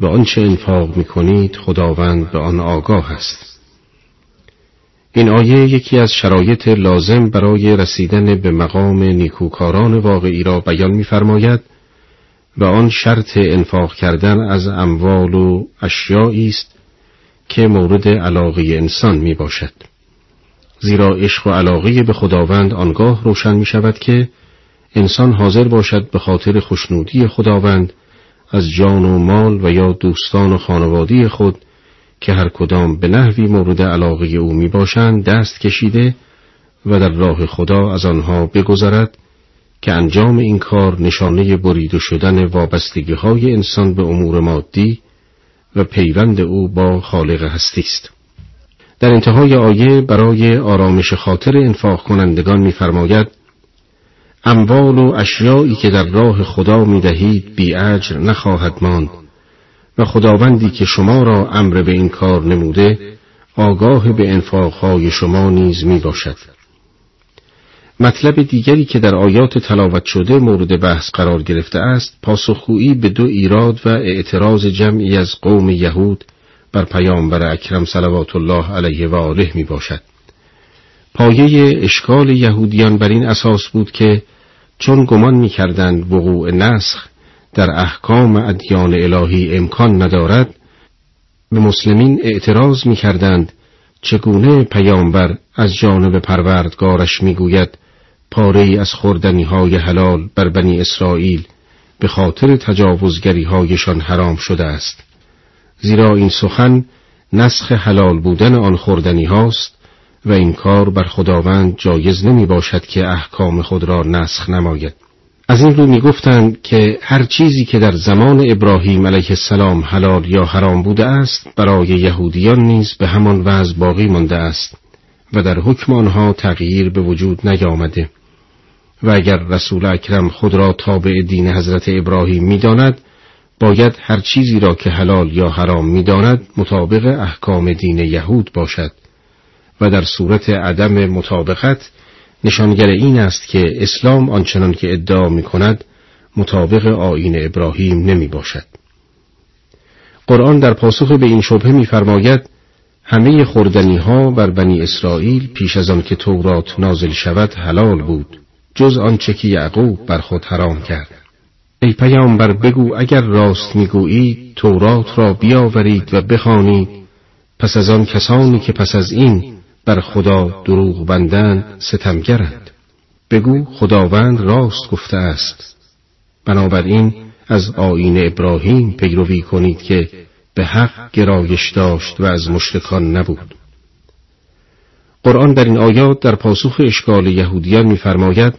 و آنچه انفاق می کنید خداوند به آن آگاه است. این آیه یکی از شرایط لازم برای رسیدن به مقام نیکوکاران واقعی را بیان می‌فرماید. و آن شرط انفاق کردن از اموال و اشیایی است که مورد علاقه انسان می باشد. زیرا عشق و علاقه به خداوند آنگاه روشن می شود که انسان حاضر باشد به خاطر خوشنودی خداوند از جان و مال و یا دوستان و خانوادی خود که هر کدام به نحوی مورد علاقه او می باشند دست کشیده و در راه خدا از آنها بگذرد که انجام این کار نشانه بریده شدن وابستگی های انسان به امور مادی و پیوند او با خالق هستی است. در انتهای آیه برای آرامش خاطر انفاق کنندگان می‌فرماید اموال و اشیایی که در راه خدا می دهید بی اجر نخواهد ماند و خداوندی که شما را امر به این کار نموده آگاه به انفاقهای شما نیز می باشد. مطلب دیگری که در آیات تلاوت شده مورد بحث قرار گرفته است پاسخگویی به دو ایراد و اعتراض جمعی از قوم یهود بر پیامبر اکرم صلوات الله علیه و آله می باشد. پایه اشکال یهودیان بر این اساس بود که چون گمان می کردند وقوع نسخ در احکام ادیان الهی امکان ندارد به مسلمین اعتراض می کردند چگونه پیامبر از جانب پروردگارش می‌گوید پاره از خوردنی های حلال بر بنی اسرائیل به خاطر تجاوزگری هایشان حرام شده است. زیرا این سخن نسخ حلال بودن آن خوردنی هاست و این کار بر خداوند جایز نمی باشد که احکام خود را نسخ نماید. از این رو می گفتند که هر چیزی که در زمان ابراهیم علیه السلام حلال یا حرام بوده است برای یهودیان نیز به همان وضع باقی مانده است و در حکم آنها تغییر به وجود نیامده. و اگر رسول اکرم خود را تابع دین حضرت ابراهیم می‌داند باید هر چیزی را که حلال یا حرام می‌داند مطابق احکام دین یهود باشد و در صورت عدم مطابقت نشانگر این است که اسلام آنچنان که ادعا می کند مطابق آین ابراهیم نمی باشد. قرآن در پاسخ به این شبه می‌فرماید همه خوردنی ها بر بنی اسرائیل پیش از آن که تورات نازل شود حلال بود جز آنچه که یعقوب بر خود حرام کرد. ای پیامبر بگو اگر راست می‌گویید تورات را بیاورید و بخوانید. پس از آن کسانی که پس از این بر خدا دروغ بندند ستمگرند. بگو خداوند راست گفته است. بنابراین از آین ابراهیم پیروی کنید که به حق گرایش داشت و از مشرکان نبود. قرآن در این آیات در پاسخ اشکال یهودیان می‌فرماید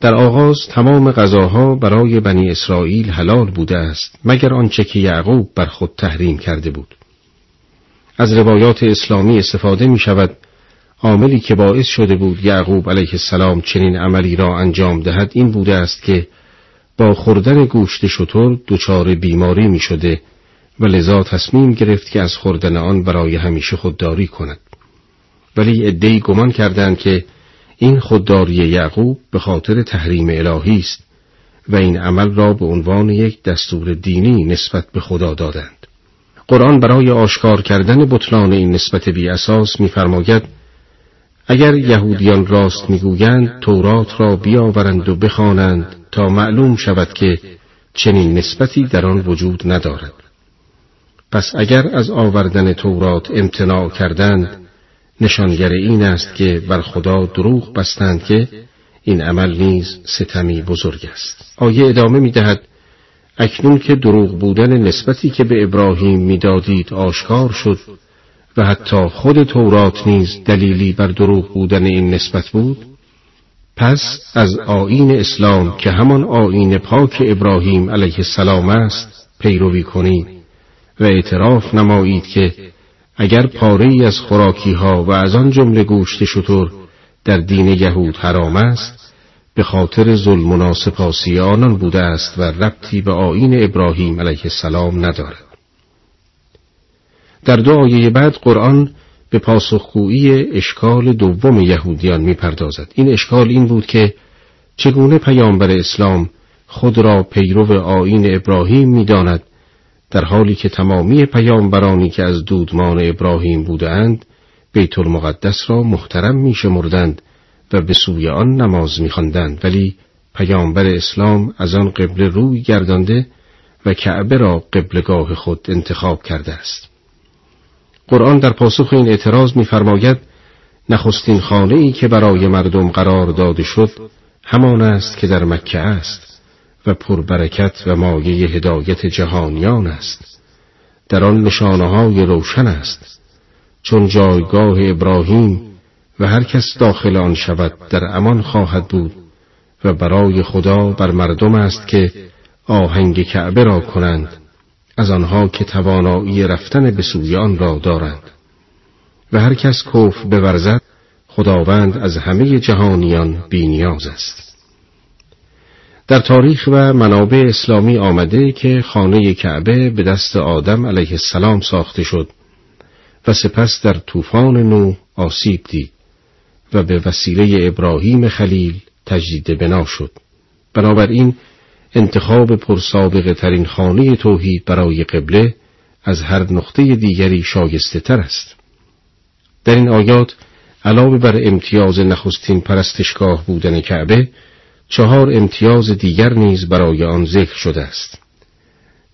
در آغاز تمام غذاها برای بنی اسرائیل حلال بوده است مگر آنچه که یعقوب بر خود تحریم کرده بود. از روایات اسلامی استفاده می شود عاملی که باعث شده بود یعقوب علیه السلام چنین عملی را انجام دهد این بوده است که با خوردن گوشت شطور دچار بیماری می شده و لذا تصمیم گرفت که از خوردن آن برای همیشه خودداری کند. ولی عدهای گمان کردند که این خودداری یعقوب به خاطر تحریم الهی است و این عمل را به عنوان یک دستور دینی نسبت به خدا دادند. قرآن برای آشکار کردن بطلان این نسبت بی اساس می‌فرماید اگر یهودیان راست می‌گویند تورات را بیاورند و بخوانند تا معلوم شود که چنین نسبتی در آن وجود ندارد. پس اگر از آوردن تورات امتناع کردند نشانگر این است که بر خدا دروغ بستند که این عمل نیز ستمی بزرگ است. آیه ادامه می دهد اکنون که دروغ بودن نسبتی که به ابراهیم می‌دادید آشکار شد و حتی خود تورات نیز دلیلی بر دروغ بودن این نسبت بود پس از آین اسلام که همان آین پاک ابراهیم علیه السلام است پیروی کنید و اعتراف نمایید که اگر پاره ای از خوراکی ها و از آن جمله گوشت شطور در دین یهود حرام است به خاطر ظلم و ناسپاسی آنان بوده است و ربطی به آین ابراهیم علیه السلام ندارد. در دو بعد قرآن به پاسخگویی اشکال دوم یهودیان می‌پردازد. این اشکال این بود که چگونه پیامبر اسلام خود را پیرو آین ابراهیم می‌داند در حالی که تمامی پیامبرانی که از دودمان ابراهیم بودند بیت المقدس را محترم میشمردند و به سوی آن نماز میخواندند. ولی پیامبر اسلام از آن قبله روی گردانده و کعبه را قبلگاه خود انتخاب کرده است. قرآن در پاسخ این اعتراض می‌فرماید نخستین خانه ای که برای مردم قرار داده شد همان است که در مکه است. و پربرکت و مایه هدایت جهانیان است. در آن نشانه های روشن است. چون جایگاه ابراهیم و هر کس داخل آن شود در امان خواهد بود و برای خدا بر مردم است که آهنگ کعبه را کنند از آنها که توانایی رفتن به سوی آن را دارند. و هر کس کف بورزد خداوند از همه جهانیان بینیاز است. در تاریخ و منابع اسلامی آمده که خانه کعبه به دست آدم علیه السلام ساخته شد و سپس در طوفان نو آسیب دید و به وسیله ابراهیم خلیل تجدید بنا شد بنابراین انتخاب پرسابقه ترین خانه توحید برای قبله از هر نقطه دیگری شایسته تر است. در این آیات علاوه بر امتیاز نخستین پرستشگاه بودن کعبه چهار امتیاز دیگر نیز برای آن ذکر شده است.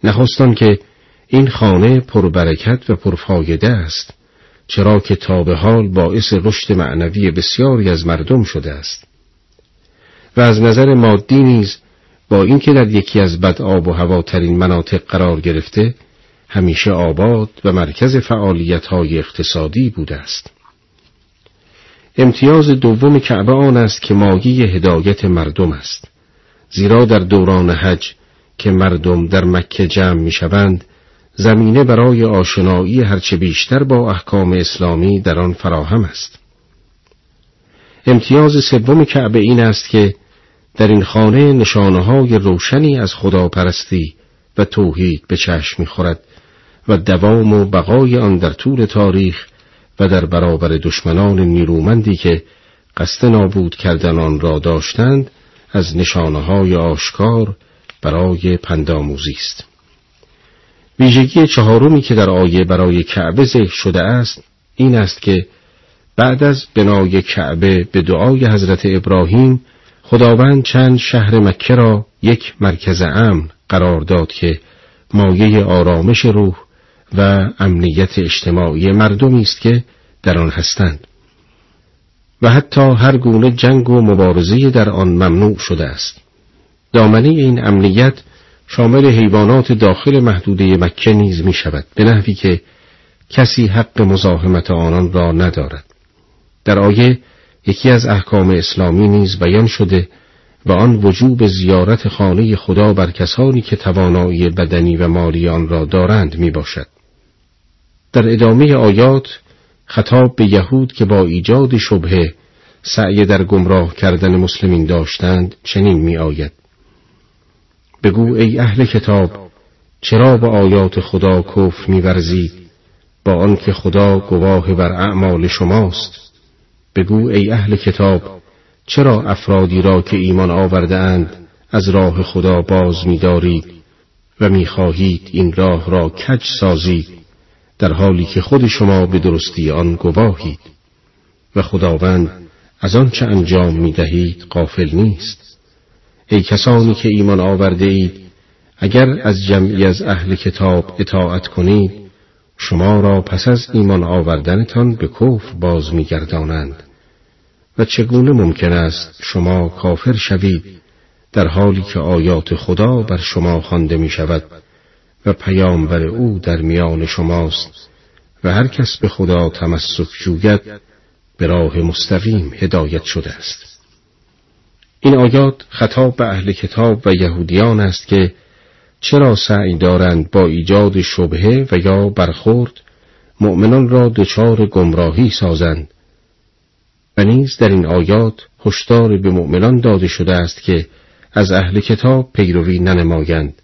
نخستان که این خانه پربرکت و پرفایده است چرا که تا به حال باعث رشد معنوی بسیاری از مردم شده است و از نظر مادی نیز با اینکه در یکی از بد آب و هواترین مناطق قرار گرفته همیشه آباد و مرکز فعالیت های اقتصادی بوده است. امتیاز دوم کعبه آن است که ماگی هدایت مردم است. زیرا در دوران حج که مردم در مکه جمع می شوند، زمینه برای آشنایی هرچه بیشتر با احکام اسلامی در آن فراهم است. امتیاز سوم کعبه این است که در این خانه نشانه های روشنی از خداپرستی و توحید به چشم می‌خورد و دوام و بقای آن در طول تاریخ و در برابر دشمنان نیرومندی که قصد نابود کردن آن را داشتند از نشانه های آشکار برای پنداموزی است. ویژگی چهارمی که در آیه برای کعبه ذکر شده است این است که بعد از بنای کعبه به دعای حضرت ابراهیم خداوند چند شهر مکه را یک مرکز امن قرار داد که مایه آرامش روح و امنیت اجتماعی مردمی است که در آن هستند. و حتی هر گونه جنگ و مبارزه در آن ممنوع شده است. دامنه این امنیت شامل حیوانات داخل محدوده مکه نیز می شود به نحوی که کسی حق مزاحمت آنان را ندارد. در آیه یکی از احکام اسلامی نیز بیان شده و آن وجوب زیارت خانه خدا بر کسانی که توانایی بدنی و مالی آن را دارند می باشد. در ادامه آیات خطاب به یهود که با ایجاد شبهه سعی در گمراه کردن مسلمین داشتند چنین می آید. بگو ای اهل کتاب چرا با آیات خدا کفر میورزید با آنکه خدا گواه بر اعمال شماست. بگو ای اهل کتاب چرا افرادی را که ایمان آورده اند از راه خدا باز می‌دارید و می‌خواهید این راه را کج سازید؟ در حالی که خود شما به درستی آن گواهید و خداوند از آنچه انجام می‌دهید قافل نیست. ای کسانی که ایمان آورده اید اگر از جمعی از اهل کتاب اطاعت کنید شما را پس از ایمان آوردنتان به کفر باز میگردانند و چگونه ممکن است شما کافر شوید در حالی که آیات خدا بر شما خوانده می شود و پیامبر او در میان شماست و هر کس به خدا تمسک جوید به راه مستقیم هدایت شده است. این آیات خطاب به اهل کتاب و یهودیان است که چرا سعی دارند با ایجاد شبهه و یا برخورد مؤمنان را دچار گمراهی سازند؟ و نیز در این آیات هشدار به مؤمنان داده شده است که از اهل کتاب پیروی ننمایند.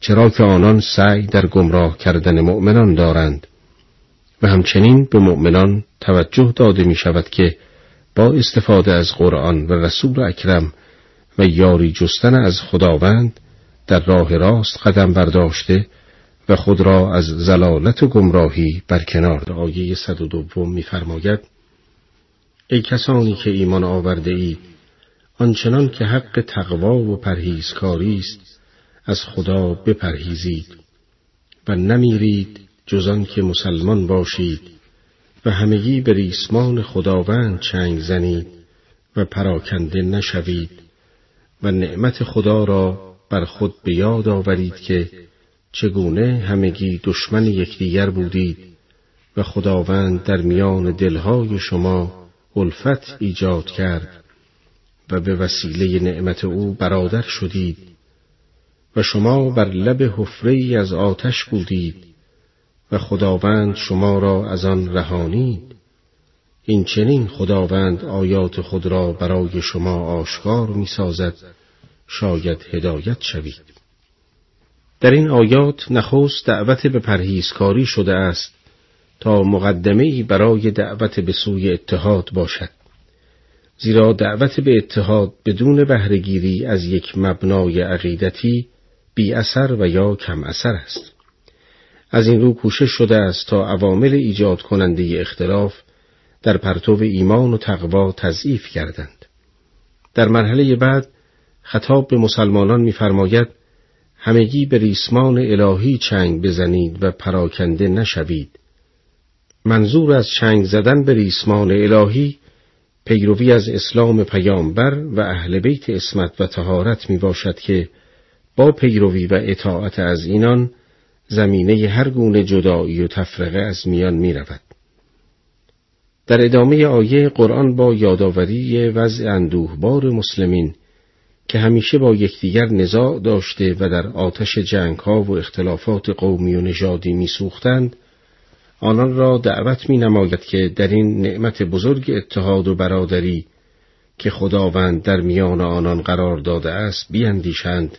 چرا که آنان سعی در گمراه کردن مؤمنان دارند. و همچنین به مؤمنان توجه داده می شود که با استفاده از قرآن و رسول اکرم و یاری جستن از خداوند در راه راست قدم برداشته و خود را از زلالت و گمراهی برکنار آیه 102 می‌فرماید ای کسانی که ایمان آورده اید آنچنان که حق تقوا و پرهیزکاری است از خدا بپرهیزید و نمیرید جزان که مسلمان باشید و همگی به ریسمان خداوند چنگ زنید و پراکنده نشوید و نعمت خدا را بر خود به یاد آورید که چگونه همگی دشمن یکدیگر بودید و خداوند در میان دلهای شما الفت ایجاد کرد و به وسیله نعمت او برادر شدید. و شما بر لب حفره از آتش بودید و خداوند شما را از آن رهانید. این چنین خداوند آیات خود را برای شما آشکار می سازد شاید هدایت شوید. در این آیات نخست دعوت به پرهیزکاری شده است تا مقدمه برای دعوت به سوی اتحاد باشد. زیرا دعوت به اتحاد بدون بهرهگیری از یک مبنای عقیدتی بی اثر و یا کم اثر است. از این رو کوشش شده است تا عوامل ایجاد کننده اختلاف در پرتو ایمان و تقوا تضعیف کردند در مرحله بعد خطاب به مسلمانان می‌فرماید همگی به ریسمان الهی چنگ بزنید و پراکنده نشوید. منظور از چنگ زدن به ریسمان الهی پیروی از اسلام پیامبر و اهل بیت اسمت و تهارت می باشد که با پیروی و اطاعت از اینان زمینه هر گونه جدایی و تفرقه از میان می رود. در ادامه آیه قرآن با یادآوری وضع اندوهبار مسلمین که همیشه با یکدیگر نزاع داشته و در آتش جنگ ها و اختلافات قومی و نژادی میسوختند آنان را دعوت می نماید که در این نعمت بزرگ اتحاد و برادری که خداوند در میان آنان قرار داده است بیاندیشند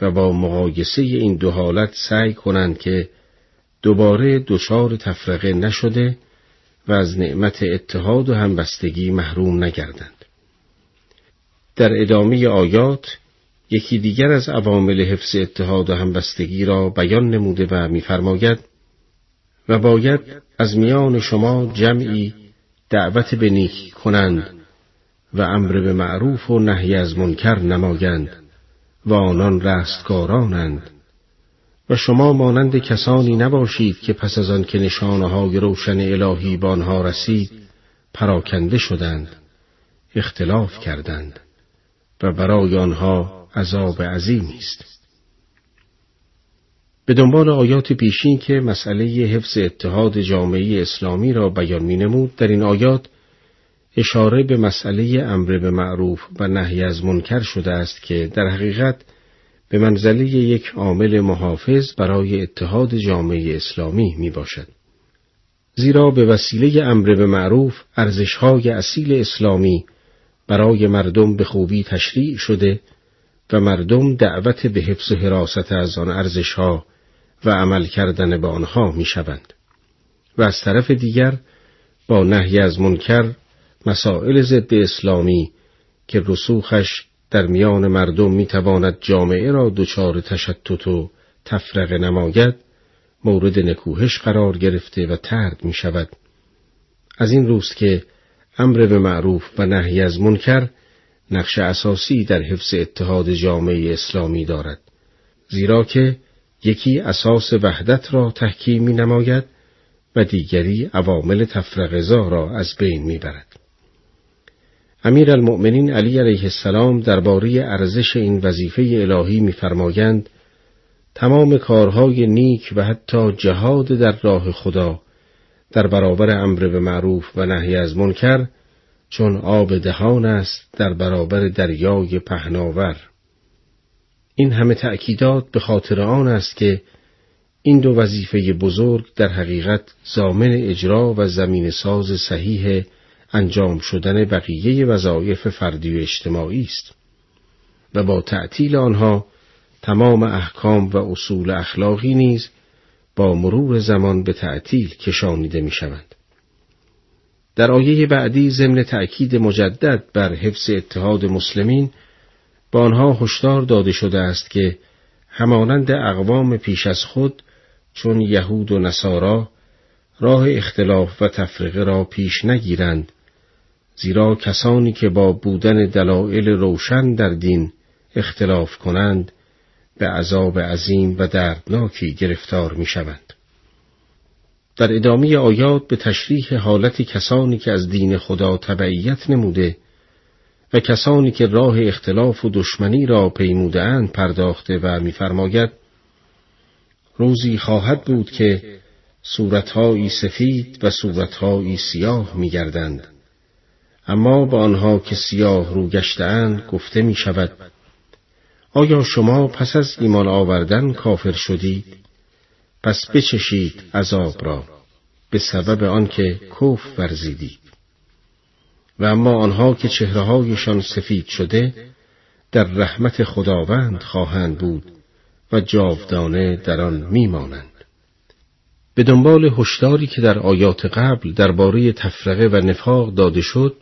و با مقایسه این دو حالت سعی کنند که دوباره دچار تفرقه نشده و از نعمت اتحاد و همبستگی محروم نگردند. در ادامه آیات یکی دیگر از عوامل حفظ اتحاد و همبستگی را بیان نموده و می‌فرماید و باید از میان شما جمعی دعوت به نیک کنند و امر به معروف و نهی از منکر نمایند و آنان رستگارانند. و شما مانند کسانی نباشید که پس از آن که نشانه های روشن الهی به آنها رسید پراکنده شدند اختلاف کردند و برای آنها عذاب عظیمی است. به دنبال آیات پیشین که مسئله حفظ اتحاد جامعه اسلامی را بیان می نمود در این آیات اشاره به مسئله امر به معروف و نهی از منکر شده است که در حقیقت به منزله یک عامل محافظ برای اتحاد جامعه اسلامی می باشد. زیرا به وسیله امر به معروف ارزشهای اصیل اسلامی برای مردم به خوبی تشریع شده و مردم دعوت به حفظ و حراست از آن ارزشها و عمل کردن به آنها می شوند. و از طرف دیگر با نهی از منکر مسائل ضد اسلامی که رسوخش در میان مردم می‌تواند جامعه را دچار تشتت و تفرق نماید مورد نکوهش قرار گرفته و ترد می شود. از این روست که امر به معروف و نهی از منکر نقش اساسی در حفظ اتحاد جامعه اسلامی دارد زیرا که یکی اساس وحدت را تحکیم می نماید و دیگری عوامل تفرقزا را از بین می برد. امیر المؤمنین علی علیه السلام درباره ارزش این وظیفه الهی می‌فرمایند تمام کارهای نیک و حتی جهاد در راه خدا در برابر امر به معروف و نهی از منکر چون آب دهان است در برابر دریای پهناور. این همه تأکیدات به خاطر آن است که این دو وظیفه بزرگ در حقیقت زامن اجرا و زمین ساز صحیح انجام شدن بقیه وظایف فردی و اجتماعی است و با تعطیل آنها تمام احکام و اصول اخلاقی نیز با مرور زمان به تعطیل کشانیده می شوند. در آیه بعدی ضمن تأکید مجدد بر حفظ اتحاد مسلمین با آنها هشدار داده شده است که همانند اقوام پیش از خود چون یهود و نصارا راه اختلاف و تفرقه را پیش نگیرند زیرا کسانی که با بودن دلایل روشن در دین اختلاف کنند به عذاب عظیم و دردناکی گرفتار می شوند. در ادامه آیات به تشریح حالت کسانی که از دین خدا تبعیت نموده و کسانی که راه اختلاف و دشمنی را پیموده پرداخته و می‌فرماید روزی خواهد بود که صورتهایی سفید و صورتهایی سیاه می‌گردند اما با آنها که سیاه رو گشتهاند گفته می شود آیا شما پس از ایمان آوردن کافر شدید؟ پس بچشید عذاب را به سبب آنکه کف ورزیدید. و اما آنها که چهرههایشان سفید شده در رحمت خداوند خواهند بود و جاودانه در آن میمانند. به دنبال هشداری که در آیات قبل درباره تفرقه و نفاق داده شد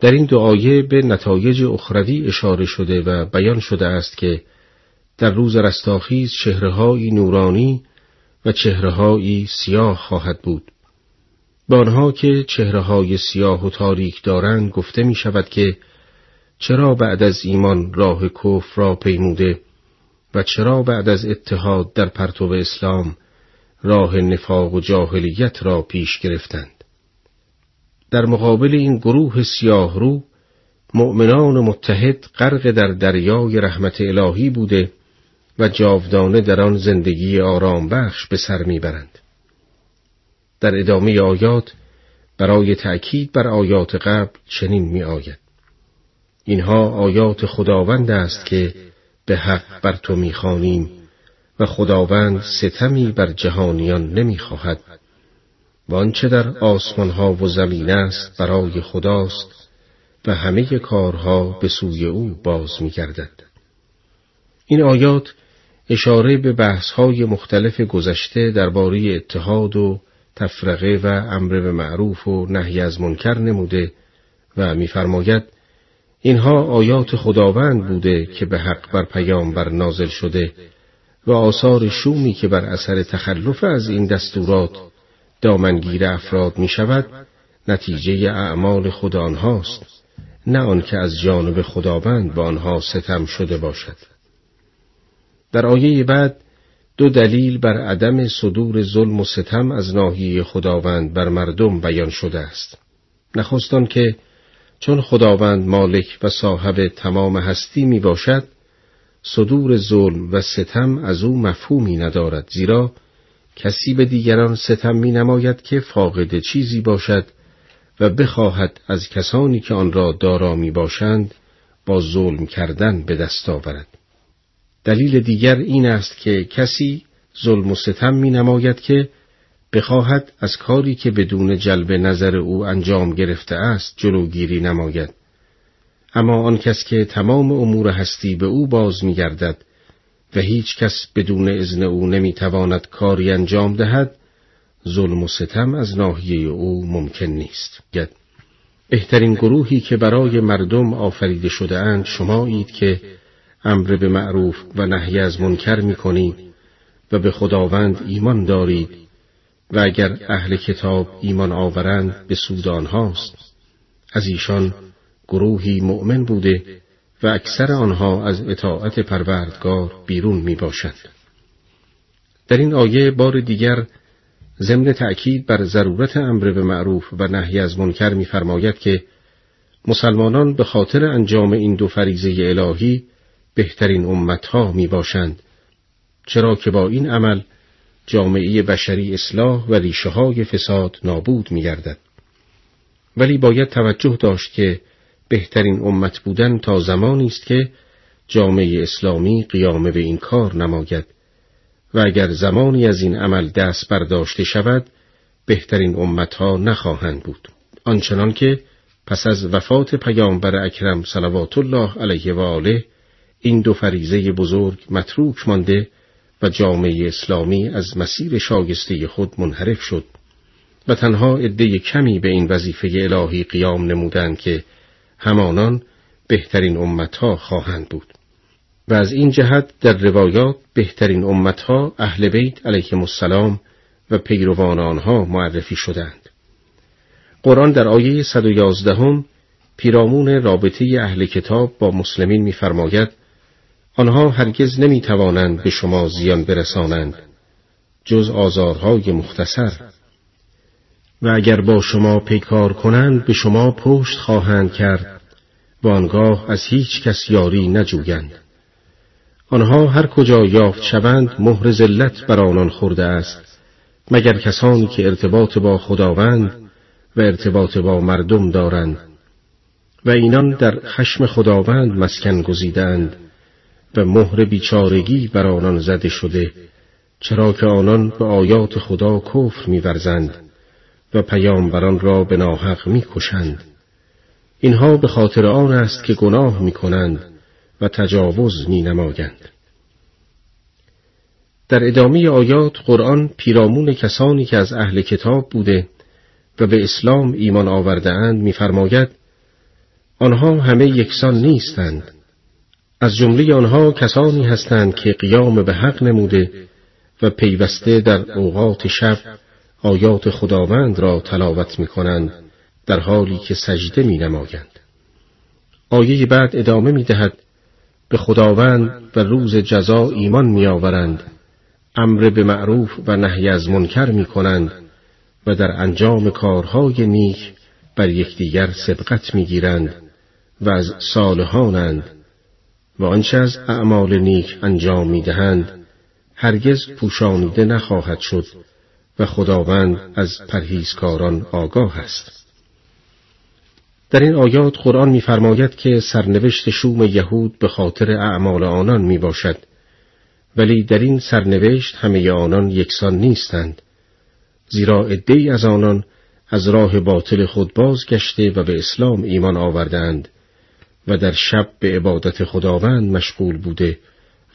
در این دعایه به نتایج اخروی اشاره شده و بیان شده است که در روز رستاخیز چهرههایی نورانی و چهرههایی سیاه خواهد بود. به آنها که چهرههای سیاه و تاریک دارند گفته می شود که چرا بعد از ایمان راه کفر را پیموده و چرا بعد از اتحاد در پرتو اسلام راه نفاق و جاهلیت را پیش گرفتند. در مقابل این گروه سیاه رو مؤمنان متحد غرق در دریای رحمت الهی بوده و جاودانه در آن زندگی آرام بخش به سر می‌برند. در ادامه آیات برای تأکید بر آیات قبل چنین می آید. اینها آیات خداوند است که به حق بر تو می‌خوانیم و خداوند ستمی بر جهانیان نمی‌خواهد و آنچه در آسمان ها و زمین است برای خداست و همه کارها به سوی او باز می گردد. این آیات اشاره به بحث های مختلف گذشته درباره اتحاد و تفرقه و امر به معروف و نهی از منکر نموده و میفرماید اینها آیات خداوند بوده که به حق بر پیامبر نازل شده و آثار شومی که بر اثر تخلف از این دستورات دامنگیر افراد می شود نتیجه اعمال خود آنهاست نه آنکه از جانب خداوند به آنها ستم شده باشد. در آیه بعد دو دلیل بر عدم صدور ظلم و ستم از ناحیه خداوند بر مردم بیان شده است. نخستان که چون خداوند مالک و صاحب تمام هستی می باشد صدور ظلم و ستم از او مفهومی ندارد زیرا کسی به دیگران ستم می نماید که فاقد چیزی باشد و بخواهد از کسانی که آن را دارا می باشند با ظلم کردن به دست آورد. دلیل دیگر این است که کسی ظلم و ستم می نماید که بخواهد از کاری که بدون جلب نظر او انجام گرفته است جلوگیری نماید. اما آن کس که تمام امور هستی به او باز می گردد و هیچ کس بدون اذن او نمی تواند کاری انجام دهد ظلم و ستم از ناحیه او ممکن نیست. بهترین گروهی که برای مردم آفریده شده اند شمایید که امر به معروف و نهی از منکر می کنید و به خداوند ایمان دارید و اگر اهل کتاب ایمان آورند به سود آنهاست از ایشان گروهی مؤمن بوده و اکثر آنها از اطاعت پروردگار بیرون می باشند. در این آیه بار دیگر ضمن تأکید بر ضرورت امر به معروف و نهی از منکر می‌فرماید که مسلمانان به خاطر انجام این دو فریزه الهی بهترین امتها می باشند چرا که با این عمل جامعه بشری اصلاح و ریشه های فساد نابود می گردد. ولی باید توجه داشت که بهترین امت بودن تا زمانی است که جامعه اسلامی قیام به این کار نماید و اگر زمانی از این عمل دست برداشته شود بهترین امتها نخواهند بود. آنچنان که پس از وفات پیامبر اکرم صلوات الله علیه و آله این دو فریزه بزرگ متروک مانده و جامعه اسلامی از مسیر شاگسته خود منحرف شد و تنها عده کمی به این وظیفه الهی قیام نمودند که همانان بهترین امتها خواهند بود و از این جهت در روایات بهترین امتها اهل بیت علیهم السلام و پیروان آنها معرفی شدند. قرآن در آیه 111 هم پیرامون رابطه اهل کتاب با مسلمین می‌فرماید آنها هرگز نمی توانند به شما زیان برسانند جز آزارهای مختصر و اگر با شما پیکار کنند به شما پشت خواهند کرد و آنگاه از هیچ کس یاری نجویند. آنها هر کجا یافت شوند مهر ذلت بر آنان خورده است مگر کسانی که ارتباط با خداوند و ارتباط با مردم دارند. و اینان در خشم خداوند مسکن گزیدند و مهر بیچارگی بر آنان زده شده چرا که آنان به آیات خدا کفر میورزند. و پیامبران را به ناحق می‌کشند اینها به خاطر آن است که گناه می‌کنند و تجاوز می نمایند. در ادامه آیات قرآن پیرامون کسانی که از اهل کتاب بوده و به اسلام ایمان آورده اند میفرماید آنها همه یکسان نیستند از جمله آنها کسانی هستند که قیام به حق نموده و پیوسته در اوقات شب آیات خداوند را تلاوت می کنند در حالی که سجده می نمایند. آیه بعد ادامه می دهد به خداوند و روز جزا ایمان میآورند امر به معروف و نهی از منکر می کنند و در انجام کارهای نیک بر یکدیگر سبقت می‌گیرند و از صالحانند و آنچه از اعمال نیک انجام می‌دهند هرگز پوشانیده نخواهد شد و خداوند از پرهیزکاران آگاه است. در این آیات قرآن می‌فرماید که سرنوشت شوم یهود به خاطر اعمال آنان می باشد ولی در این سرنوشت همه آنان یکسان نیستند زیرا عدهای از آنان از راه باطل خود بازگشته و به اسلام ایمان آوردند و در شب به عبادت خداوند مشغول بوده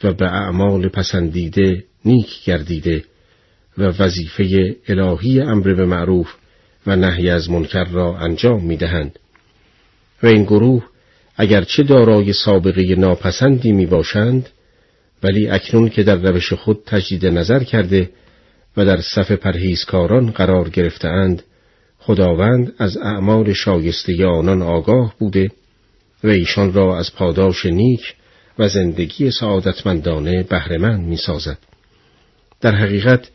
و به اعمال پسندیده نیک گردیده و وظیفه الهی امر به معروف و نهی از منکر را انجام می دهند. و این گروه اگرچه دارای سابقه ناپسندی می باشند ولی اکنون که در روش خود تجدید نظر کرده و در صف پرهیزکاران قرار گرفتهاند خداوند از اعمال شایسته آنان آگاه بوده و ایشان را از پاداش نیک و زندگی سعادتمندانه بهرهمند می سازد. در حقیقت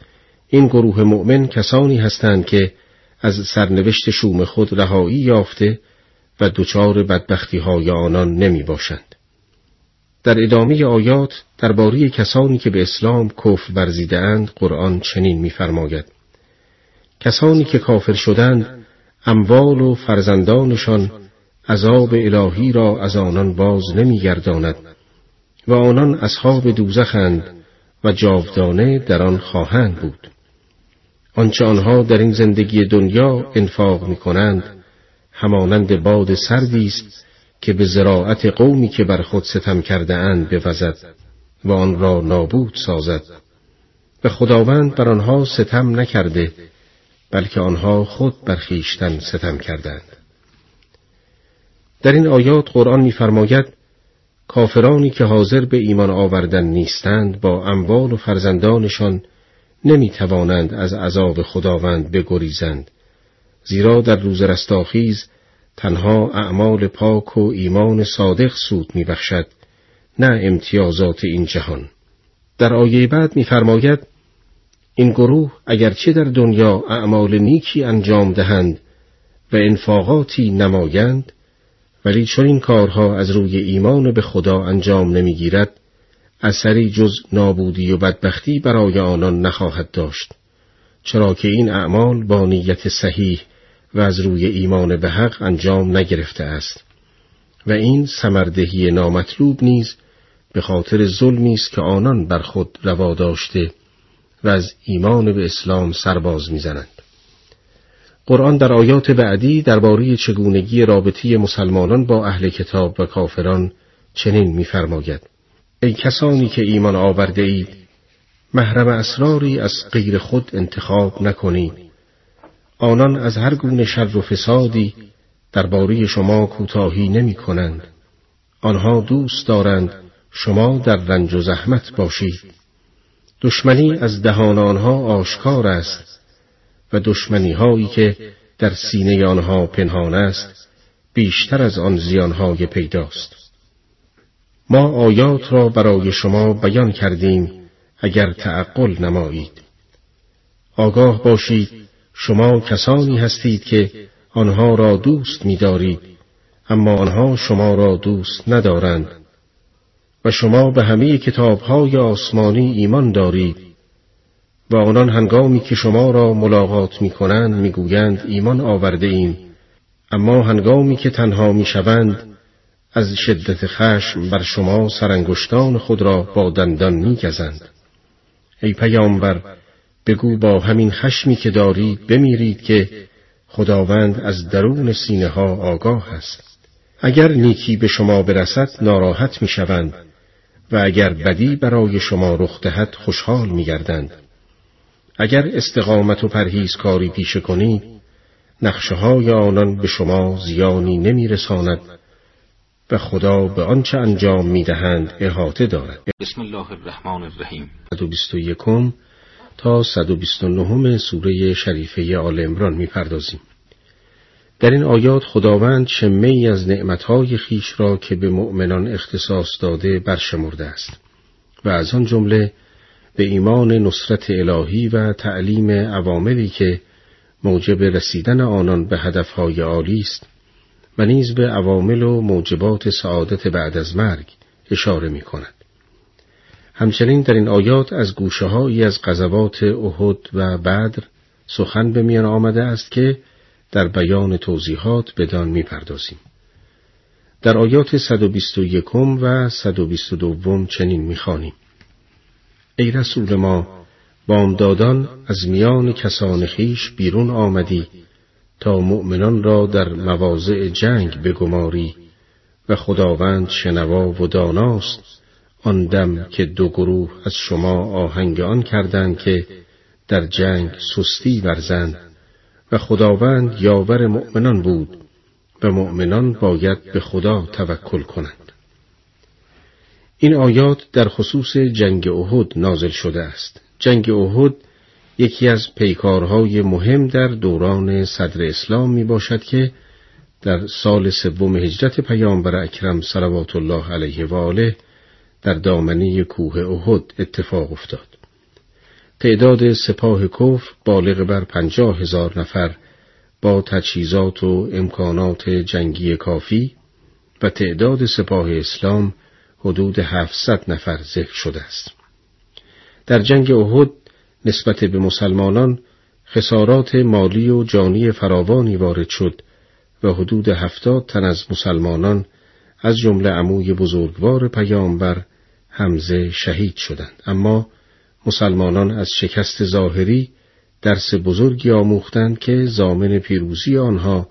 این گروه مؤمن کسانی هستند که از سرنوشت شوم خود رهایی یافته و دچار بدبختی های آنان نمی باشند. در ادامه آیات درباره کسانی که به اسلام کفر برزیده اند قرآن چنین می‌فرماید کسانی که کافر شدند اموال و فرزندانشان عذاب الهی را از آنان باز نمیگرداند و آنان اصحاب دوزخند و جاودانه در آن خواهند بود آنچه آنها در این زندگی دنیا انفاق می کنند همانند باد سردی است که به زراعت قومی که بر خود ستم کرده اند بوزد و آن را نابود سازد. و خداوند بر آنها ستم نکرده بلکه آنها خود بر خویشتن ستم کردند. در این آیات قرآن می‌فرماید کافرانی که حاضر به ایمان آوردن نیستند با اموال و فرزندانشان نمی توانند از عذاب خداوند بگریزند. زیرا در روز رستاخیز تنها اعمال پاک و ایمان صادق سود میبخشد نه امتیازات این جهان. در آیه بعد میفرماید این گروه اگرچه در دنیا اعمال نیکی انجام دهند و انفاقاتی نمایند ولی چون این کارها از روی ایمان به خدا انجام نمی‌گیرد اثری جز نابودی و بدبختی برای آنان نخواهد داشت. چرا که این اعمال با نیت صحیح و از روی ایمان به حق انجام نگرفته است. و این سمردهی نامطلوب نیز به خاطر ظلمی است که آنان بر خود روا داشته و از ایمان به اسلام سرباز می‌زنند. قرآن در آیات بعدی درباره چگونگی رابطی مسلمانان با اهل کتاب و کافران چنین می‌فرماید. ای کسانی که ایمان آورده اید محرم اسراری از غیر خود انتخاب نکنید آنان از هر گونه شر و فسادی درباره شما کوتاهی نمی کنند. آنها دوست دارند شما در رنج و زحمت باشید. دشمنی از دهان آنها آشکار است و دشمنی هایی که در سینه آنها پنهان است بیشتر از آن زیانهای پیداست. ما آیات را برای شما بیان کردیم اگر تعقل نمایید. آگاه باشید شما کسانی هستید که آنها را دوست می‌دارید اما آنها شما را دوست ندارند. و شما به همه کتابهای آسمانی ایمان دارید. و آنان هنگامی که شما را ملاقات می کنند می گویند ایمان آورده ایم. اما هنگامی که تنها می شوند از شدت خشم بر شما سرانگشتان خود را با دندان می گزند. ای پیامبر بگو با همین خشمی که دارید بمیرید که خداوند از درون سینه ها آگاه است. اگر نیکی به شما برسد ناراحت می‌شوند و اگر بدی برای شما رخ دهد خوشحال میگردند. اگر استقامت و پرهیزکاری پیشه کنید نقشه های آنان به شما زیانی نمیرساند و خدا به آنچه انجام می‌دهند احاطه دارد. بسم الله الرحمن الرحیم. 121 تا 129 سوره شریفه آل امران می‌پردازیم. در این آیات خداوند شمه ای از نعمتهای خیش را که به مؤمنان اختصاص داده برشمرده است و از آن جمله به ایمان نصرت الهی و تعلیم عواملی که موجب رسیدن آنان به هدفهای عالی است و نیز به عوامل و موجبات سعادت بعد از مرگ اشاره می کند. همچنین در این آیات از گوشه از غزوات احد و بدر سخن به میان آمده است که در بیان توضیحات بدان می‌پردازیم. در آیات 121 و 122 چنین می‌خوانیم. ای رسول ما بامدادان از میان کسان خیش بیرون آمدی تا مؤمنان را در مواضع جنگ بگماری و خداوند شنوا و داناست آن دم که دو گروه از شما آهنگ آن کردند که در جنگ سستی ورزند و خداوند یاور مؤمنان بود و مؤمنان باید به خدا توکل کنند. این آیات در خصوص جنگ احد نازل شده است. جنگ احد یکی از پیکارهای مهم در دوران صدر اسلام می باشد که در سال سوم هجرت پیامبر اکرم صلوات الله علیه و آله در دامنه کوه احد اتفاق افتاد. تعداد سپاه کفر بالغ بر پنجاه هزار نفر با تجهیزات و امکانات جنگی کافی و تعداد سپاه اسلام حدود هفتصد نفر ذکر شده است. در جنگ احد نسبت به مسلمانان خسارات مالی و جانی فراوانی وارد شد و حدود هفتاد تن از مسلمانان از جمله عموی بزرگوار پیامبر حمزه شهید شدند. اما مسلمانان از شکست ظاهری درس بزرگی آموختند که زامن پیروزی آنها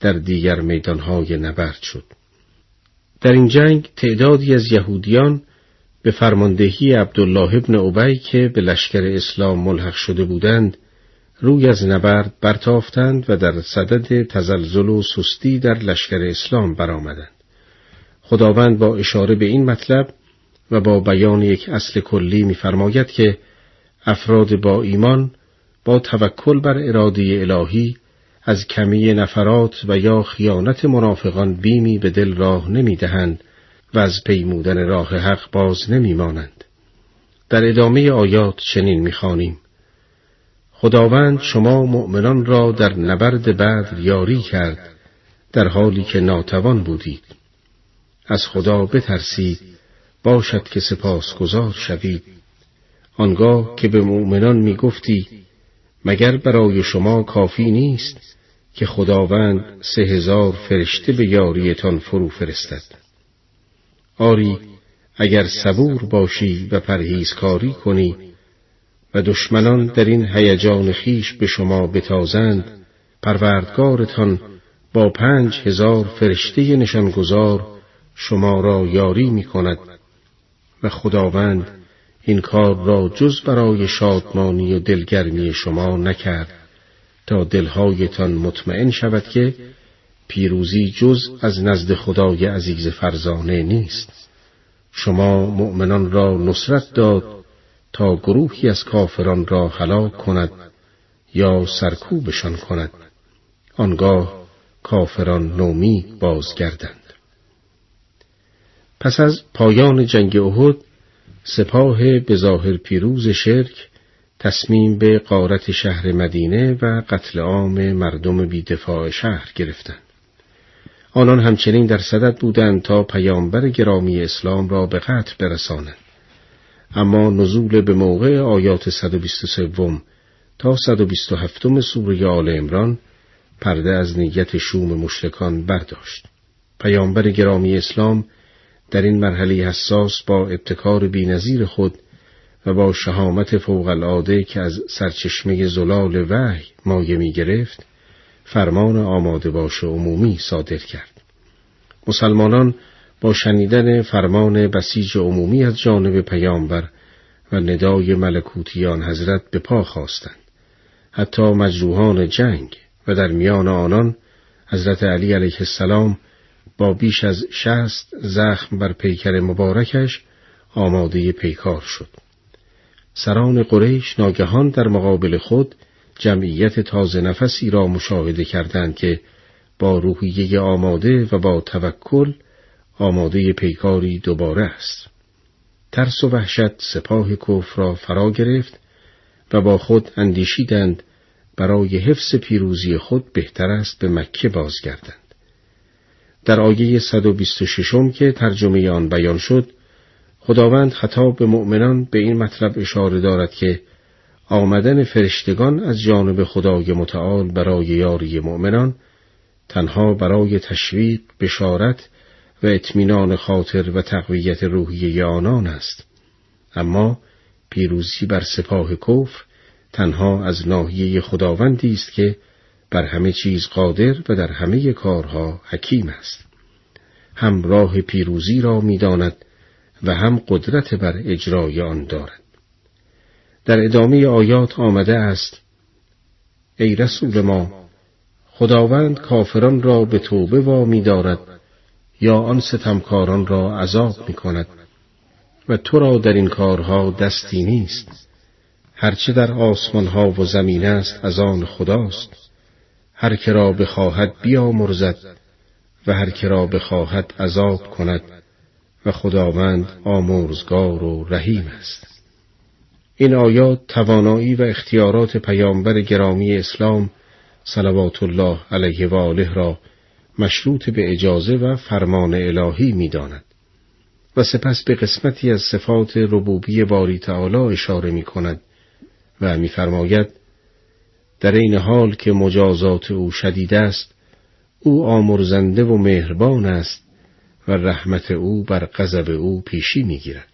در دیگر میدانهای نبرد شد. در این جنگ تعدادی از یهودیان به فرماندهی عبدالله ابن عبی که به لشکر اسلام ملحق شده بودند روی از نبرد برتافتند و در صدد تزلزل و سستی در لشکر اسلام برآمدند. خداوند با اشاره به این مطلب و با بیان یک اصل کلی می‌فرماید که افراد با ایمان با توکل بر اراده الهی از کمی نفرات و یا خیانت منافقان بیمی به دل راه نمی‌دهند و از پیمودن راه حق باز نمیمانند. در ادامه آیات چنین می‌خوانیم. خداوند شما مؤمنان را در نبرد بدر یاری کرد در حالی که ناتوان بودید. از خدا بترسید باشد که سپاسگزار شوید. آنگاه که به مؤمنان می گفتی مگر برای شما کافی نیست که خداوند سه هزار فرشته به یاریتان فرو فرستد؟ آری اگر صبور باشی و پرهیزکاری کنی و دشمنان در این هیجان خیش به شما بتازند پروردگارتان با پنج هزار فرشته نشانگزار شما را یاری می کند و خداوند این کار را جز برای شادمانی و دلگرمی شما نکرد تا دلهایتان مطمئن شود که پیروزی جز از نزد خدای عزیز فرزانه نیست. شما مؤمنان را نصرت داد تا گروهی از کافران را هلاک کند یا سرکوبشان کند. آنگاه کافران نومید بازگردند. پس از پایان جنگ احد سپاه بظاهر پیروز شرک تصمیم به قارت شهر مدینه و قتل عام مردم بیدفاع شهر گرفتند. آنان همچنین در صدد بودند تا پیامبر گرامی اسلام را به قتل برسانند. اما نزول به موقع آیات 123 تا 127 سوره آل امران پرده از نیت شوم مشرکان برداشت. پیامبر گرامی اسلام در این مرحله حساس با ابتکار بینظیر خود و با شهامت فوق العاده که از سرچشمه زلال وحی مایه می گرفت فرمان آماده باش عمومی صادر کرد. مسلمانان با شنیدن فرمان بسیج عمومی از جانب پیامبر و ندای ملکوتیان حضرت به پا خواستند. حتی مجروحان جنگ و در میان آنان حضرت علی علیه السلام با بیش از شست زخم بر پیکر مبارکش آماده پیکار شد. سران قریش ناگهان در مقابل خود جمعیت تازه نفسی را مشاهده کردند که با روحیه آماده و با توکل آماده پیکاری دوباره است. ترس و وحشت سپاه کفر را فرا گرفت و با خود اندیشیدند برای حفظ پیروزی خود بهتر است به مکه بازگردند. در آیه 126 که ترجمه آن بیان شد خداوند خطاب به مؤمنان به این مطلب اشاره دارد که آمدن فرشتگان از جانب خدای متعال برای یاری مؤمنان تنها برای تشویق بشارت و اطمینان خاطر و تقویت روحیه آنان است. اما پیروزی بر سپاه کفر تنها از ناحیه خداوندی است که بر همه چیز قادر و در همه کارها حکیم است. هم راه پیروزی را می‌داند و هم قدرت بر اجرای آن دارد. در ادامه آیات آمده است. ای رسول ما خداوند کافران را به توبه وامی دارد یا آن ستمکاران را عذاب می کند و تو را در این کارها دستی نیست. هرچه در آسمان ها و زمین است از آن خداست. هر که را بخواهد بیامرزد و هر که را بخواهد عذاب کند و خداوند آمرزگار و رحیم است. این آیات توانایی و اختیارات پیامبر گرامی اسلام صلوات الله علیه و آله را مشروط به اجازه و فرمان الهی می‌داند؟ و سپس به قسمتی از صفات ربوبی باری تعالی اشاره می کند و میفرماید در این حال که مجازات او شدید است او آمرزنده و مهربان است و رحمت او بر غضب او پیشی می‌گیرد.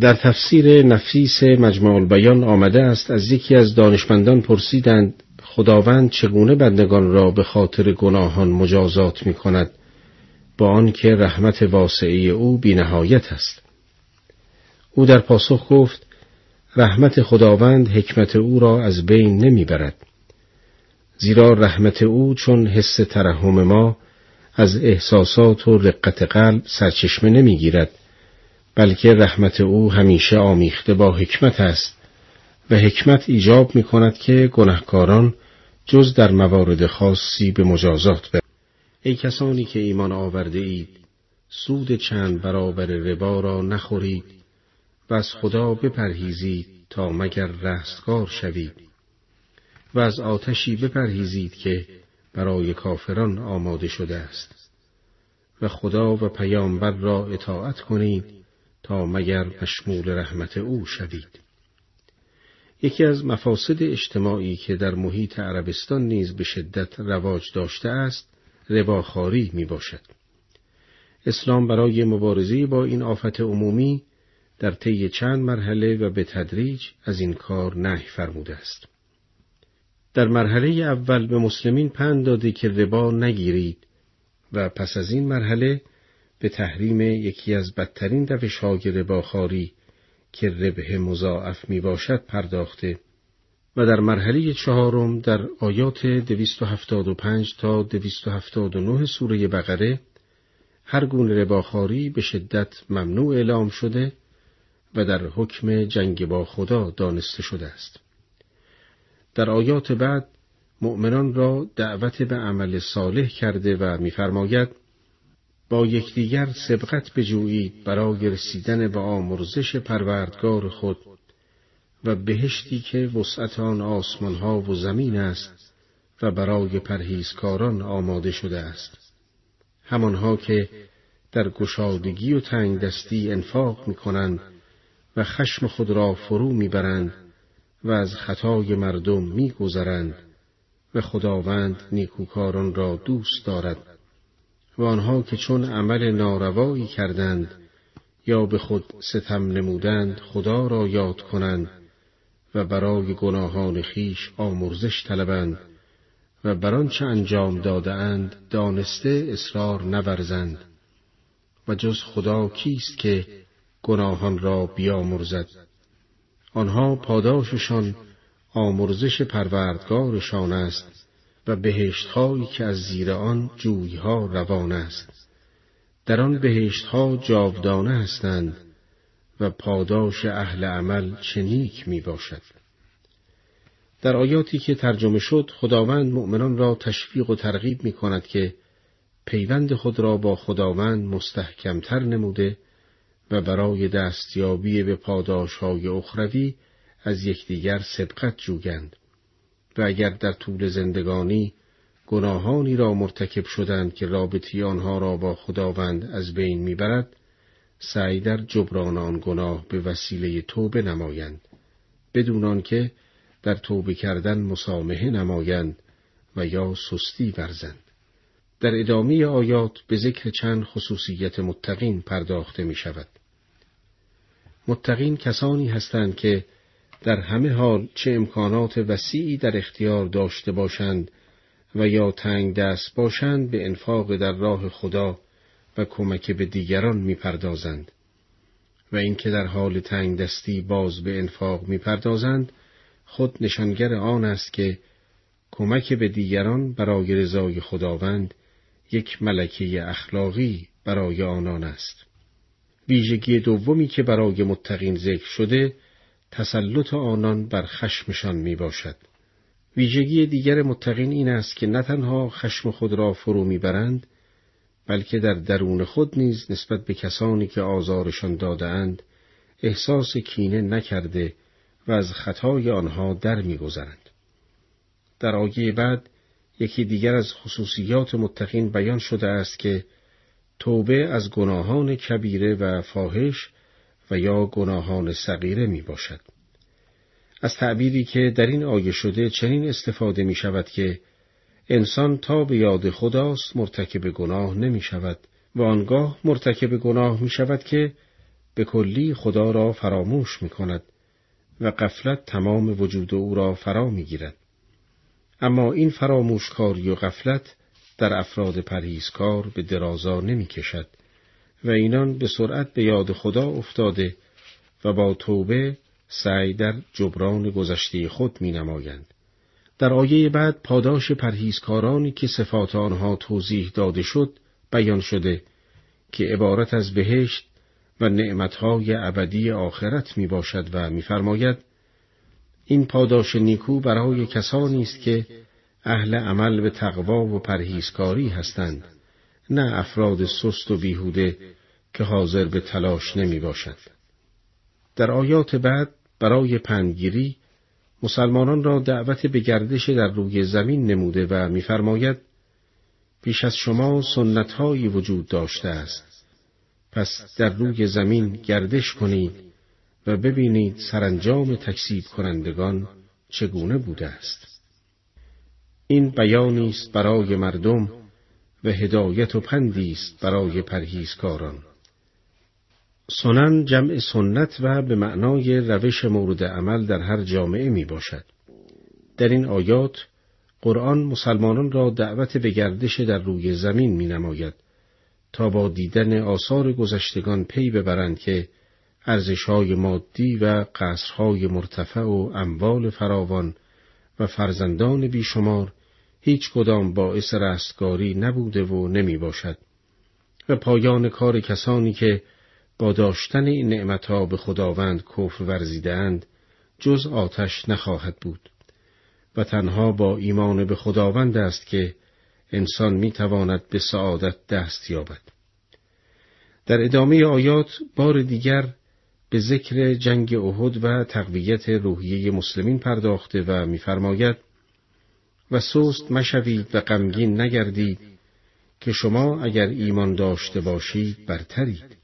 در تفسیر نفیس مجموع البیان آمده است از یکی از دانشمندان پرسیدند خداوند چگونه بندگان را به خاطر گناهان مجازات می کند با آنکه رحمت واسعه او بینهایت است؟ او در پاسخ گفت رحمت خداوند حکمت او را از بین نمی‌برد زیرا رحمت او چون حس ترحم ما از احساسات و رقت قلب سرچشمه نمی‌گیرد. بلکه رحمت او همیشه آمیخته با حکمت است و حکمت ایجاب می کند که گناهکاران جز در موارد خاصی به مجازات برند. ای کسانی که ایمان آورده اید سود چند برابر ربا را نخورید و از خدا بپرهیزید تا مگر رستگار شوید و از آتشی بپرهیزید که برای کافران آماده شده است و خدا و پیامبر را اطاعت کنید تا مگر مشمول رحمت او شوید یکی از مفاسد اجتماعی که در محیط عربستان نیز به شدت رواج داشته است رباخاری می باشد. اسلام برای مبارزه با این آفت عمومی در طی چند مرحله و به تدریج از این کار نهی فرموده است. در مرحله اول به مسلمین پند داده که ربا نگیرید و پس از این مرحله به تحریم یکی از بدترین روشهای رباخاری که ربه مضاعف می باشد پرداخته و در مرحله چهارم در آیات 275 تا 279 سوره بقره هر گونه رباخاری به شدت ممنوع اعلام شده و در حکم جنگ با خدا دانسته شده است. در آیات بعد مؤمنان را دعوت به عمل صالح کرده و می‌فرماید با یکدیگر سبقت بجویید برای رسیدن به آمرزش پروردگار خود و بهشتی که وسعت آن آسمان ها و زمین است و برای پرهیزکاران آماده شده است. همانها که در گشادگی و تنگ دستی انفاق می کنند و خشم خود را فرو می‌برند و از خطای مردم میگذرند و خداوند نیکوکاران را دوست دارد. و آنها که چون عمل ناروایی کردند یا به خود ستم نمودند خدا را یاد کنند و برای گناهان خیش آمرزش طلبند و بر چه انجام داده اند دانسته اصرار نورزند و جز خدا کیست که گناهان را بیامرزد؟ آنها پاداششان آمرزش پروردگارشان است و بهشتهایی که از زیر آن جویها روان است در آن بهشتها جاودانه هستند و پاداش اهل عمل چنیک می باشد. در آیاتی که ترجمه شد خداوند مؤمنان را تشویق و ترغیب می کند که پیوند خود را با خداوند مستحکمتر نموده و برای دستیابی به پاداشهای اخروی از یکدیگر سبقت جوگند و اگر در طول زندگانی گناهانی را مرتکب شدند که رابطی آنها را با خداوند از بین می‌برد سعی در جبران آن گناه به وسیله توبه نمایند بدون آنکه در توبه کردن مسامحه نمایند و یا سستی ورزند در ادامه آیات به ذکر چند خصوصیت متقین پرداخته می شود. متقین کسانی هستند که در همه حال چه امکانات وسیعی در اختیار داشته باشند و یا تنگ دست باشند به انفاق در راه خدا و کمک به دیگران می‌پردازند و اینکه در حال تنگ دستی باز به انفاق می‌پردازند خود نشانگر آن است که کمک به دیگران برای رضای خداوند یک ملکه اخلاقی برای آنان است. ویژگی دومی که برای متقین ذکر شده تسلط آنان بر خشمشان می باشد. ویژگی دیگر متقین این است که نه تنها خشم خود را فرو می‌برند بلکه در درون خود نیز نسبت به کسانی که آزارشان دادهاند احساس کینه نکرده و از خطای آنها در میگذرند. در آیه بعد یکی دیگر از خصوصیات متقین بیان شده است که توبه از گناهان کبیره و فاحش و یا گناهان صغیره می باشد. از تعبیری که در این آیه شده چنین استفاده می شود که انسان تا به یاد خداست مرتکب گناه نمی شود و آنگاه مرتکب گناه می شود که به کلی خدا را فراموش می کند و قفلت تمام وجود او را فرا می گیرد. اما این فراموشکاری و غفلت در افراد پرهیزکار به درازا نمی کشد و اینان به سرعت به یاد خدا افتاده و با توبه سعی در جبران گذشته خود می نمایند. در آیه بعد پاداش پرهیزکارانی که صفات آنها توضیح داده شد بیان شده که عبارت از بهشت و نعمتهای ابدی آخرت می باشد و میفرماید این پاداش نیکو برای کسانی است که اهل عمل به تقوا و پرهیزکاری هستند نه افراد سست و بیهوده که حاضر به تلاش نمی باشد. در آیات بعد برای پندگیری مسلمانان را دعوت به گردش در روی زمین نموده و می‌فرماید پیش از شما سنتهایی وجود داشته است پس در روی زمین گردش کنید و ببینید سرانجام تکسیب کنندگان چگونه بوده است این بیانی است برای مردم و هدایت و پندی است برای پرهیزکاران سنن جمع سنت و به معنای روش مورد عمل در هر جامعه می باشد. در این آیات قرآن مسلمانان را دعوت به گردش در روی زمین می نماید تا با دیدن آثار گذشتگان پی ببرند که ارزشهای مادی و قصرهای مرتفع و اموال فراوان و فرزندان بیشمار هیچ کدام باعث رستگاری نبوده و نمی باشد و پایان کار کسانی که با داشتن این نعمتها به خداوند کفر ورزیدند جز آتش نخواهد بود و تنها با ایمان به خداوند است که انسان می تواند به سعادت دست یابد. در ادامه آیات بار دیگر به ذکر جنگ احد و تقویت روحیه مسلمین پرداخته و می‌فرماید و سست مشوید و غمگین نگردید که شما اگر ایمان داشته باشید برترید.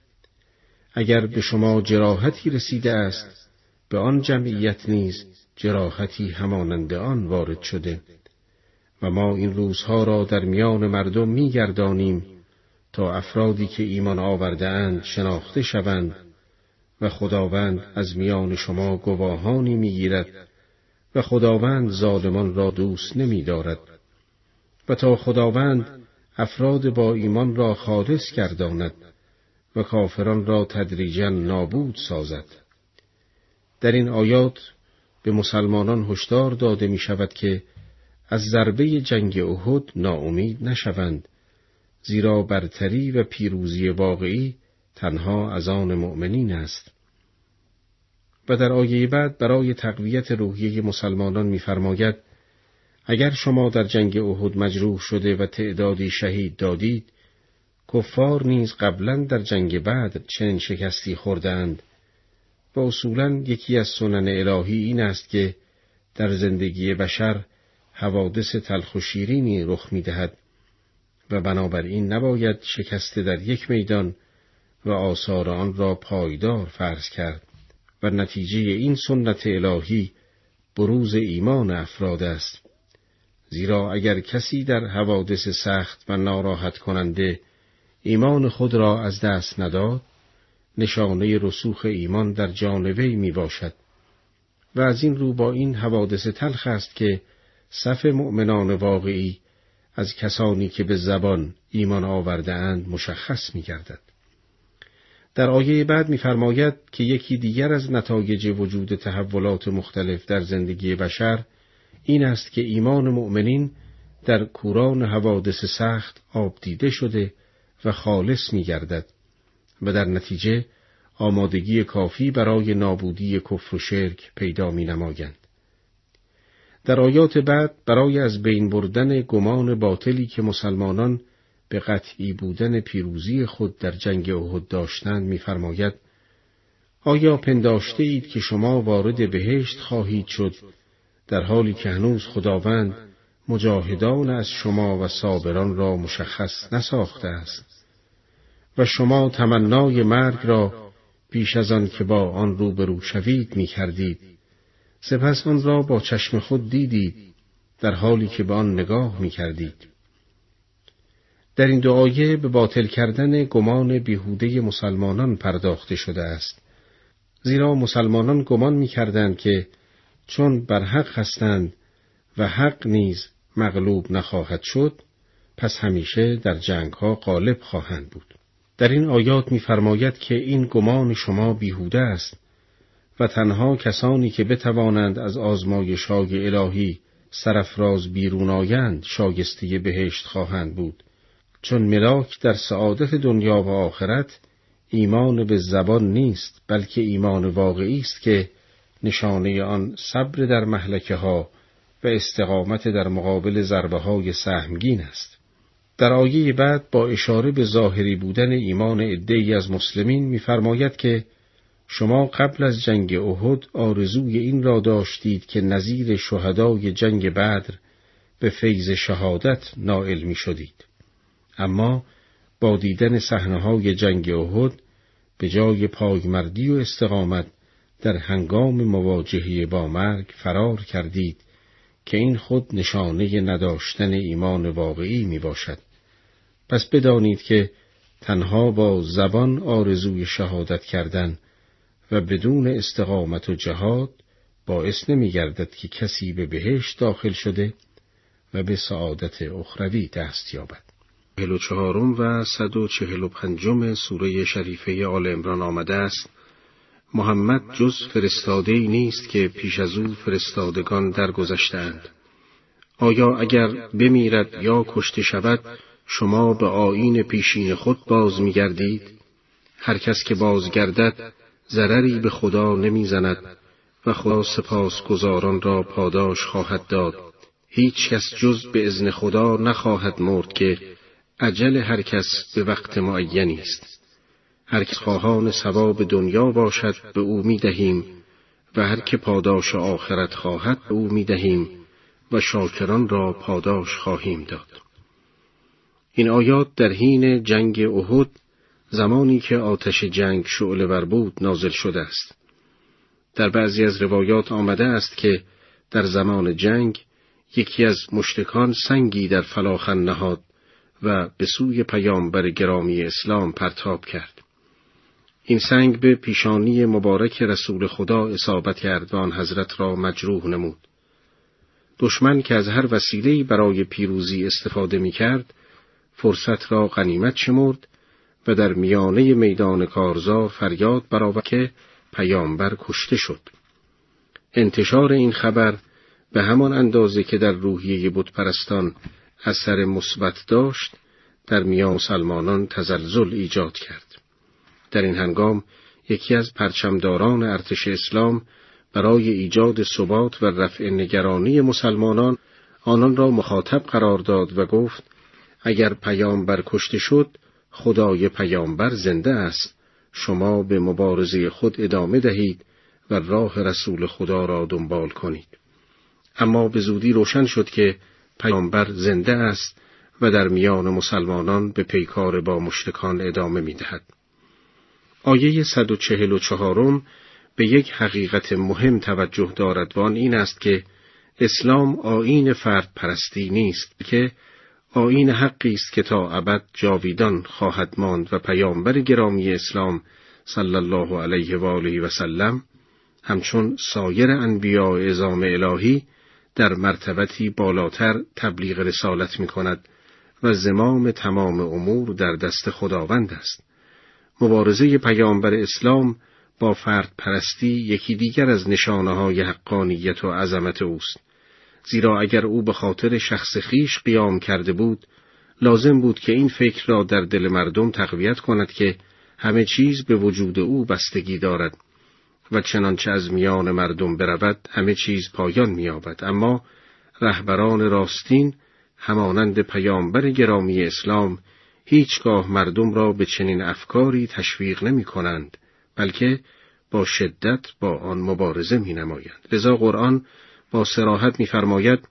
اگر به شما جراحتی رسیده است به آن جمعیت نیز جراحتی همانند آن وارد شده. و ما این روزها را در میان مردم میگردانیم تا افرادی که ایمان آورده اند شناخته شوند و خداوند از میان شما گواهانی می‌گیرد و خداوند ظالمان را دوست نمی دارد و تا خداوند افراد با ایمان را خالص گرداند و کافران را تدریجا نابود سازد. در این آیات به مسلمانان هشدار داده می شود که از ضربه جنگ احد ناامید نشوند زیرا برتری و پیروزی واقعی تنها از آن مؤمنین است و در آیه بعد برای تقویت روحیه مسلمانان می‌فرماید اگر شما در جنگ احد مجروح شده و تعدادی شهید دادید کفار نیز قبلا در جنگ بعد چنین شکستی خوردند و اصولا یکی از سنن الهی این است که در زندگی بشر حوادث تلخ و شیرینی رخ می‌دهد و بنابراین نباید شکسته در یک میدان و آثار آن را پایدار فرض کرد. و نتیجه این سنت الهی بروز ایمان افراد است زیرا اگر کسی در حوادث سخت و ناراحت کننده ایمان خود را از دست نداد نشانه رسوخ ایمان در جانوی می باشد و از این رو با این حوادث تلخ است که صف مؤمنان واقعی از کسانی که به زبان ایمان آورده اند مشخص می گردد. در آیه بعد می‌فرماید که یکی دیگر از نتایج وجود تحولات مختلف در زندگی بشر این است که ایمان مؤمنین در کوران حوادث سخت آب دیده شده و خالص می گردد و در نتیجه آمادگی کافی برای نابودی کفر و شرک پیدا می نمایند. در آیات بعد برای از بین بردن گمان باطلی که مسلمانان به قطعی بودن پیروزی خود در جنگ احد داشتند می‌فرماید آیا پنداشته اید که شما وارد بهشت خواهید شد در حالی که هنوز خداوند مجاهدان از شما و صابران را مشخص نساخته است و شما تمنای مرگ را پیش از آن که با آن روبرو شوید می کردید سپس آن را با چشم خود دیدید در حالی که به آن نگاه می کردید در این دعایه به باطل کردن گمان بیهوده مسلمانان پرداخته شده است. زیرا مسلمانان گمان می کردند که چون بر حق هستند و حق نیز مغلوب نخواهد شد پس همیشه در جنگ ها غالب خواهند بود. در این آیات می‌فرماید که این گمان شما بیهوده است و تنها کسانی که بتوانند از آزمایش های الهی سرفراز بیرون آیند شاگسته بهشت خواهند بود. چون ملاک در سعادت دنیا و آخرت ایمان به زبان نیست بلکه ایمان واقعی است که نشانه آن صبر در محلکه ها و استقامت در مقابل ضربه های سهمگین است. در آیه بعد با اشاره به ظاهری بودن ایمان عدهای از مسلمین می‌فرماید که شما قبل از جنگ احد آرزوی این را داشتید که نظیر شهدای جنگ بدر به فیض شهادت نائل می شدید. اما با دیدن های جنگ احد به جای پایمردی و استقامت در هنگام مواجهه با مرگ فرار کردید که این خود نشانه نداشتن ایمان واقعی می باشد. پس بدانید که تنها با زبان آرزوی شهادت کردن و بدون استقامت و جهاد باعث نمی گردد که کسی به بهشت داخل شده و به سعادت اخروی دست یابد. چهارم و صد و چهل و پنجم سوره شریفه آل امران آمده است. محمد جز فرستاده نیست که پیش از او فرستادگان درگذشتند. آیا اگر بمیرد یا کشته شود شما به آین پیشین خود باز میگردید؟ هر کس که بازگردد ضرری به خدا نمی‌زند و خدا سپاس گزاران را پاداش خواهد داد. هیچ کس جز به ازن خدا نخواهد مرد که عجل هر کس به وقت معینی است هر که خواهان ثواب دنیا باشد به او می دهیم و هر که پاداش آخرت خواهد به او می دهیم و شاکران را پاداش خواهیم داد. این آیات در حین جنگ احد زمانی که آتش جنگ شعله ور بود نازل شده است. در بعضی از روایات آمده است که در زمان جنگ یکی از مشتکان سنگی در فلاخن نهاد و به سوی پیامبر گرامی اسلام پرتاب کرد. این سنگ به پیشانی مبارک رسول خدا اصابت کرد و آن حضرت را مجروح نمود. دشمن که از هر وسیله‌ای برای پیروزی استفاده می کرد، فرصت را غنیمت شمرد و در میانه میدان کارزار فریاد برآورد که پیامبر کشته شد. انتشار این خبر به همان اندازه که در روحیه بتپرستان اثر مثبت داشت، در میان مسلمانان تزلزل ایجاد کرد. در این هنگام یکی از پرچمداران ارتش اسلام برای ایجاد ثبات و رفع نگرانی مسلمانان آنان را مخاطب قرار داد و گفت اگر پیامبر کشته شد خدای پیامبر زنده است شما به مبارزه خود ادامه دهید و راه رسول خدا را دنبال کنید اما به زودی روشن شد که پیامبر زنده است و در میان مسلمانان به پیکار با مشتکان ادامه می دهد. آیه 144 به یک حقیقت مهم توجه دارد و آن این است که اسلام آیین فرد پرستی نیست که آیین حقی است که تا ابد جاویدان خواهد ماند و پیامبر گرامی اسلام صلی الله علیه و آله و سلم همچون سایر انبیاء ازام الهی در مرتبتی بالاتر تبلیغ رسالت می کند و زمام تمام امور در دست خداوند است مبارزه پیامبر اسلام با فرد پرستی یکی دیگر از نشانه های حقانیت و عظمت اوست. زیرا اگر او به خاطر شخص خیش قیام کرده بود، لازم بود که این فکر را در دل مردم تقویت کند که همه چیز به وجود او بستگی دارد و چنانچه از میان مردم برود همه چیز پایان مییابد اما رهبران راستین همانند پیامبر گرامی اسلام هیچگاه مردم را به چنین افکاری تشویق نمی کنند بلکه با شدت با آن مبارزه می نمایند. لذا قرآن با سراحت میفرماید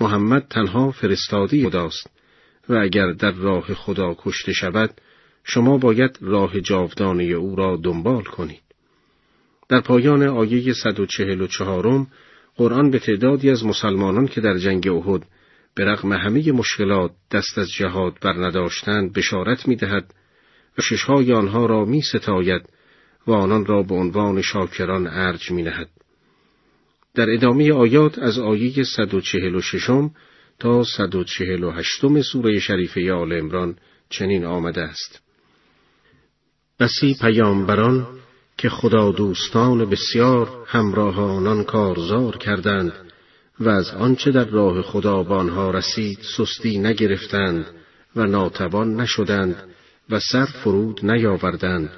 محمد تنها فرستادی خداست و اگر در راه خدا کشته شود شما باید راه جاودانه او را دنبال کنید. در پایان آیه 144 قرآن به تعدادی از مسلمانان که در جنگ احد به رغم همه مشکلات دست از جهاد برنداشتند بشارت می دهد و ششهای آنها را می ستاید و آنان را به عنوان شاکران ارج می نهد. در ادامه آیات از آیه 146 تا 148 سوره شریفه آل امران چنین آمده است. بسی پیامبران که خدا دوستان بسیار همراه آنان کارزار کردند و از آنچه در راه خدا بانها رسید سستی نگرفتند و ناتوان نشدند و سر فرود نیاوردند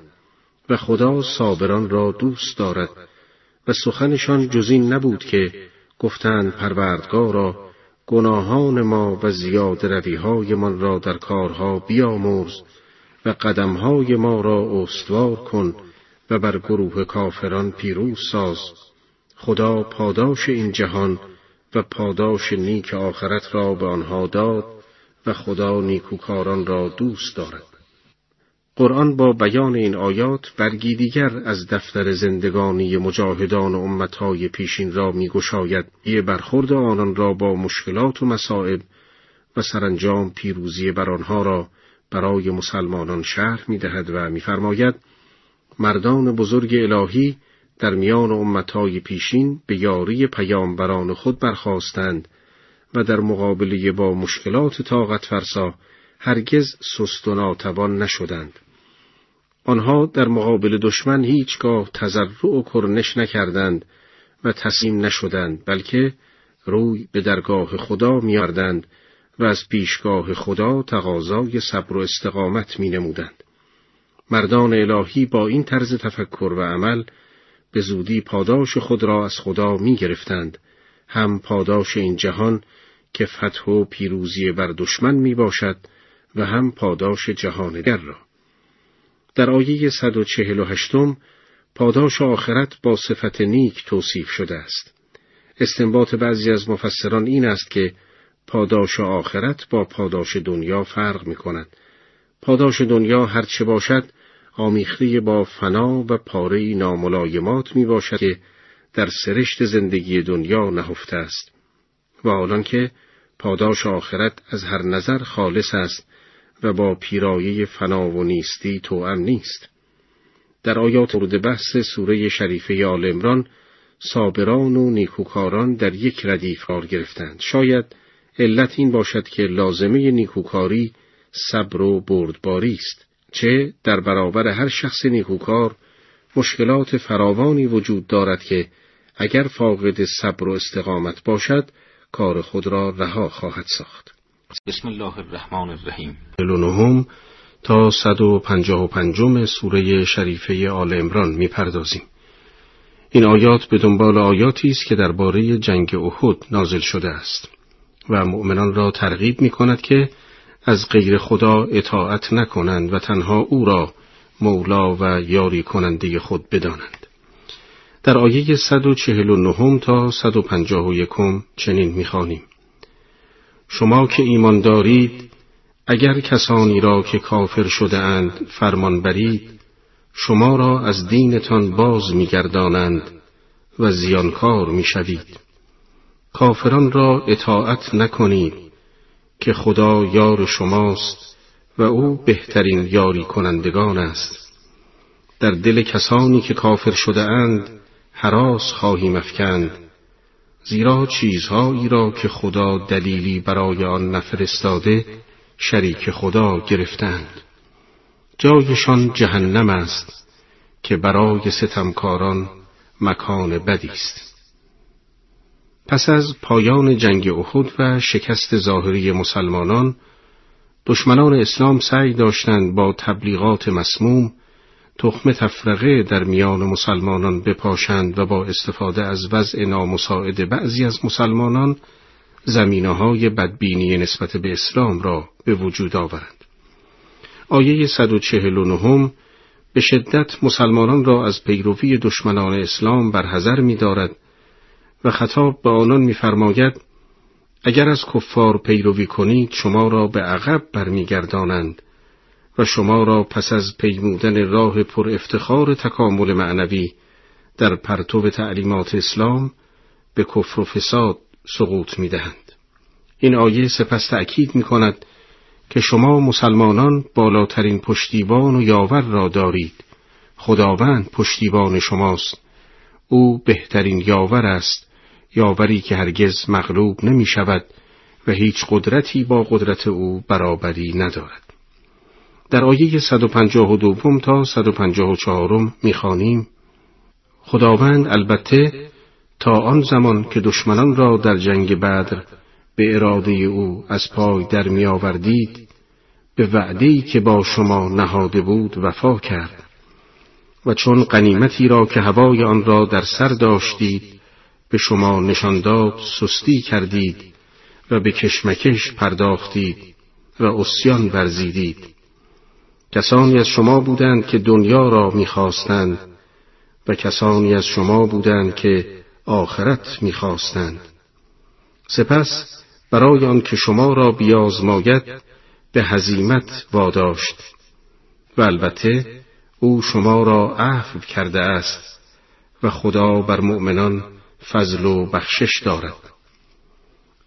و خدا صابران را دوست دارد و سخنشان جزین نبود که گفتند پروردگارا گناهان ما و زیاد رویهایمان را در کارها بیامرز و قدمهای ما را استوار کن و بر گروه کافران پیروز ساز. خدا پاداش این جهان و پاداش نیک آخرت را به آنها داد و خدا نیکوکاران را دوست دارد. قرآن با بیان این آیات برگی دیگر از دفتر زندگانی مجاهدان و امتهای پیشین را میگشاید یه برخورد آنان را با مشکلات و مسائب و سرانجام پیروزی بر آنها را برای مسلمانان شرح می دهد و میفرماید مردان بزرگ الهی در میان امتهای پیشین به یاری پیامبران خود برخواستند و در مقابله با مشکلات طاقت فرسا هرگز سست و ناتوان نشدند. آنها در مقابل دشمن هیچگاه تضرع و کرنش نکردند و تسلیم نشدند بلکه روی به درگاه خدا میاردند و از پیشگاه خدا تقاضای صبر و استقامت می نمودند. مردان الهی با این طرز تفکر و عمل به زودی پاداش خود را از خدا می گرفتند. هم پاداش این جهان که فتح و پیروزی بر دشمن می باشد و هم پاداش جهان در را. در آیه 148 پاداش آخرت با صفت نیک توصیف شده است. استنباط بعضی از مفسران این است که پاداش آخرت با پاداش دنیا فرق می کند. پاداش دنیا هرچه باشد آمیخته با فنا و پاره ناملایمات می باشد که در سرشت زندگی دنیا نهفته است و حالان که پاداش آخرت از هر نظر خالص است و با پیرایه فنا و نیستی توأم نیست. در آیات مورد بحث سوره شریفه آل امران صابران و نیکوکاران در یک ردیف قرار گرفتند. شاید علت این باشد که لازمه نیکوکاری صبر و بردباری است چه در برابر هر شخص نیکوکار مشکلات فراوانی وجود دارد که اگر فاقد صبر و استقامت باشد کار خود را رها خواهد ساخت. بسم الله الرحمن الرحیم. نهم تا 155 سوره شریفه آل عمران می‌پردازیم. این آیات به دنبال آیاتی است که درباره جنگ احد نازل شده است و مؤمنان را ترغیب می کند که از غیر خدا اطاعت نکنند و تنها او را مولا و یاری کننده خود بدانند. در آیه 149 تا 151 چنین می‌خوانیم. شما که ایمان دارید اگر کسانی را که کافر شده اند فرمان برید شما را از دینتان باز میگردانند و زیانکار می‌شوید. کافران را اطاعت نکنید. که خدا یار شماست و او بهترین یاری کنندگان است. در دل کسانی که کافر شده اند حراس خواهیم افکند. زیرا چیزهایی را که خدا دلیلی برای آن نفرستاده شریک خدا گرفتند. جایشان جهنم است که برای ستمکاران مکان بدی است. پس از پایان جنگ احد و شکست ظاهری مسلمانان دشمنان اسلام سعی داشتند با تبلیغات مسموم تخم تفرقه در میان مسلمانان بپاشند و با استفاده از وضع نامساعد بعضی از مسلمانان زمینه های بدبینی نسبت به اسلام را به وجود آورند. آیه 149 به شدت مسلمانان را از پیروی دشمنان اسلام برحذر می دارد و خطاب به آنان میفرماید اگر از کفار پیروی کنید شما را به عقب برمیگردانند و شما را پس از پیمودن راه پر افتخار تکامل معنوی در پرتو تعلیمات اسلام به کفر و فساد سقوط می دهند. این آیه سپس تأکید می کند که شما مسلمانان بالاترین پشتیبان و یاور را دارید. خداوند پشتیبان شماست. او بهترین یاور است. یاوری که هرگز مغلوب نمی شود و هیچ قدرتی با قدرت او برابری ندارد. در آیه 152 تا 154 می‌خوانیم خداوند البته تا آن زمان که دشمنان را در جنگ بدر به اراده او از پای در می آوردید به وعده‌ای که با شما نهاده بود وفا کرد و چون قنیمتی را که هوای آن را در سر داشتید به شما نشان داد سستی کردید و به کشمکش پرداختید و اسیان ورزیدید. کسانی از شما بودند که دنیا را می‌خواستند و کسانی از شما بودند که آخرت می‌خواستند. سپس برای آن که شما را بیازماید به هزیمت واداشت و البته او شما را عفو کرده است و خدا بر مؤمنان فضل و بخشش دارد.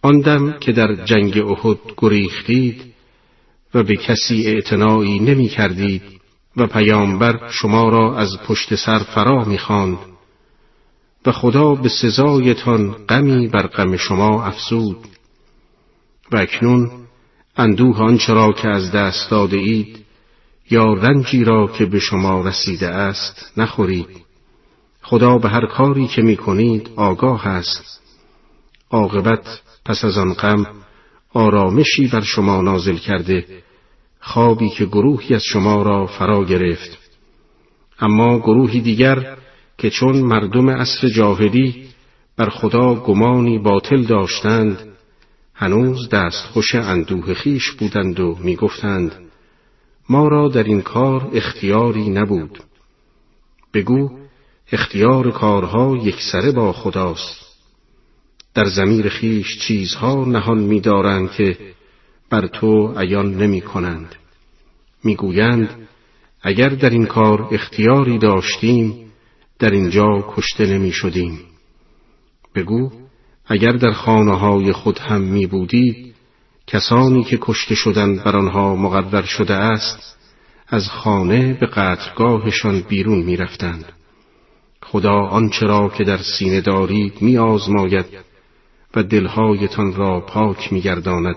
آن دم که در جنگ احد گریختید و به کسی اعتنایی نمی کردید و پیامبر شما را از پشت سر فرا می خاند و خدا به سزایتان غمی بر غم شما افزود. و اکنون اندوه آنچه را که از دست داده اید یا رنجی را که به شما رسیده است نخورید. خدا به هر کاری که می کنید آگاه است. عاقبت پس از آن غم آرامشی بر شما نازل کرده خوابی که گروهی از شما را فرا گرفت. اما گروهی دیگر که چون مردم عصر جاهلی بر خدا گمانی باطل داشتند هنوز دست خوش اندوه خیش بودند و می‌گفتند ما را در این کار اختیاری نبود. بگو اختیار کارها یکسره با خداست. در زمیر خیش چیزها نهان می‌دارند که بر تو عیان نمی کنند می‌گویند اگر در این کار اختیاری داشتیم در اینجا کشته نمی شدیم بگو اگر در خانه های خود هم می بودید کسانی که کشته شدند بر آنها مقرر شده است از خانه به قتلگاهشان بیرون می رفتند. خدا آنچه را که در سینه دارید می آزماید و دلهایتان را پاک می گرداند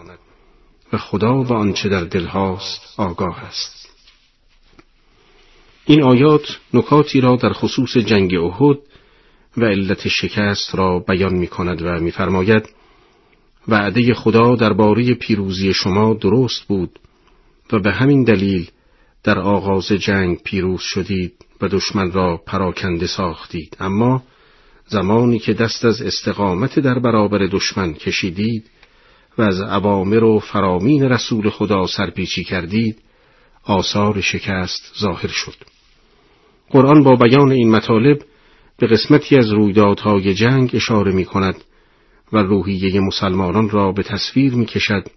و خدا و آنچه در دلهاست آگاه است. این آیات نکاتی را در خصوص جنگ احد و علت شکست را بیان می کند و میفرماید وعده خدا درباره پیروزی شما درست بود و به همین دلیل در آغاز جنگ پیروز شدید و دشمن را پراکنده ساختید. اما زمانی که دست از استقامت در برابر دشمن کشیدید و از عوامر و فرامین رسول خدا سرپیچی کردید آثار شکست ظاهر شد. قرآن با بیان این مطالب به قسمتی از رویدادهای جنگ اشاره می کند و روحیه مسلمانان را به تصویر می کشد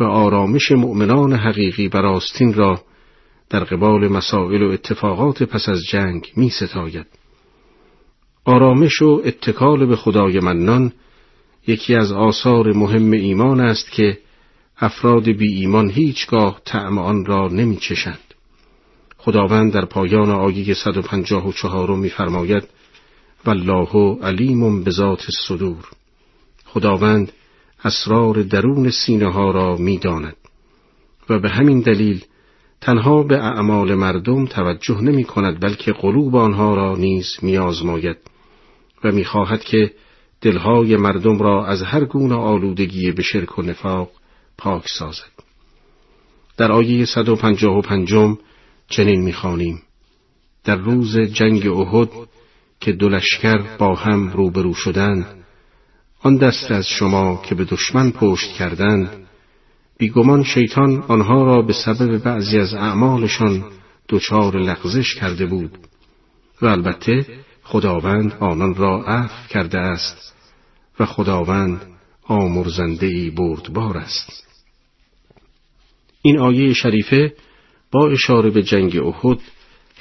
و آرامش مؤمنان حقیقی و راستین را در قبال مسائل و اتفاقات پس از جنگ می ستاید. آرامش و اتکال به خدای منان یکی از آثار مهم ایمان است که افراد بی ایمان هیچگاه طعم آن را نمی چشند. خداوند در پایان آیه 154 میفرماید والله علیم بذات الصدور خداوند اسرار درون سینه ها را می‌داند و به همین دلیل تنها به اعمال مردم توجه نمی کند بلکه قلوب آنها را نیز میآزماید و می‌خواهد که دلهای مردم را از هر گونه آلودگی به شرک و نفاق پاک سازد. در آیه 155 چنین می‌خوانیم. در روز جنگ احد که دو لشکر با هم روبرو شدند آن دست از شما که به دشمن پشت کردند بیگمان شیطان آنها را به سبب بعضی از اعمالشان دچار لغزش کرده بود. و البته خداوند آنان را عفو کرده است و خداوند آمرزنده ای بردبار است. این آیه شریفه با اشاره به جنگ احد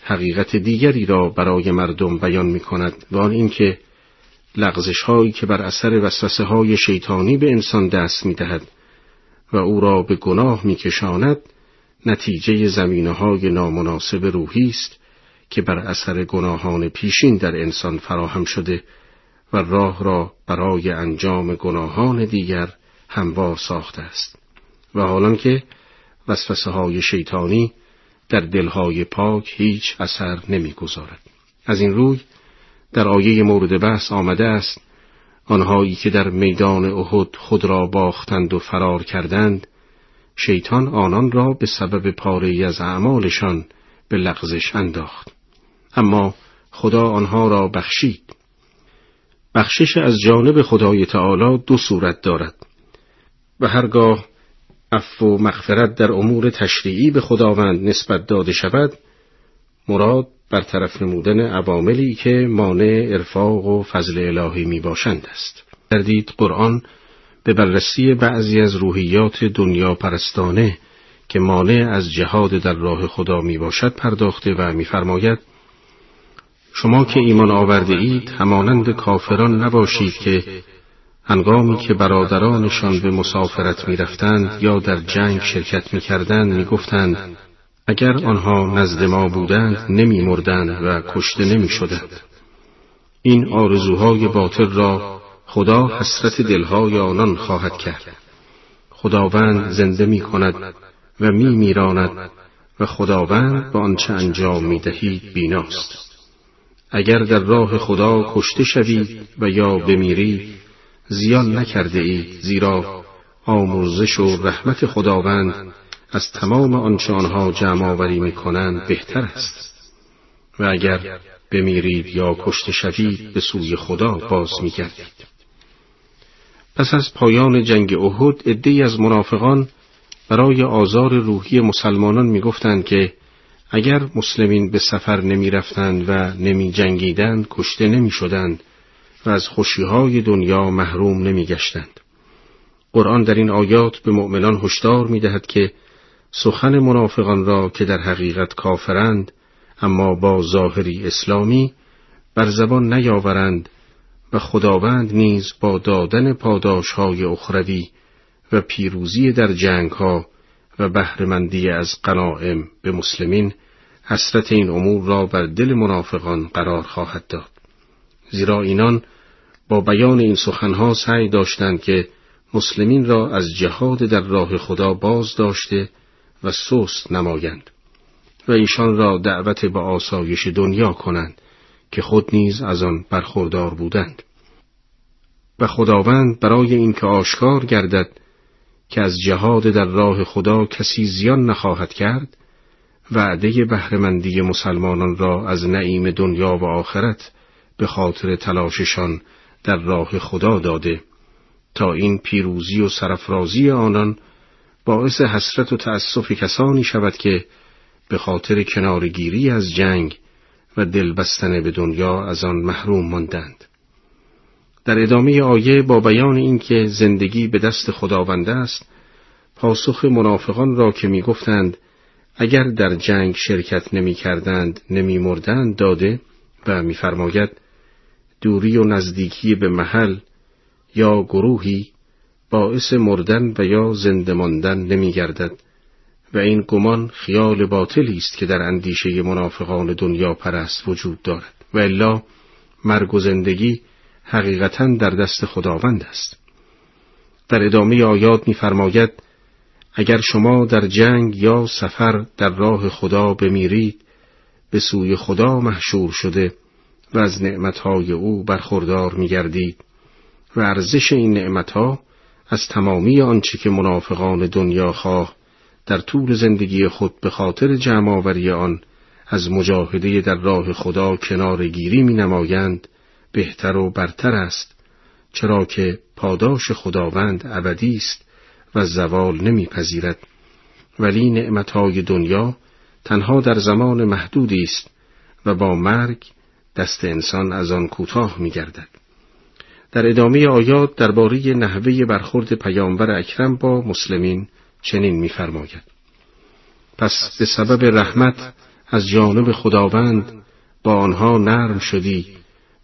حقیقت دیگری را برای مردم بیان می کند و آن اینکه لغزش هایی که بر اثر وسوسه های شیطانی به انسان دست می دهد و او را به گناه می کشاند نتیجه زمینه های نامناسب روحی است که بر اثر گناهان پیشین در انسان فراهم شده و راه را برای انجام گناهان دیگر هموار ساخته است و حالان که وسوسه های شیطانی در دلهای پاک هیچ اثر نمی‌گذارد. از این روی در آیه مورد بحث آمده است آنهایی که در میدان احد خود را باختند و فرار کردند شیطان آنان را به سبب پاره از اعمالشان به لغزش انداخت. اما خدا آنها را بخشید. بخشش از جانب خدای تعالی دو صورت دارد. و هرگاه عفو و مغفرت در امور تشریعی به خداوند نسبت داده شود مراد برطرف نمودن عواملی که مانع ارفاق و فضل الهی می باشند است. دردید قرآن به بررسی بعضی از روحیات دنیا پرستانه که مانع از جهاد در راه خدا می باشد پرداخته و میفرماید شما که ایمان آورده اید همانند کافران نباشید که هنگامی که برادرانشان به مسافرت می رفتند یا در جنگ شرکت می کردند می گفتند اگر آنها نزد ما بودند نمی مردند و کشته نمی شدند. این آرزوهای باطل را خدا حسرت دلهای آنان خواهد کرد. خداوند زنده می کند و می میراند و خداوند به آنچه انجام می دهید بیناست. اگر در راه خدا کشته شوید و یا بمیرید زیان نکرده اید زیرا آمرزش و رحمت خداوند از تمام آنچه آنها جمع آوری می کنند بهتر است و اگر بمیرید یا کشته شوید به سوی خدا باز می گردید. پس از پایان جنگ احد عدهای از منافقان برای آزار روحی مسلمانان می گفتند که اگر مسلمین به سفر نمی رفتند و نمی جنگیدند کشته نمی شدند و از خوشیهای دنیا محروم نمی گشتند. قرآن در این آیات به مؤمنان هشدار می دهد که سخن منافقان را که در حقیقت کافرند اما با ظاهری اسلامی بر زبان نیاورند و خداوند نیز با دادن پاداش های اخروی و پیروزی در جنگ ها و بهرهمندی از قنائم به مسلمین حسرت این امور را بر دل منافقان قرار خواهد داد. زیرا اینان با بیان این سخنها سعی داشتند که مسلمین را از جهاد در راه خدا باز داشته و سست نمایند و ایشان را دعوت به آسایش دنیا کنند که خود نیز از آن برخوردار بودند. و خداوند برای اینکه آشکار گردد که از جهاد در راه خدا کسی زیان نخواهد کرد وعده بهرهمندی مسلمانان را از نعیم دنیا و آخرت به خاطر تلاششان در راه خدا داده تا این پیروزی و سرفرازی آنان باعث حسرت و تأسف کسانی شود که به خاطر کنارگیری از جنگ و دل بستن به دنیا از آن محروم ماندند. در ادامه آیه با بیان اینکه زندگی به دست خداوند است، پاسخ منافقان را که می گفتند اگر در جنگ شرکت نمی کردند نمی مردند داده و میفرماید دوری و نزدیکی به محل یا گروهی باعث مردن و یا زنده ماندن نمی گردد و این گمان خیال باطلی است که در اندیشه منافقان دنیا پرست وجود دارد. و الا مرگ و زندگی حقیقتا در دست خداوند است. در ادامه آیات می‌فرماید اگر شما در جنگ یا سفر در راه خدا بمیرید به سوی خدا محشور شده و از نعمتهای او برخوردار میگردید و ارزش این نعمتها از تمامی آنچه که منافقان دنیا خواه در طول زندگی خود به خاطر جمعآوری آن از مجاهده در راه خدا کنارگیری می نمایند بهتر و برتر است چرا که پاداش خداوند ابدی است و زوال نمیپذیرد. ولی نعمتهای دنیا تنها در زمان محدودی است و با مرگ دست انسان از آن کوتاه میگردد. در ادامه آیات درباره نحوه برخورد پیامبر اکرم با مسلمین چنین می‌فرماید پس به سبب رحمت از جانب خداوند با آنها نرم شدی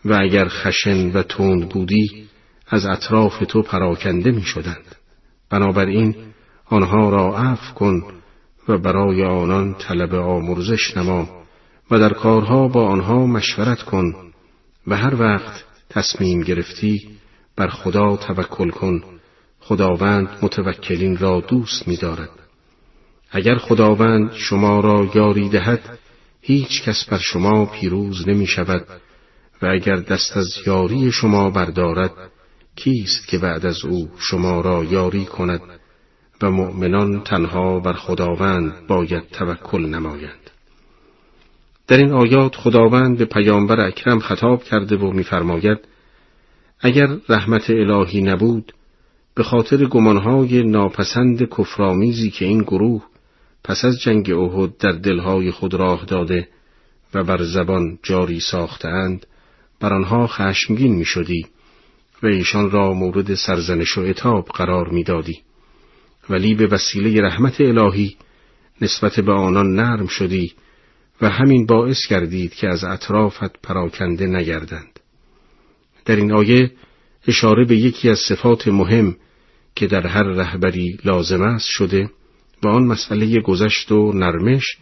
و اگر خشن و تند بودی از اطراف تو پراکنده می شدند. بنابراین آنها را عفو کن و برای آنان طلب آمرزش نما و در کارها با آنها مشورت کن و هر وقت تصمیم گرفتی بر خدا توکل کن خداوند متوکلین را دوست می دارد. اگر خداوند شما را یاری دهد هیچ کس بر شما پیروز نمی شود و اگر دست از یاری شما بردارد کیست که بعد از او شما را یاری کند و مؤمنان تنها بر خداوند باید توکل نمایند در این آیات خداوند به پیامبر اکرم خطاب کرده و می‌فرماید اگر رحمت الهی نبود به خاطر گمانهای ناپسند کفرآمیزی که این گروه پس از جنگ احد در دلهای خود راه داده و بر زبان جاری ساختند بر آنها خشمگین می شدی و ایشان را مورد سرزنش و اتاب قرار می‌دادی. ولی به وسیله رحمت الهی نسبت به آنان نرم شدی و همین باعث کردید که از اطرافت پراکنده نگردند در این آیه اشاره به یکی از صفات مهم که در هر رهبری لازم است شده و آن مسئله گذشت و نرمش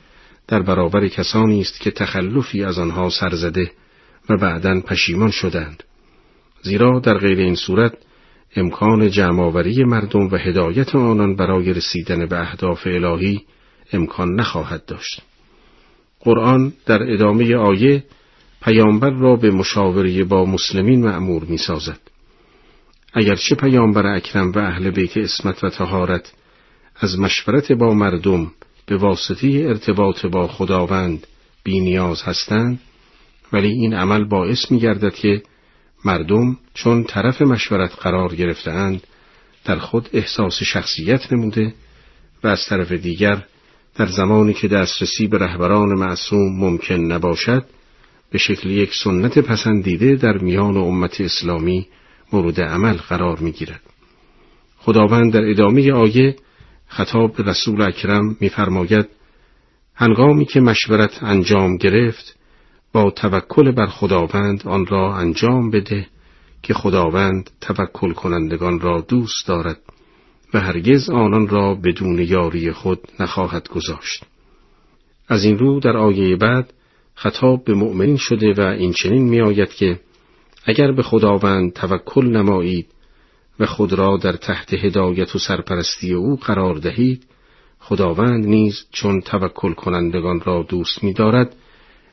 در برابر کسانی است که تخلفی از آنها سرزده و بعدا پشیمان شدند زیرا در غیر این صورت امکان جمعآوری مردم و هدایت آنان برای رسیدن به اهداف الهی امکان نخواهد داشت. قرآن در ادامه آیه پیامبر را به مشاوره با مسلمین معمور می سازد. اگرچه پیامبر اکرم و اهل بیت اسمت و تهارت از مشورت با مردم به واسطه ارتباط با خداوند بی نیاز هستند ولی این عمل باعث می گردد که مردم چون طرف مشورت قرار گرفتهاند در خود احساس شخصیت نموده و از طرف دیگر در زمانی که دسترسی به رهبران معصوم ممکن نباشد به شکل یک سنت پسندیده در میان امت اسلامی مورد عمل قرار می‌گیرد. خداوند در ادامه آیه خطاب به رسول اکرم میفرماید هنگامی که مشورت انجام گرفت با توکل بر خداوند آن را انجام بده که خداوند توکل کنندگان را دوست دارد و هرگز آنان را بدون یاری خود نخواهد گذاشت. از این رو در آیه بعد خطاب به مؤمنین شده و این چنین می آید که اگر به خداوند توکل نمایید و خود را در تحت هدایت و سرپرستی او قرار دهید خداوند نیز چون توکل کنندگان را دوست می دارد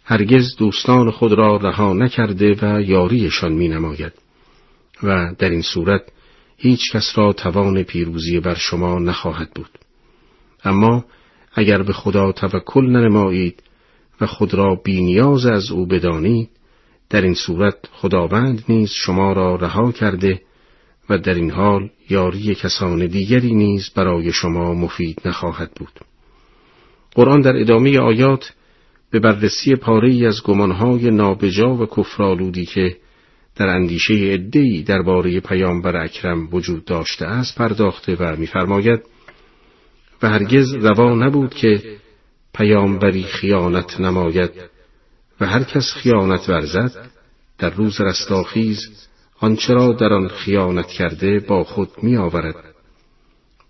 هرگز دوستان خود را رها نکرده و یاریشان می نماید و در این صورت هیچ کس را توان پیروزی بر شما نخواهد بود. اما اگر به خدا توکل ننمایید و خود را بینیاز از او بدانید در این صورت خداوند نیز شما را رها کرده و در این حال یاری کسان دیگری نیز برای شما مفید نخواهد بود. قرآن در ادامه آیات به بررسی پاره از گمانهای نابجا و کفرالودی که در اندیشه عدهای درباره پیامبر اکرم وجود داشته است پرداخته و می‌فرماید و هرگز روا نبود که پیامبری خیانت نماید و هر کس خیانت ورزد در روز رستاخیز آنچه را در آن خیانت کرده با خود می آورد.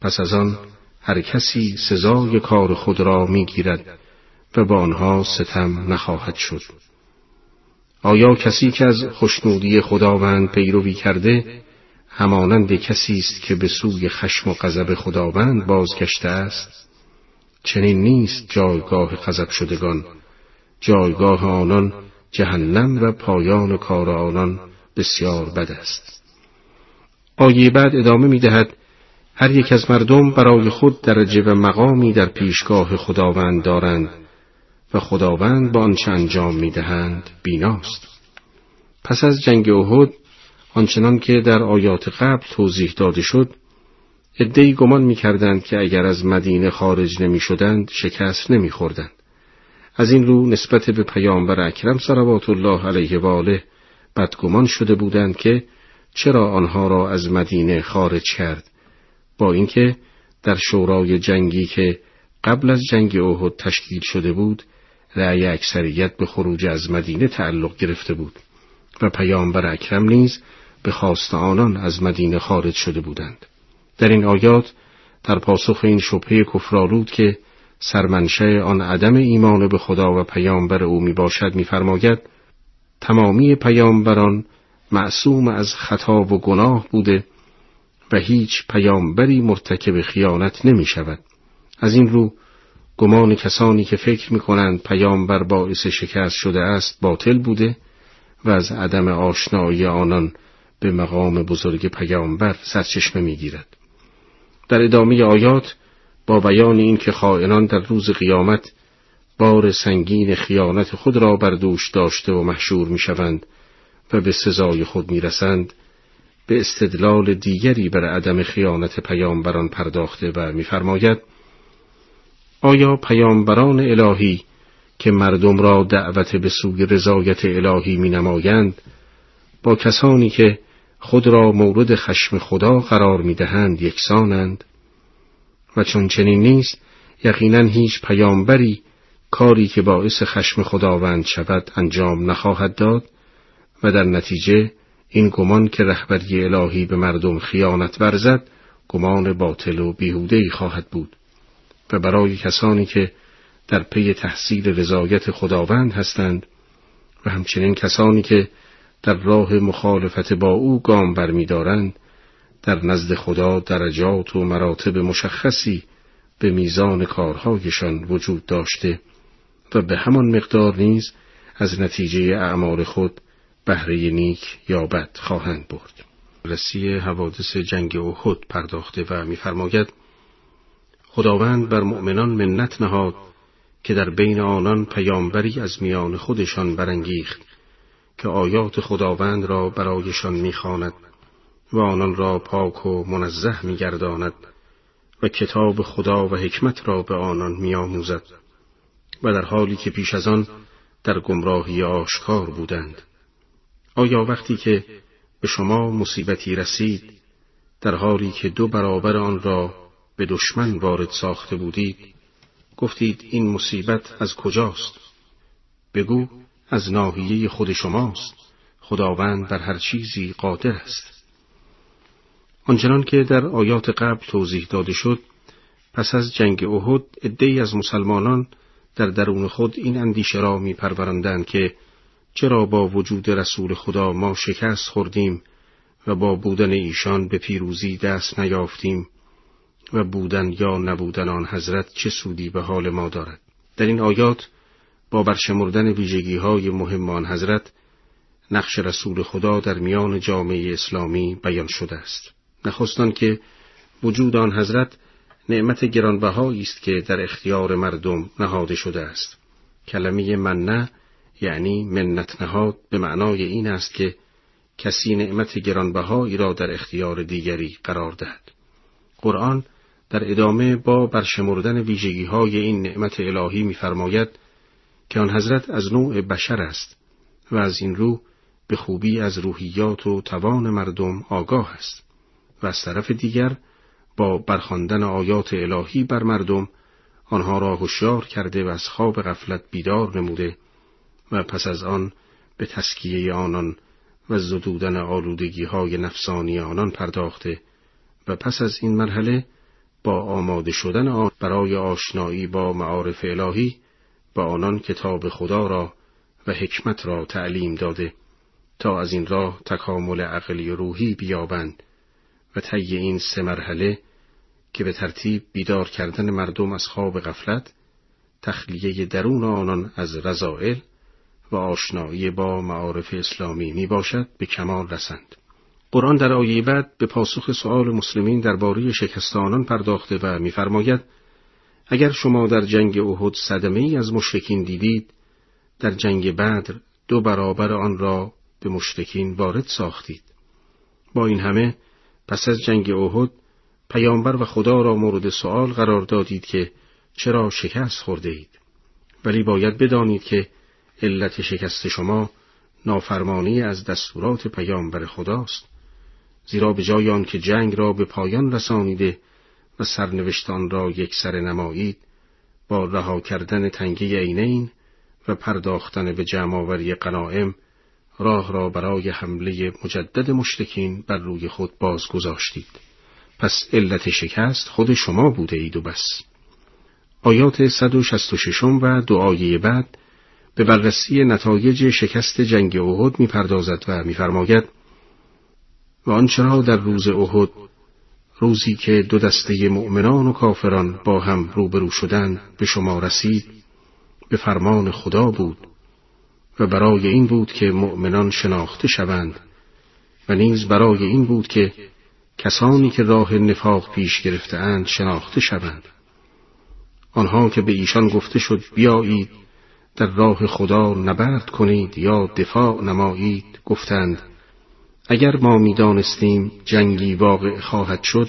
پس از آن هر کسی سزای کار خود را می گیرد و با آنها ستم نخواهد شد آیا کسی که از خوشنودی خداوند پیروی کرده همانند کسی است که به سوی خشم و غضب خداوند بازگشته است؟ چنین نیست جایگاه غضب شدگان. جایگاه آنان جهنم و پایان کار آنان بسیار بد است. آیه بعد ادامه می دهد هر یک از مردم برای خود درجه و مقامی در پیشگاه خداوند دارند. و خداوند با آنچه انجام می دهند بیناست پس از جنگ احد آنچنان که در آیات قبل توضیح داده شد ادهی گمان می کردند که اگر از مدینه خارج نمی شدند شکست نمی خوردند. از این رو نسبت به پیامبر اکرم صلوات الله علیه و آله بدگمان شده بودند که چرا آنها را از مدینه خارج کرد با اینکه در شورای جنگی که قبل از جنگ احد تشکیل شده بود رأی اکثریت به خروج از مدینه تعلق گرفته بود و پیامبر اکرم نیز به خواست آنان از مدینه خارج شده بودند در این آیات در پاسخ این شبهه کفرالود که سرمنشه آن عدم ایمان به خدا و پیامبر او می باشد میفرماید تمامی پیامبران معصوم از خطا و گناه بوده و هیچ پیامبری مرتکب خیانت نمی شود. از این رو گمان کسانی که فکر می کنند پیامبر باعث شکست شده است باطل بوده و از عدم آشنایی آنان به مقام بزرگ پیامبر سرچشمه می گیرد. در ادامه آیات با بیان این که خائنان در روز قیامت بار سنگین خیانت خود را بر دوش داشته و محشور می شوند و به سزای خود می رسند به استدلال دیگری بر عدم خیانت پیامبران پرداخته و میفرماید آیا پیامبران الهی که مردم را دعوت به سوی رضایت الهی می نمایند با کسانی که خود را مورد خشم خدا قرار می دهند یکسانند؟ و چون چنین نیست یقینا هیچ پیامبری کاری که باعث خشم خداوند شود انجام نخواهد داد و در نتیجه این گمان که رهبری الهی به مردم خیانت ورزد گمان باطل و بیهودهی خواهد بود. و برای کسانی که در پی تحصیل رضایت خداوند هستند و همچنین کسانی که در راه مخالفت با او گام برمیدارند در نزد خدا درجات و مراتب مشخصی به میزان کارهایشان وجود داشته و به همان مقدار نیز از نتیجه اعمال خود بهره نیک یا بد خواهند برد. رسی حوادث جنگ احد پرداخته و میفرماید خداوند بر مؤمنان منت نهاد که در بین آنان پیامبری از میان خودشان برانگیخت که آیات خداوند را برایشان می‌خواند و آنان را پاک و منزه میگرداند و کتاب خدا و حکمت را به آنان میآموزد و در حالی که پیش از آن در گمراهی آشکار بودند. آیا وقتی که به شما مصیبتی رسید در حالی که دو برابر آن را به دشمن وارد ساخته بودید گفتید این مصیبت از کجاست؟ بگو از ناحیه خود شماست خداوند بر هر چیزی قادر است. آنچنان که در آیات قبل توضیح داده شد پس از جنگ احد عدهای از مسلمانان در درون خود این اندیشه را می که چرا با وجود رسول خدا ما شکست خوردیم و با بودن ایشان به پیروزی دست نیافتیم. و بودن یا نبودن آن حضرت چه سودی به حال ما دارد؟ در این آیات با برشمردن ویژگی های مهم آن حضرت نقش رسول خدا در میان جامعه اسلامی بیان شده است. نخستان که وجود آن حضرت نعمت گرانبهایی است که در اختیار مردم نهاده شده است. کلمه منه یعنی منت نهاد به معنای این است که کسی نعمت گرانبهایی را در اختیار دیگری قرار دهد. قرآن در ادامه با برشمردن ویژگی های این نعمت الهی می‌فرماید که آن حضرت از نوع بشر است و از این رو به خوبی از روحیات و توان مردم آگاه است و از طرف دیگر با برخواندن آیات الهی بر مردم آنها را هوشیار کرده و از خواب غفلت بیدار نموده و پس از آن به تسکیه آنان و زدودن آلودگی های نفسانی آنان پرداخته و پس از این مرحله با آماده شدن آن برای آشنایی با معارف الهی با آنان کتاب خدا را و حکمت را تعلیم داده تا از این راه تکامل عقلی روحی بیابند و طی این سه مرحله که به ترتیب بیدار کردن مردم از خواب غفلت تخلیه درون آنان از رضائل و آشنایی با معارف اسلامی می باشد به کمال رسند. قرآن در آیه بعد به پاسخ سؤال مسلمین درباره شکست آنان پرداخته و می‌فرماید اگر شما در جنگ احد صدمه ای از مشرکین دیدید در جنگ بدر دو برابر آن را به مشرکین وارد ساختید. با این همه پس از جنگ احد پیامبر و خدا را مورد سؤال قرار دادید که چرا شکست خورده اید؟ ولی باید بدانید که علت شکست شما نافرمانی از دستورات پیامبر خداست. زیرا به جای آن که جنگ را به پایان رسانیده و سرنوشتان را یک سر نمایید با رها کردن تنگی عینین و پرداختن به جمعآوری قنائم راه را برای حمله مجدد مشرکین بر روی خود باز گذاشتید پس علت شکست خود شما بوده اید و بس. آیات 166 و دعای بعد به بررسی نتایج شکست جنگ احد می‌پردازد و میفرماید و آنچه را در روز احد روزی که دو دسته مؤمنان و کافران با هم روبرو شدند به شما رسید به فرمان خدا بود و برای این بود که مؤمنان شناخته شوند و نیز برای این بود که کسانی که راه نفاق پیش گرفتهاند شناخته شوند. آنها که به ایشان گفته شد بیایید در راه خدا نبرد کنید یا دفاع نمایید گفتند اگر ما می‌دانستیم جنگی واقع خواهد شد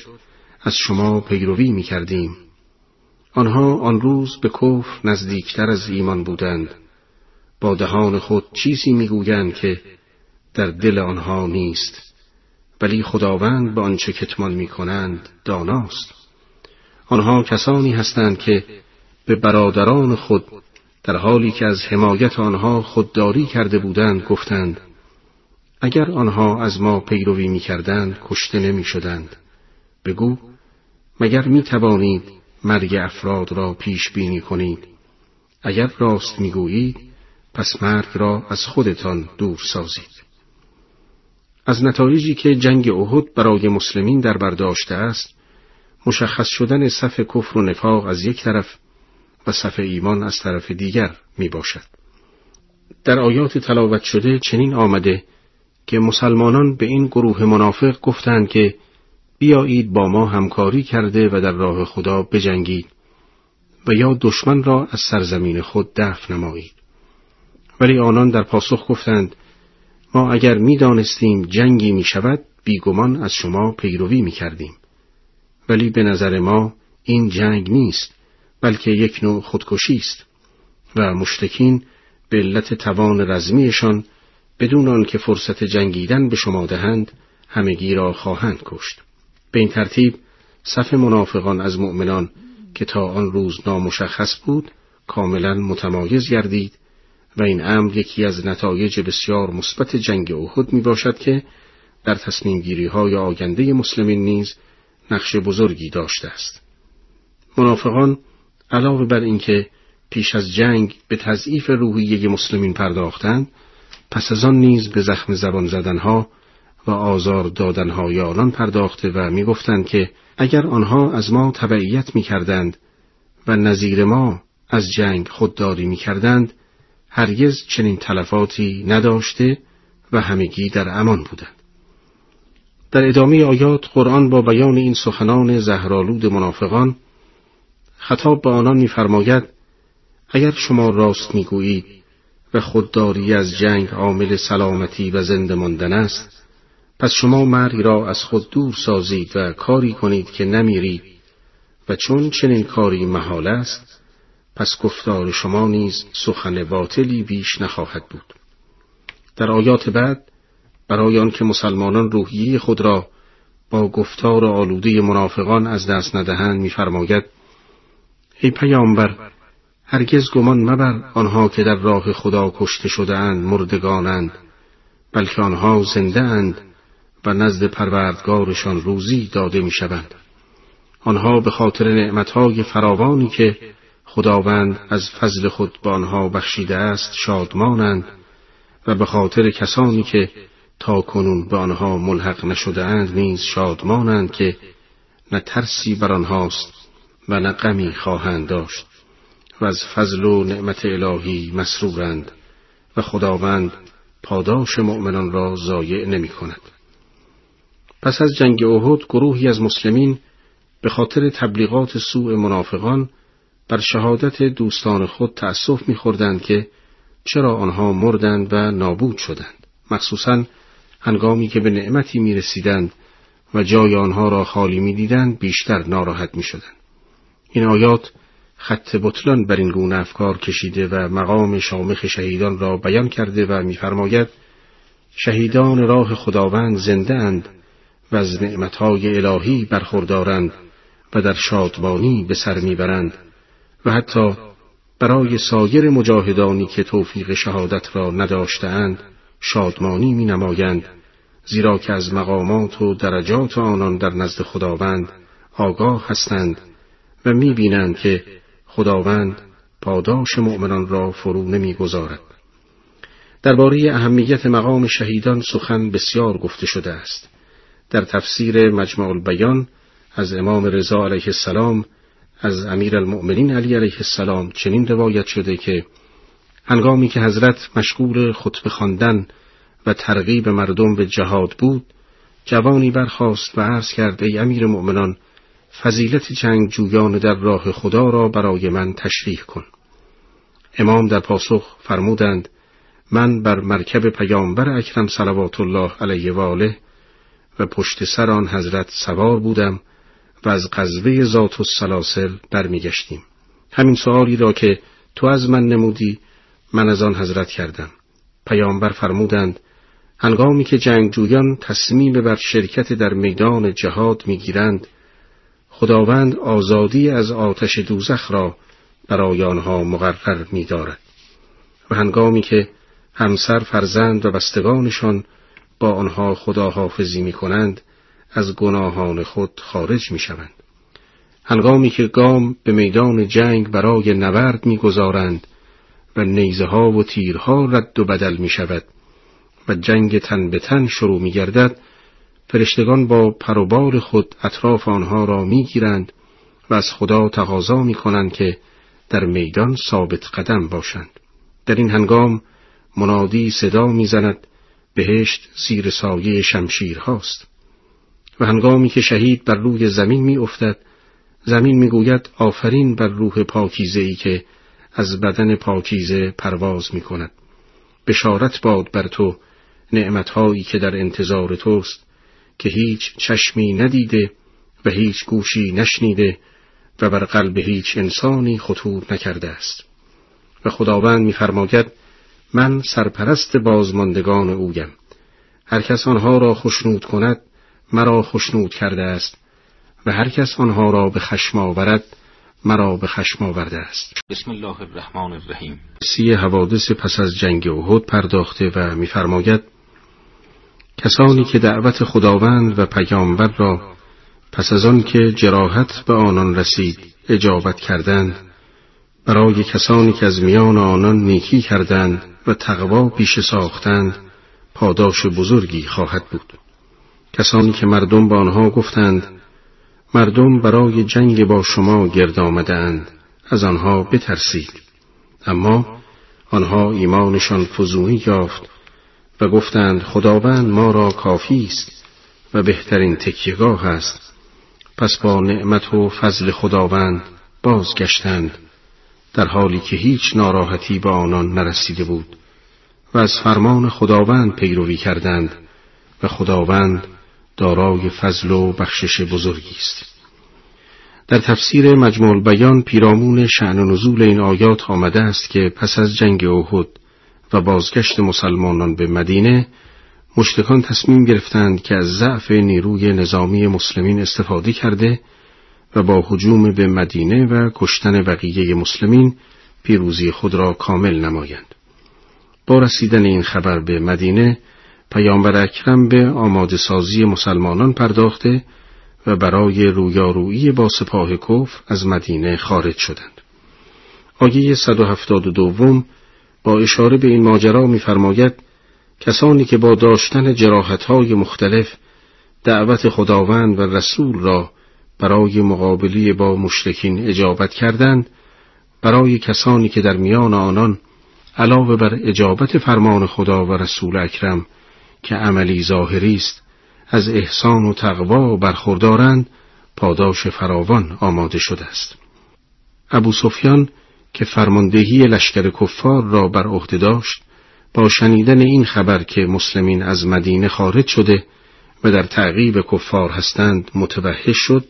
از شما پیروی می کردیم. آنها آن روز به کفر نزدیکتر از ایمان بودند با دهان خود چیزی می‌گویند که در دل آنها نیست ولی خداوند به آنچه کتمان می کنند داناست آنها کسانی هستند که به برادران خود در حالی که از حمایت آنها خودداری کرده بودند گفتند اگر آنها از ما پیروی می کردند کشته نمی شدند. بگو مگر می توانید مرگ افراد را پیش بینی کنید اگر راست می گویید پس مرگ را از خودتان دور سازید از نتایجی که جنگ احد برای مسلمین در برداشته است مشخص شدن صف کفر و نفاق از یک طرف و صف ایمان از طرف دیگر می باشد. در آیات تلاوت شده چنین آمده که مسلمانان به این گروه منافق گفتند که بیایید با ما همکاری کرده و در راه خدا بجنگید و یا دشمن را از سرزمین خود دفع نمایید. ولی آنان در پاسخ گفتند ما اگر می‌دانستیم جنگی می شود بیگمان از شما پیروی می کردیم ولی به نظر ما این جنگ نیست بلکه یک نوع خودکشی است و مشتکین به علت توان رزمیشان بدون آنکه فرصت جنگیدن به شما دهند همگی را خواهند کشت به این ترتیب صف منافقان از مؤمنان که تا آن روز نامشخص بود کاملا متمایز گردید و این امر یکی از نتایج بسیار مثبت جنگ احد می باشد که در تصمیم گیری های آینده مسلمین نیز نقش بزرگی داشته است. منافقان علاوه بر اینکه پیش از جنگ به تضعیف روحیه مسلمین پرداختند پس از آن نیز به زخم زبان زدنها و آزار دادنهای آنان پرداخته و می‌گفتند که اگر آنها از ما تبعیت می‌کردند و نظیر ما از جنگ خودداری می‌کردند هرگز چنین تلفاتی نداشته و همگی در امان بودند. در ادامه آیات قرآن با بیان این سخنان زهرالود منافقان خطاب به آنان میفرماید اگر شما راست می‌گویید و خودداری از جنگ عامل سلامتی و زنده ماندن است پس شما مرگ را از خود دور سازید و کاری کنید که نمیرید و چون چنین کاری محال است پس گفتار شما نیز سخن باطلی بیش نخواهد بود. در آیات بعد برای آنکه مسلمانان روحیه خود را با گفتار آلوده منافقان از دست ندهند میفرماید ای پیامبر هرگز گمان مبر آنها که در راه خدا کشته شدهاند مردگانند بلکه آنها زنده اند و نزد پروردگارشان روزی داده می شوند. آنها به خاطر نعمتهای فراوانی که خداوند از فضل خود به آنها بخشیده است شادمانند و به خاطر کسانی که تا کنون به آنها ملحق نشده اند نیز شادمانند که نه ترسی بر آنهاست و نه غمی خواهند داشت و از فضل و نعمت الهی مسرورند و خداوند پاداش مؤمنان را ضایع نمی کند. پس از جنگ احد گروهی از مسلمین به خاطر تبلیغات سوء منافقان بر شهادت دوستان خود تأسف میخوردند که چرا آنها مردند و نابود شدند مخصوصا هنگامی که به نعمتی می رسیدند و جای آنها را خالی می دیدند بیشتر ناراحت می شدند. این آیات خط بطلان بر این گونه افکار کشیده و مقام شامخ شهیدان را بیان کرده و میفرماید شهیدان راه خداوند زنده اند و از نعمتهای الهی برخوردارند و در شادمانی به سر می‌برند و حتی برای سایر مجاهدانی که توفیق شهادت را نداشتهاند شادمانی می نمایند زیرا که از مقامات و درجات آنان در نزد خداوند آگاه هستند و می بینند که خداوند پاداش مؤمنان را فرو نمی‌گذارد. درباره اهمیت مقام شهیدان سخن بسیار گفته شده است. در تفسیر مجمع البیان از امام رضا علیه السلام از امیر المؤمنین علی علیه السلام چنین روایت شده که هنگامی که حضرت مشغول خطبه خواندن و ترغیب مردم به جهاد بود جوانی برخاست و عرض کرد ای امیر مؤمنان فضیلت جنگ جویان در راه خدا را برای من تشریح کن. امام در پاسخ فرمودند من بر مرکب پیامبر اکرم صلوات الله علیه و آله و پشت سر آن حضرت سوار بودم و از قذبه ذات و سلاسل برمیگشتیم. همین سوالی را که تو از من نمودی من از آن حضرت کردم. پیامبر فرمودند هنگامی که جنگجویان تصمیم بر شرکت در میدان جهاد می‌گیرند خداوند آزادی از آتش دوزخ را برای آنها مقرر می‌دارد و هنگامی که همسر فرزند و بستگانشان با آنها خداحافظی می کنند از گناهان خود خارج می شوند. هنگامی که گام به میدان جنگ برای نبرد می‌گذارند و نیزه ها و تیرها رد و بدل می شود و جنگ تن به تن شروع می گردد فرشتگان با پروبال خود اطراف آنها را می‌گیرند و از خدا تقاضا می کنند که در میدان ثابت قدم باشند. در این هنگام منادی صدا می‌زند بهشت زیر سایه شمشیر هاست و هنگامی که شهید بر روی زمین می افتد زمین می‌گوید آفرین بر روح پاکیزه ای که از بدن پاکیزه پرواز می کند. بشارت باد بر تو نعمتهایی که در انتظار توست که هیچ چشمی ندیده و هیچ گوشی نشنیده و بر قلب هیچ انسانی خطور نکرده است. و خداوند میفرماید من سرپرست بازماندگان اویم. هر کس آنها را خشنود کند مرا خشنود کرده است. و هر کس آنها را به خشم آورد مرا به خشم آورده است. بسم الله الرحمن الرحیم. سی حوادث پس از جنگ احد پرداخته و میفرماید کسانی که دعوت خداوند و پیامبر را پس از آن که جراحت به آنان رسید اجابت کردند برای کسانی که از میان آنان نیکی کردند و تقوا پیش ساختند پاداش بزرگی خواهد بود. کسانی که مردم به آنها گفتند مردم برای جنگ با شما گرد آمده از آنها بترسید. اما آنها ایمانشان فزونی یافت و گفتند خداوند ما را کافی است و بهترین تکیگاه است. پس با نعمت و فضل خداوند بازگشتند در حالی که هیچ ناراحتی به آنان نرسیده بود و از فرمان خداوند پیروی کردند و خداوند دارای فضل و بخشش بزرگی است. در تفسیر مجموع بیان پیرامون شعن و نزول این آیات آمده است که پس از جنگ احد و بازگشت مسلمانان به مدینه مشتکان تصمیم گرفتند که از ضعف نیروی نظامی مسلمین استفاده کرده و با حجوم به مدینه و کشتن بقیه مسلمین پیروزی خود را کامل نمایند. با رسیدن این خبر به مدینه پیامبر اکرم به آماده سازی مسلمانان پرداخته و برای رویارویی با سپاه کف از مدینه خارج شدند. آیه 172 با اشاره به این ماجرا می‌فرماید کسانی که با داشتن جراحتهای مختلف دعوت خداوند و رسول را برای مقابلی با مشرکین اجابت کردند برای کسانی که در میان آنان علاوه بر اجابت فرمان خدا و رسول اکرم که عملی ظاهری است از احسان و تقوا برخوردارند پاداش فراوان آماده شده است. ابو سفیان که فرماندهی لشکر کفار را بر عهده داشت با شنیدن این خبر که مسلمین از مدینه خارج شده و در تعقیب کفار هستند متوحش شد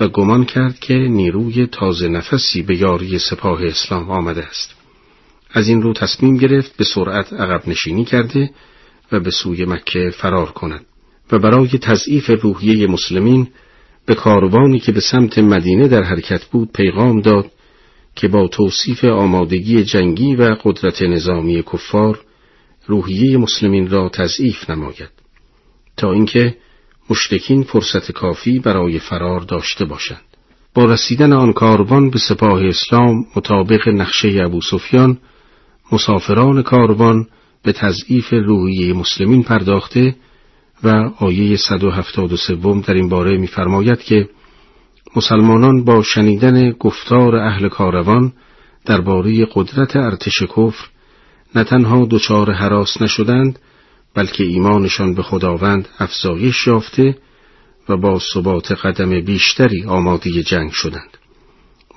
و گمان کرد که نیروی تازه نفسی به یاری سپاه اسلام آمده است. از این رو تصمیم گرفت به سرعت عقب نشینی کرده و به سوی مکه فرار کند و برای تضعیف روحیه مسلمین به کاروانی که به سمت مدینه در حرکت بود پیغام داد که با توصیف آمادگی جنگی و قدرت نظامی کفار روحیه مسلمین را تضعیف نماید تا اینکه مشرکین فرصت کافی برای فرار داشته باشند. با رسیدن آن کاروان به سپاه اسلام مطابق نقشه ابو سفیان مسافران کاروان به تضعیف روحیه مسلمین پرداخته و آیه 173 در این باره می‌فرماید که مسلمانان با شنیدن گفتار اهل کاروان درباره قدرت ارتش کفر نه تنها دچار حراس نشدند بلکه ایمانشان به خداوند افزایش یافته و با ثبات قدم بیشتری آماده جنگ شدند.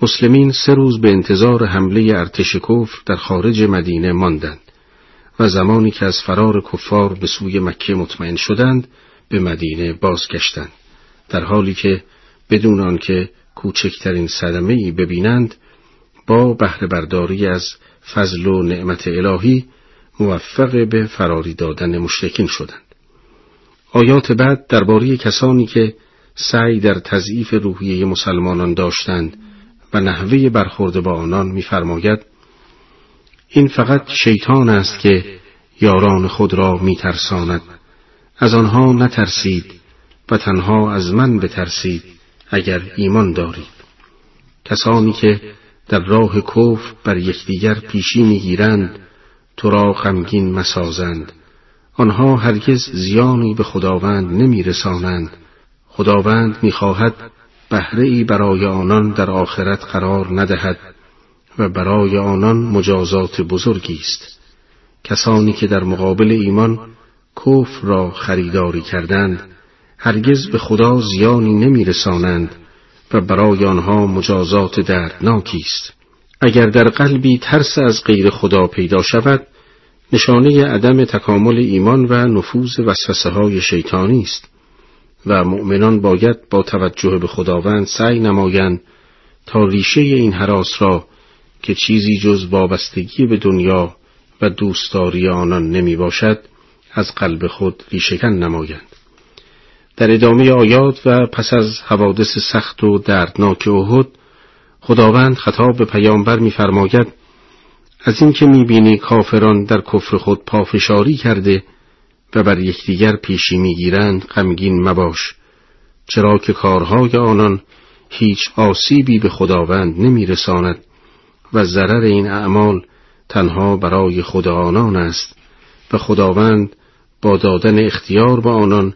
مسلمین سه روز به انتظار حمله ارتش کفر در خارج مدینه ماندند و زمانی که از فرار کفار به سوی مکه مطمئن شدند به مدینه بازگشتند در حالی که بدون آنکه کوچکترین صدمه ای ببینند با بهره برداری از فضل و نعمت الهی موفق به فراری دادن مشرکین شدند. آیات بعد درباره کسانی که سعی در تضعیف روحیه مسلمانان داشتند و نحوه برخورد با آنان می‌فرماید این فقط شیطان است که یاران خود را میترساند از آنها نترسید و تنها از من بترسید اگر ایمان دارید کسانی که در راه کفر بر یکدیگر پیشی می‌گیرند تو را غمگین مسازند. آنها هرگز زیانی به خداوند نمیرسانند. خداوند می‌خواهد بهره ای برای آنان در آخرت قرار ندهد و برای آنان مجازات بزرگی است. کسانی که در مقابل ایمان کفر را خریداری کردند هرگز به خدا زیانی نمیرسانند و برای آنها مجازات دردناکی است. اگر در قلبی ترس از غیر خدا پیدا شود نشانه عدم تکامل ایمان و نفوذ وسوسه های شیطانی است و مؤمنان باید با توجه به خداوند سعی نمایند تا ریشه این حراس را که چیزی جز وابستگی به دنیا و دوستداری آنان نمی باشد از قلب خود ریشهکن نمایند. در ادامه آیات و پس از حوادث سخت و دردناک احد خداوند خطاب به پیامبر می‌فرماید از اینکه می‌بینی کافران در کفر خود پافشاری کرده و بر یکدیگر پیشی می‌گیرند غمگین مباش چرا که کارهای آنان هیچ آسیبی به خداوند نمیرساند و ضرر این اعمال تنها برای خود آنان است و خداوند با دادن اختیار به آنان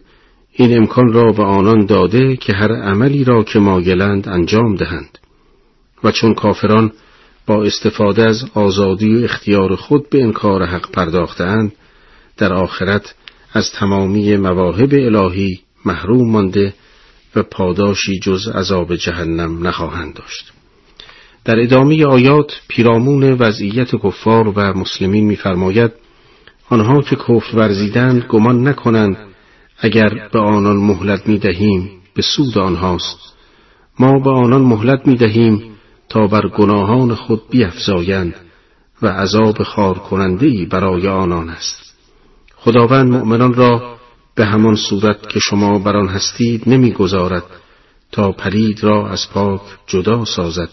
این امکان را به آنان داده که هر عملی را که مایلند انجام دهند. و چون کافران با استفاده از آزادی و اختیار خود به انکار حق پرداختند در آخرت از تمامی مواهب الهی محروم مانده و پاداشی جز عذاب جهنم نخواهند داشت. در ادامه آیات پیرامون وضعیت کفار و مسلمین می‌فرماید آنها که کفر ورزیدند گمان نکنند اگر به آنان مهلت می دهیم به سود آنهاست. ما به آنان مهلت می دهیم تا بر گناهان خود بیفزایند و عذاب خار کننده برای آنان است. خداوند مؤمنان را به همان صورت که شما بر آن هستید نمی‌گذارد تا پلید را از پاک جدا سازد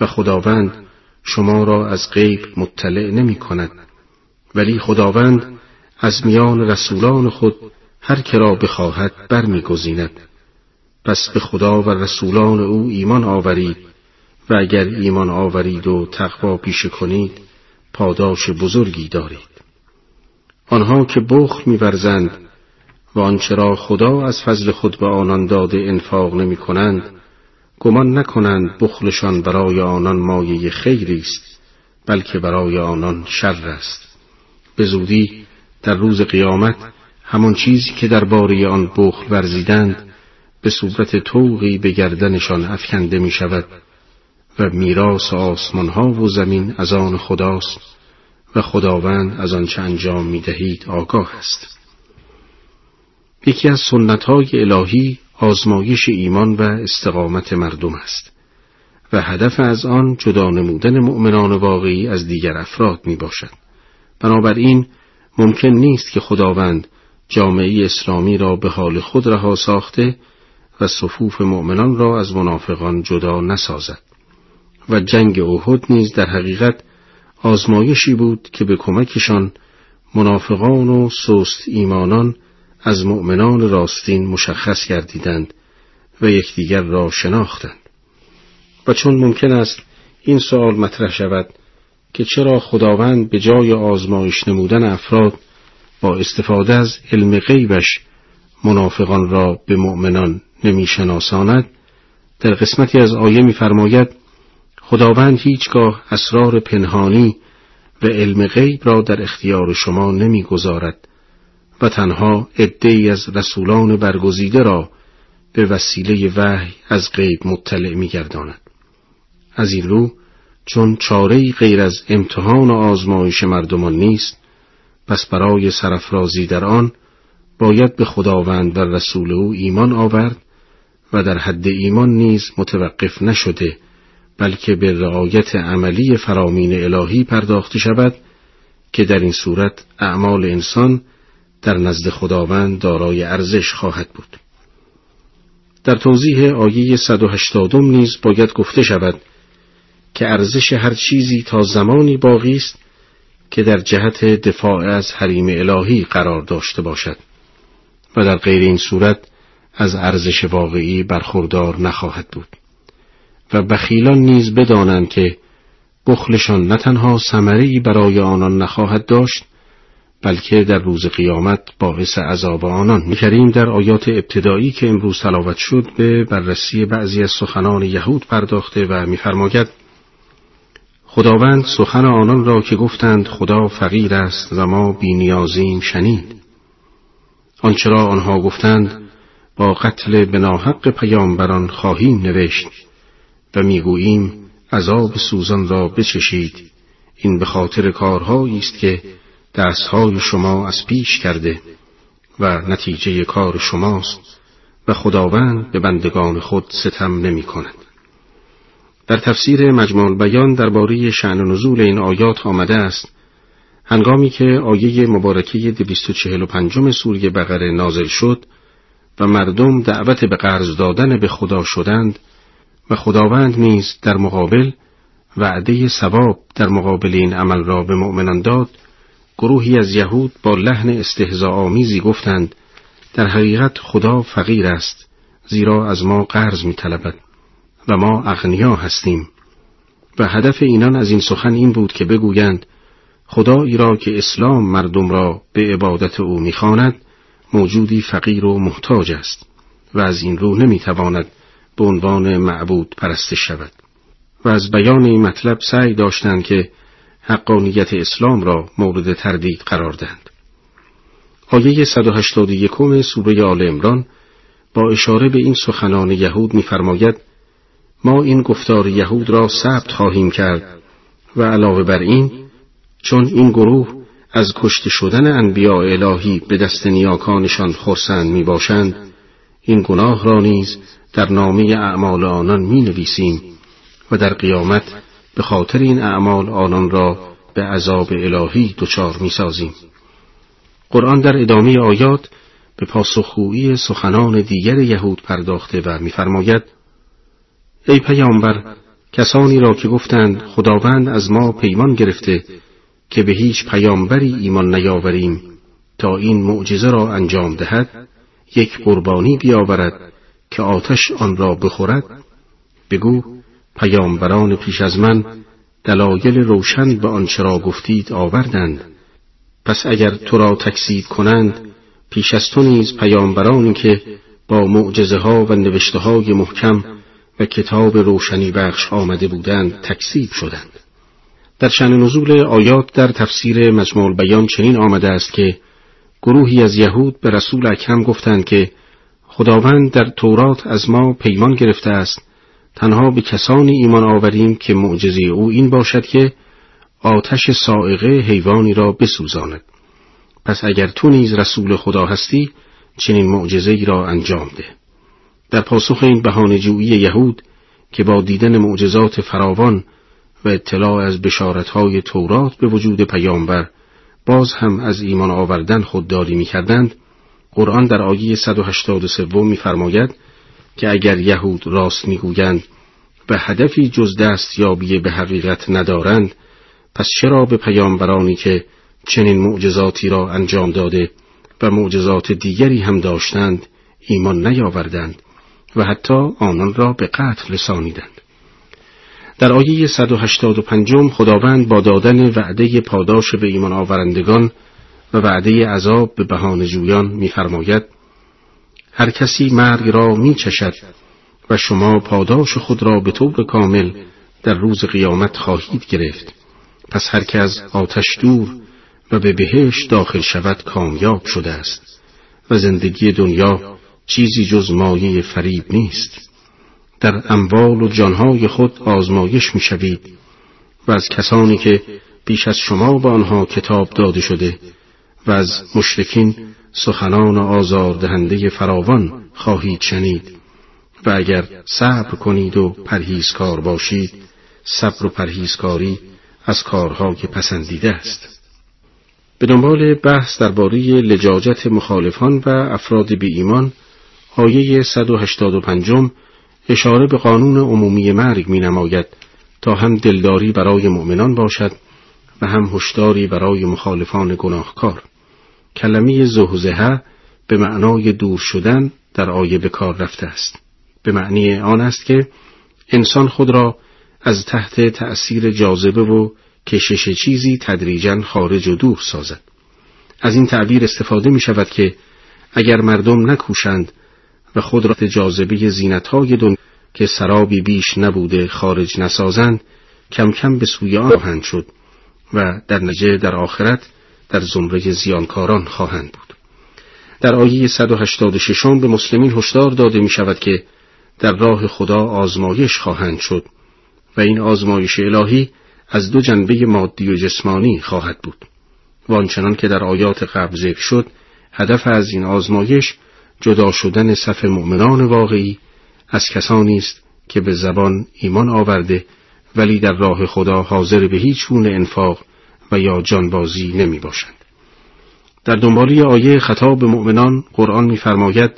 و خداوند شما را از غیب مطلع نمی کند ولی خداوند از میان رسولان خود هر که را بخواهد برمیگزیند. پس به خدا و رسولان او ایمان آورید و اگر ایمان آورید و تقوا پیشه کنید پاداش بزرگی دارید. آنها که بخل میورزند و آنچه را خدا از فضل خود به آنان داده انفاق نمی کنند گمان نکنند بخلشان برای آنان مایه خیری است بلکه برای آنان شر است. به زودی در روز قیامت همان چیزی که درباره آن بخل ورزیدند به صورت توقی به گردنشان افکنده می شود و میراث آسمان ها و زمین از آن خداست و خداوند از آنچه انجام می دهید آگاه است. یکی از سنت های الهی آزمایش ایمان و استقامت مردم است و هدف از آن جدا نمودن مؤمنان واقعی از دیگر افراد می باشد. بنابراین ممکن نیست که خداوند جامعه اسلامی را به حال خود رها ساخته و صفوف مؤمنان را از منافقان جدا نسازد. و جنگ احد نیز در حقیقت آزمایشی بود که به کمکشان منافقان و سست ایمانان از مؤمنان راستین مشخص گردیدند و یکدیگر را شناختند. و چون ممکن است این سوال مطرح شود که چرا خداوند به جای آزمایش نمودن افراد با استفاده از علم غیبش منافقان را به مؤمنان نمیشناساند در قسمتی از آیه میفرماید خداوند هیچگاه اسرار پنهانی و علم غیب را در اختیار شما نمی‌گذارد و تنها عدهای از رسولان برگزیده را به وسیله وحی از غیب مطلع میگرداند. از این رو چون چاره غیر از امتحان و آزمایش مردمان نیست پس برای سرفرازی در آن باید به خداوند و رسول او ایمان آورد و در حد ایمان نیز متوقف نشده بلکه به رعایت عملی فرامین الهی پرداخته شود که در این صورت اعمال انسان در نزد خداوند دارای ارزش خواهد بود. در توضیح آیه 180 نیز باید گفته شود که ارزش هر چیزی تا زمانی باقی است که در جهت دفاع از حریم الهی قرار داشته باشد. و در غیر این صورت از ارزش واقعی برخوردار نخواهد بود. و بخیلان نیز بدانند که بخلشان نه تنها ثمرهای برای آنان نخواهد داشت بلکه در روز قیامت باعث عذاب آنان. میکریم در آیات ابتدایی که امروز تلاوت شد به بررسی بعضی از سخنان یهود پرداخته و میفرماید خداوند سخن آنان را که گفتند خدا فقیر است و ما بینیازیم شنید آنچرا آنها گفتند با قتل بناحق پیامبران خواهیم نوشت و می‌گوییم عذاب سوزان را بچشید این به خاطر کارهایی است که دستهای شما از پیش کرده و نتیجه کار شماست و خداوند به بندگان خود ستم نمی کند. در تفسیر مجموع بیان درباره شعن نزول این آیات آمده است. هنگامی که آیه مبارکه 245 سوره بقره نازل شد و مردم دعوت به قرض دادن به خدا شدند و خداوند نیز در مقابل وعده ثواب در مقابل این عمل را به مؤمنان داد گروهی از یهود با لحن استهزاآمیزی گفتند در حقیقت خدا فقیر است زیرا از ما قرض می طلبد و ما اغنیا هستیم و هدف اینان از این سخن این بود که بگویند خدایی را که اسلام مردم را به عبادت او می‌خواند موجودی فقیر و محتاج است و از این رو نمی‌تواند به عنوان معبود پرستش شود و از بیان این مطلب سعی داشتند که حقانیت اسلام را مورد تردید قرار دهند. آیه 181 سوره آل امران با اشاره به این سخنان یهود می‌فرماید ما این گفتار یهود را ثبت خواهیم کرد و علاوه بر این چون این گروه از کشته شدن انبیاء الهی به دست نیاکانشان خرسند می باشند این گناه را نیز در نامه اعمال آنان می نویسیم و در قیامت به خاطر این اعمال آنان را به عذاب الهی دچار می سازیم. قرآن در ادامه آیات به پاسخگویی سخنان دیگر یهود پرداخته و میفرماید ای پیامبر کسانی را که گفتند خداوند از ما پیمان گرفته که به هیچ پیامبری ایمان نیاوریم تا این معجزه را انجام دهد یک قربانی بیاورد که آتش آن را بخورد؟ بگو پیامبران پیش از من دلایل روشن به آنچه را گفتید آوردند. پس اگر تو را تکسید کنند پیش از تو نیز پیامبرانی که با معجزه ها و نوشته های محکم و کتاب روشنی بخش آمده بودند تکسیب شدند. در شن نزول آیات در تفسیر مجموع بیان چنین آمده است که گروهی از یهود به رسول اکرم گفتند که خداوند در تورات از ما پیمان گرفته است. تنها به کسانی ایمان آوریم که معجزه او این باشد که آتش سائقه حیوانی را بسوزاند. پس اگر تو نیز رسول خدا هستی چنین معجزه ای را انجام ده. در پاسخ این بهانه‌جویی یهود که با دیدن معجزات فراوان و اطلاع از بشارتهای تورات به وجود پیامبر باز هم از ایمان آوردن خودداری می‌کردند قرآن در آیه 183 میفرماید که اگر یهود راست می‌گویند و هدفی جز دست یابی به حقیقت ندارند پس چرا به پیامبرانی که چنین معجزاتی را انجام داده و معجزات دیگری هم داشتند ایمان نیاوردند؟ و حتی آنان را به قتل رسانیدند. در آیه 185 خداوند با دادن وعده پاداش به ایمان آورندگان و وعده عذاب به بهانه جویان می‌فرماید هر کسی مرگ را میچشد و شما پاداش خود را به طور کامل در روز قیامت خواهید گرفت پس هر که از آتش دور و به بهش داخل شود کامیاب شده است و زندگی دنیا چیزی جز مایه فریب نیست. در اموال و جانهای خود آزمایش می‌شوید و از کسانی که بیش از شما به آنها کتاب داده شده و از مشرکین سخنان آزاردهنده فراوان خواهید شنید و اگر صبر کنید و پرهیزکار باشید صبر و پرهیزکاری از کارها که پسندیده است. به دنبال بحث درباره لجاجت مخالفان و افراد بی ایمان آیه 185 اشاره به قانون عمومی مرگ می نماید تا هم دلداری برای مؤمنان باشد و هم هشداری برای مخالفان گناهکار. کلمه زهزهه به معنای دور شدن در آیه به کار رفته است. به معنی آن است که انسان خود را از تحت تأثیر جاذبه و کشش چیزی تدریجا خارج و دور سازد. از این تعبیر استفاده می شود که اگر مردم نکوشند و خود را جاذبه زینتهای دنیا که سرابی بیش نبوده خارج نسازند کم کم به سوی آن خواهند شد و در نجه در آخرت در زمره زیانکاران خواهند بود. در آیه 186 به مسلمین هشدار داده می شود که در راه خدا آزمایش خواهند شد و این آزمایش الهی از دو جنبه مادی و جسمانی خواهد بود. و آنچنان که در آیات قبل ذکر شد هدف از این آزمایش جدا شدن صف مؤمنان واقعی از کسانی است که به زبان ایمان آورده ولی در راه خدا حاضر به هیچ گونه انفاق و یا جانبازی نمی باشند. در دنبالی آیه خطاب مؤمنان قرآن می‌فرماید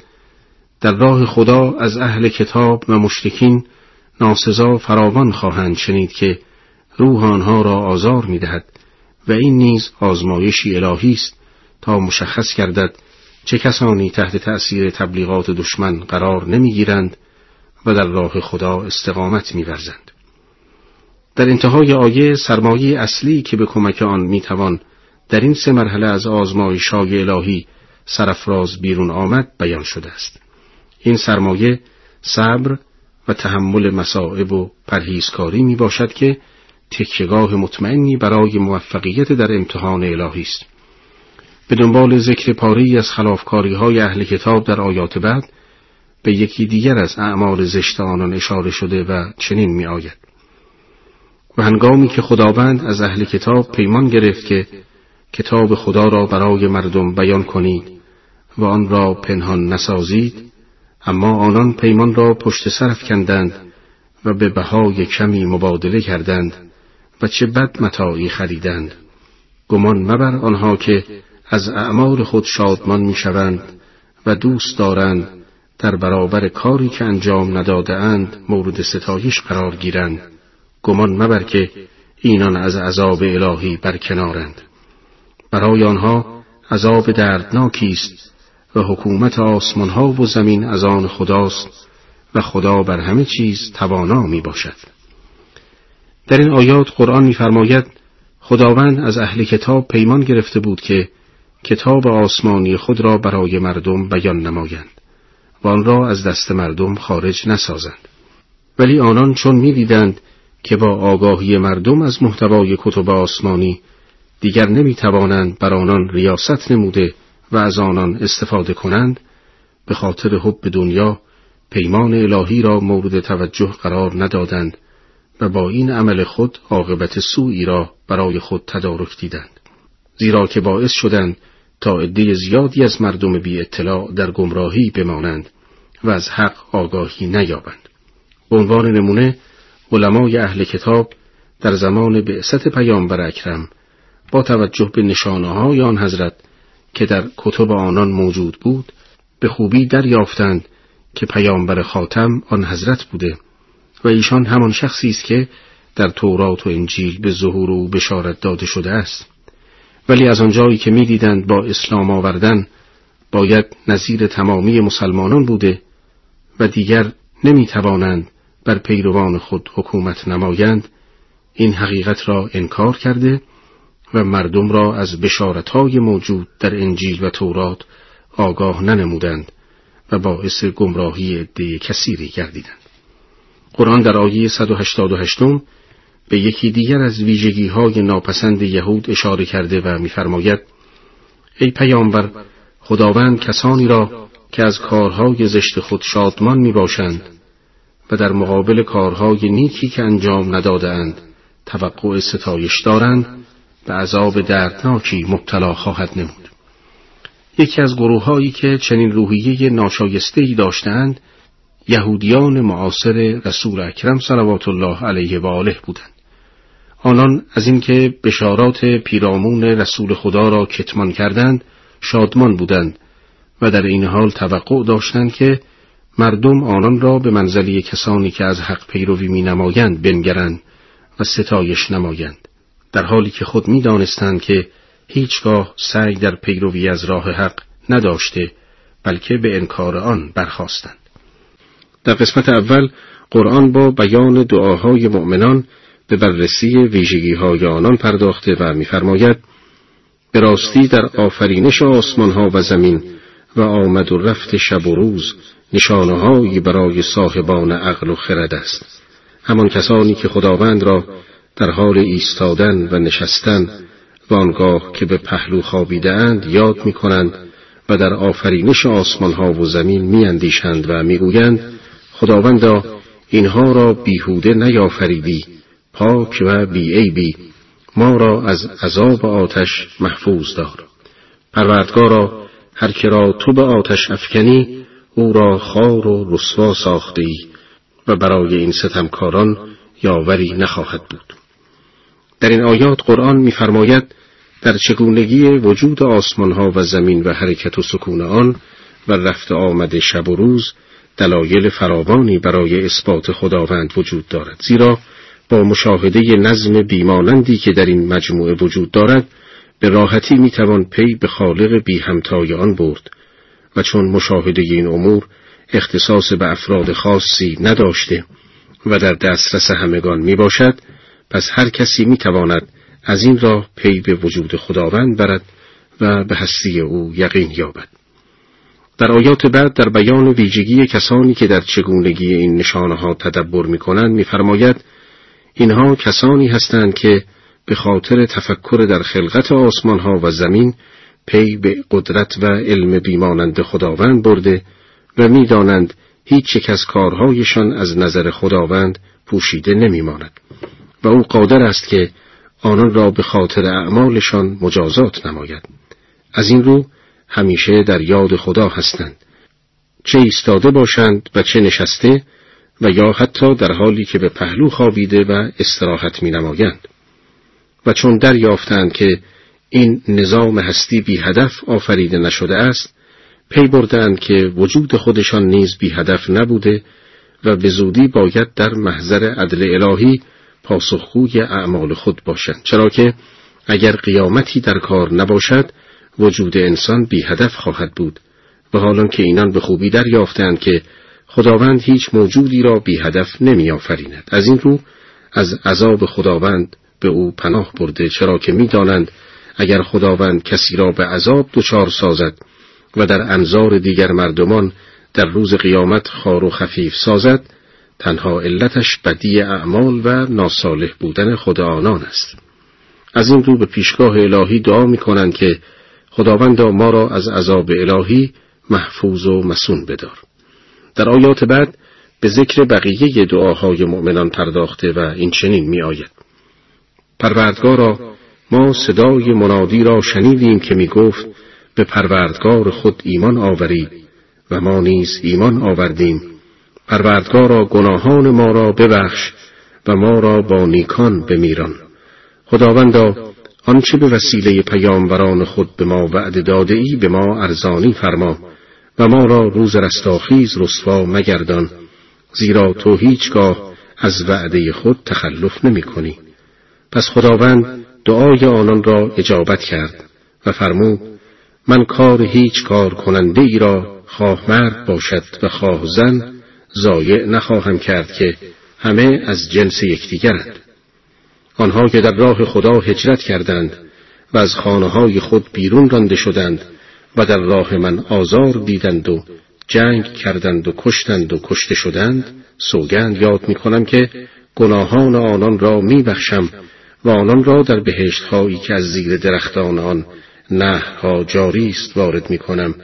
در راه خدا از اهل کتاب و مشرکین ناسزا فراوان خواهند شنید که روح آنها را آزار می‌دهد و این نیز آزمایشی الهی است تا مشخص گردد چه کسانی تحت تأثیر تبلیغات دشمن قرار نمی‌گیرند و در راه خدا استقامت میورزند. در انتهای آیه سرمایه اصلی که به کمک آن می‌توان در این سه مرحله از آزمایش الهی سرفراز بیرون آمد بیان شده است. این سرمایه صبر و تحمل مصائب و پرهیزکاری می باشد که تکیگاه مطمئنی برای موفقیت در امتحان الهی است. به دنبال ذکر پاری از خلافکاری های اهل کتاب در آیات بعد به یکی دیگر از اعمال زشت آنان اشاره شده و چنین می آید. و هنگامی که خداوند از اهل کتاب پیمان گرفت که کتاب خدا را برای مردم بیان کنید و آن را پنهان نسازید اما آنان پیمان را پشت سرف کندند و به بهای کمی مبادله کردند و چه بد متاعی خریدند گمان مبر آنها که از اعمال خود شادمان می‌شوند و دوست دارند در برابر کاری که انجام نداده اند مورد ستایش قرار گیرند گمان مبر که اینان از عذاب الهی برکنارند برای آنها عذاب دردناکی است و حکومت آسمان ها و زمین از آن خداست و خدا بر همه چیز توانا می باشد. در این آیات قرآن می‌فرماید خداوند از اهل کتاب پیمان گرفته بود که کتاب آسمانی خود را برای مردم بیان نمایند و آن را از دست مردم خارج نسازند. ولی آنان چون می‌دیدند که با آگاهی مردم از محتوای کتب آسمانی دیگر نمی توانند بر آنان ریاست نموده و از آنان استفاده کنند به خاطر حب دنیا پیمان الهی را مورد توجه قرار ندادند و با این عمل خود عاقبت سوئی را برای خود تدارک دیدند. زیرا که باعث شدند تا عده زیادی از مردم بی اطلاع در گمراهی بمانند و از حق آگاهی نیابند. به عنوان نمونه علمای اهل کتاب در زمان بعثت پیامبر اکرم با توجه به نشانه های آن حضرت که در کتب آنان موجود بود به خوبی دریافتند که پیامبر خاتم آن حضرت بوده و ایشان همان شخصی است که در تورات و انجیل به ظهور او بشارت داده شده است. ولی از آنجایی که می‌دیدند با اسلام آوردن باید نظیر تمامی مسلمانان بوده و دیگر نمی توانند بر پیروان خود حکومت نمایند این حقیقت را انکار کرده و مردم را از بشارتهای موجود در انجیل و تورات آگاه ننمودند و باعث گمراهی عده کثیری گردیدند. قرآن در آیه 188 به یکی دیگر از ویژگی های ناپسند یهود اشاره کرده و می‌فرماید ای پیامبر خداوند کسانی را که از کارهای زشت خود شادمان می باشند و در مقابل کارهای نیکی که انجام ندادند توقع ستایش دارند به عذاب دردناکی مبتلا خواهد نمود. یکی از گروههایی که چنین روحیه ناشایستهی داشتند یهودیان معاصر رسول اکرم صلوات الله علیه و آله بودند. آنان از اینکه بشارات پیرامون رسول خدا را کتمان کردند شادمان بودند و در این حال توقع داشتند که مردم آنان را به منزلی کسانی که از حق پیروی می نمایند بنگرند و ستایش نمایند. در حالی که خود می دانستند که هیچگاه سعی در پیروی از راه حق نداشته بلکه به انکار آن برخواستند در قسمت اول قرآن با بیان دعاهای مؤمنان به بررسی ویژگی های آنان پرداخته و می‌فرماید به راستی در آفرینش آسمان ها و زمین و آمد و رفت شب و روز نشانههایی برای صاحبان عقل و خرد است. همان کسانی که خداوند را در حال ایستادن و نشستن و آنگاه که به پهلو خوابیدهاند یاد می کنند و در آفرینش آسمان ها و زمین می اندیشند و می گویند خداوندا اینها را بیهوده نیافریدی. پاک و بی بی ما را از عذاب آتش محفوظ دار. پروردگارا هر که را تو به آتش افکنی او را خار و رسوا ساخته ای و برای این ستمکاران یاوری نخواهد بود. در این آیات قرآن می‌فرماید در چگونگی وجود آسمانها و زمین و حرکت و سکون آن و رفت آمد شب و روز دلایل فراوانی برای اثبات خداوند وجود دارد. زیرا با مشاهده نظم بیمانندی که در این مجموعه وجود دارد به راحتی می‌توان پی به خالق بی همتای آن برد و چون مشاهده این امور اختصاص به افراد خاصی نداشته و در دسترس همگان می باشد پس هر کسی می تواند از این راه پی به وجود خداوند برد و به هستی او یقین یابد. در آیات بعد در بیان ویژگی کسانی که در چگونگی این نشانه ها تدبر می کنند می فرماید اینها کسانی هستند که به خاطر تفکر در خلقت آسمان ها و زمین پی به قدرت و علم بیمانند خداوند برده و می‌دانند هیچ یک از کارهایشان از نظر خداوند پوشیده نمیماند. و او قادر است که آنان را به خاطر اعمالشان مجازات نماید. از این رو همیشه در یاد خدا هستند. چه ایستاده باشند و چه نشسته و یا حتی در حالی که به پهلو خوابیده و استراحت می نمایند. و چون دریافتند که این نظام هستی بی هدف آفریده نشده است پی بردند که وجود خودشان نیز بی هدف نبوده و به زودی باید در محضر عدل الهی پاسخگوی اعمال خود باشند چرا که اگر قیامتی در کار نباشد وجود انسان بی هدف خواهد بود و حالا که اینان به خوبی دریافتند که خداوند هیچ موجودی را بی هدف نمی آفریند. از این رو از عذاب خداوند به او پناه برده چرا که می‌دانند اگر خداوند کسی را به عذاب دچار سازد و در انظار دیگر مردمان در روز قیامت خار و خفیف سازد تنها علتش بدی اعمال و ناصالح بودن خود آنان است از این رو به پیشگاه الهی دعا می کنند که خداوندا ما را از عذاب الهی محفوظ و مسون بدار در آیات بعد به ذکر بقیه دعاهای مؤمنان پرداخته و این چنین می آید پروردگارا ما صدای منادی را شنیدیم که می گفت به پروردگار خود ایمان آوری و ما نیز ایمان آوردیم. پروردگارا گناهان ما را ببخش و ما را با نیکان بمیران. خداوندا آنچه به وسیله پیامبران خود به ما وعده داده ای به ما ارزانی فرما. و ما را روز رستاخیز رسوا مگردان زیرا تو هیچگاه از وعده خود تخلف نمی کنی. پس خداوند دعای آنان را اجابت کرد و فرمود من کار هیچ کار کننده ای را خواه مرد باشد و خواه زن ضایع نخواهم کرد که همه از جنس یکدیگرند آنها که در راه خدا هجرت کردند و از خانه های خود بیرون رانده شدند و در راه من آزار دیدند و جنگ کردند و کشتند و کشته شدند سوگند یاد می کنم که گناهان آنان را می بخشم و آنان را در بهشت هایی که از زیر درختان آن نهرها جاری است وارد می کنم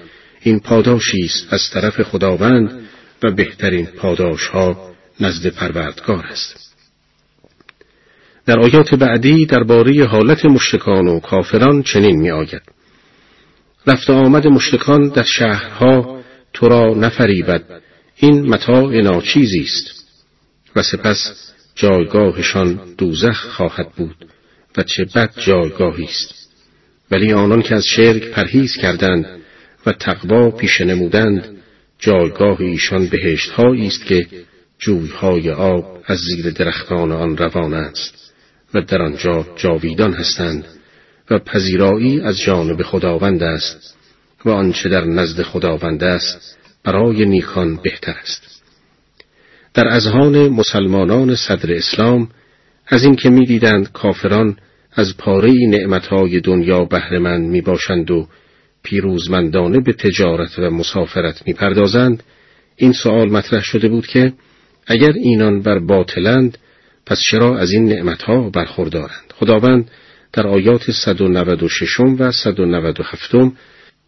این پاداشی است از طرف خداوند و بهترین پاداش ها نزد پروردگار است در آیات بعدی درباره حالت مشرکان و کافران چنین می آید. رفت آمد مشرکان در شهرها تو را نفریبد. این متاع ناچیزی است. و سپس جایگاهشان دوزخ خواهد بود و چه بد جایگاهی است. ولی آنان که از شرک پرهیز کردند و تقوا پیش نمودند جایگاه ایشان بهشت است که جویهای آب از زیر درختان آن روان است و در آنجا جاویدان هستند. و پذیرایی از جانب خداوند است و آنچه در نزد خداوند است برای نیکان بهتر است. در اذهان مسلمانان صدر اسلام از اینکه می‌دیدند کافران از پاره نعمتهای دنیا بهرهمند می باشند و پیروزمندانه به تجارت و مسافرت می‌پردازند این سوال مطرح شده بود که اگر اینان بر باطلند پس چرا از این نعمتها برخوردارند؟ خداوند در آیات 196 و 197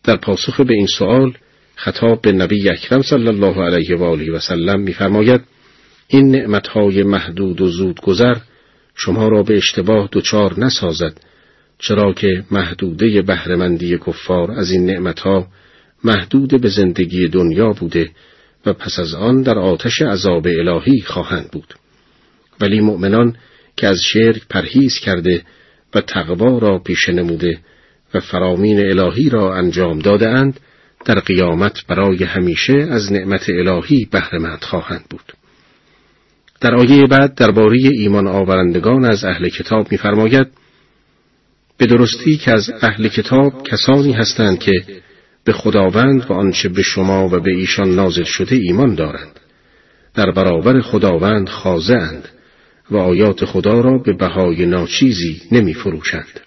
در پاسخ به این سوال خطاب به نبی اکرم صلی الله علیه و آله و سلم میفرماید این نعمتهای محدود و زود گذر شما را به اشتباه دچار نسازد چرا که محدوده بهرهمندی کفار از این نعمتها محدود به زندگی دنیا بوده و پس از آن در آتش عذاب الهی خواهند بود. ولی مؤمنان که از شرک پرهیز کرده و تقوا را پیش نموده و فرامین الهی را انجام داده اند در قیامت برای همیشه از نعمت الهی بهرهمند خواهند بود. در آیه بعد درباره ایمان آورندگان از اهل کتاب می‌فرماید به درستی که از اهل کتاب کسانی هستند که به خداوند و آنچه به شما و به ایشان نازل شده ایمان دارند در برابر خداوند خاضعند. و آیات خدا را به بهای ناچیزی نمی فروشند.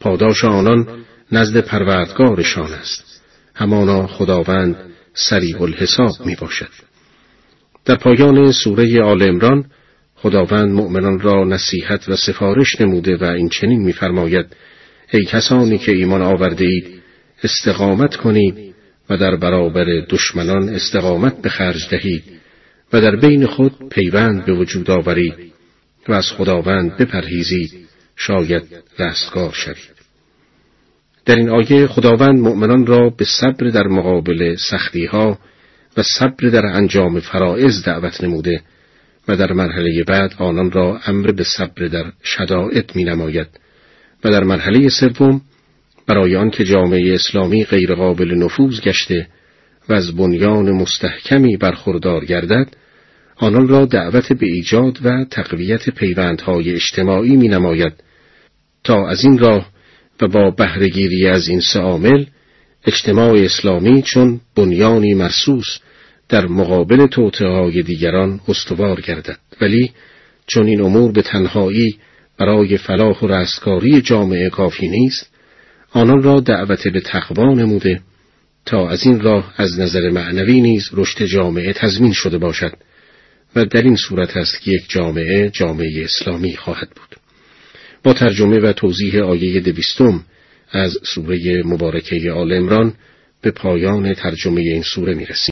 پاداش آنان نزد پروردگارشان است. همانا خداوند سریع الحساب می باشد در پایان سوره آل امران خداوند مؤمنان را نصیحت و سفارش نموده و این چنین می‌فرماید ای کسانی که ایمان آورده اید استقامت کنید و در برابر دشمنان استقامت به خرج دهید و در بین خود پیوند به وجود آورید. و از خداوند بپرهیزید. شاید رستگار شوید. در این آیه خداوند مؤمنان را به صبر در مقابل سختیها و صبر در انجام فرائض دعوت نموده و در مرحله بعد آنان را امر به صبر در شدائد می نماید و در مرحله سوم برای آنکه جامعه اسلامی غیرقابل نفوذ گشته و از بنیان مستحکمی برخوردار گردد آنان را دعوت به ایجاد و تقویت پیوندهای اجتماعی می نماید تا از این راه و با بهرهگیری از این سه عامل اجتماع اسلامی چون بنیانی مرسوس در مقابل توطعه های دیگران استوار گردد. ولی چون این امور به تنهایی برای فلاح و رستگاری جامعه کافی نیست. آنان را دعوت به تقوا نموده تا از این راه از نظر معنوی نیز رشد جامعه تضمین شده باشد. و در این صورت است که یک جامعه جامعه اسلامی خواهد بود با ترجمه و توضیح آیه دویستم از سوره مبارکه آل امران به پایان ترجمه این سوره می رسیم.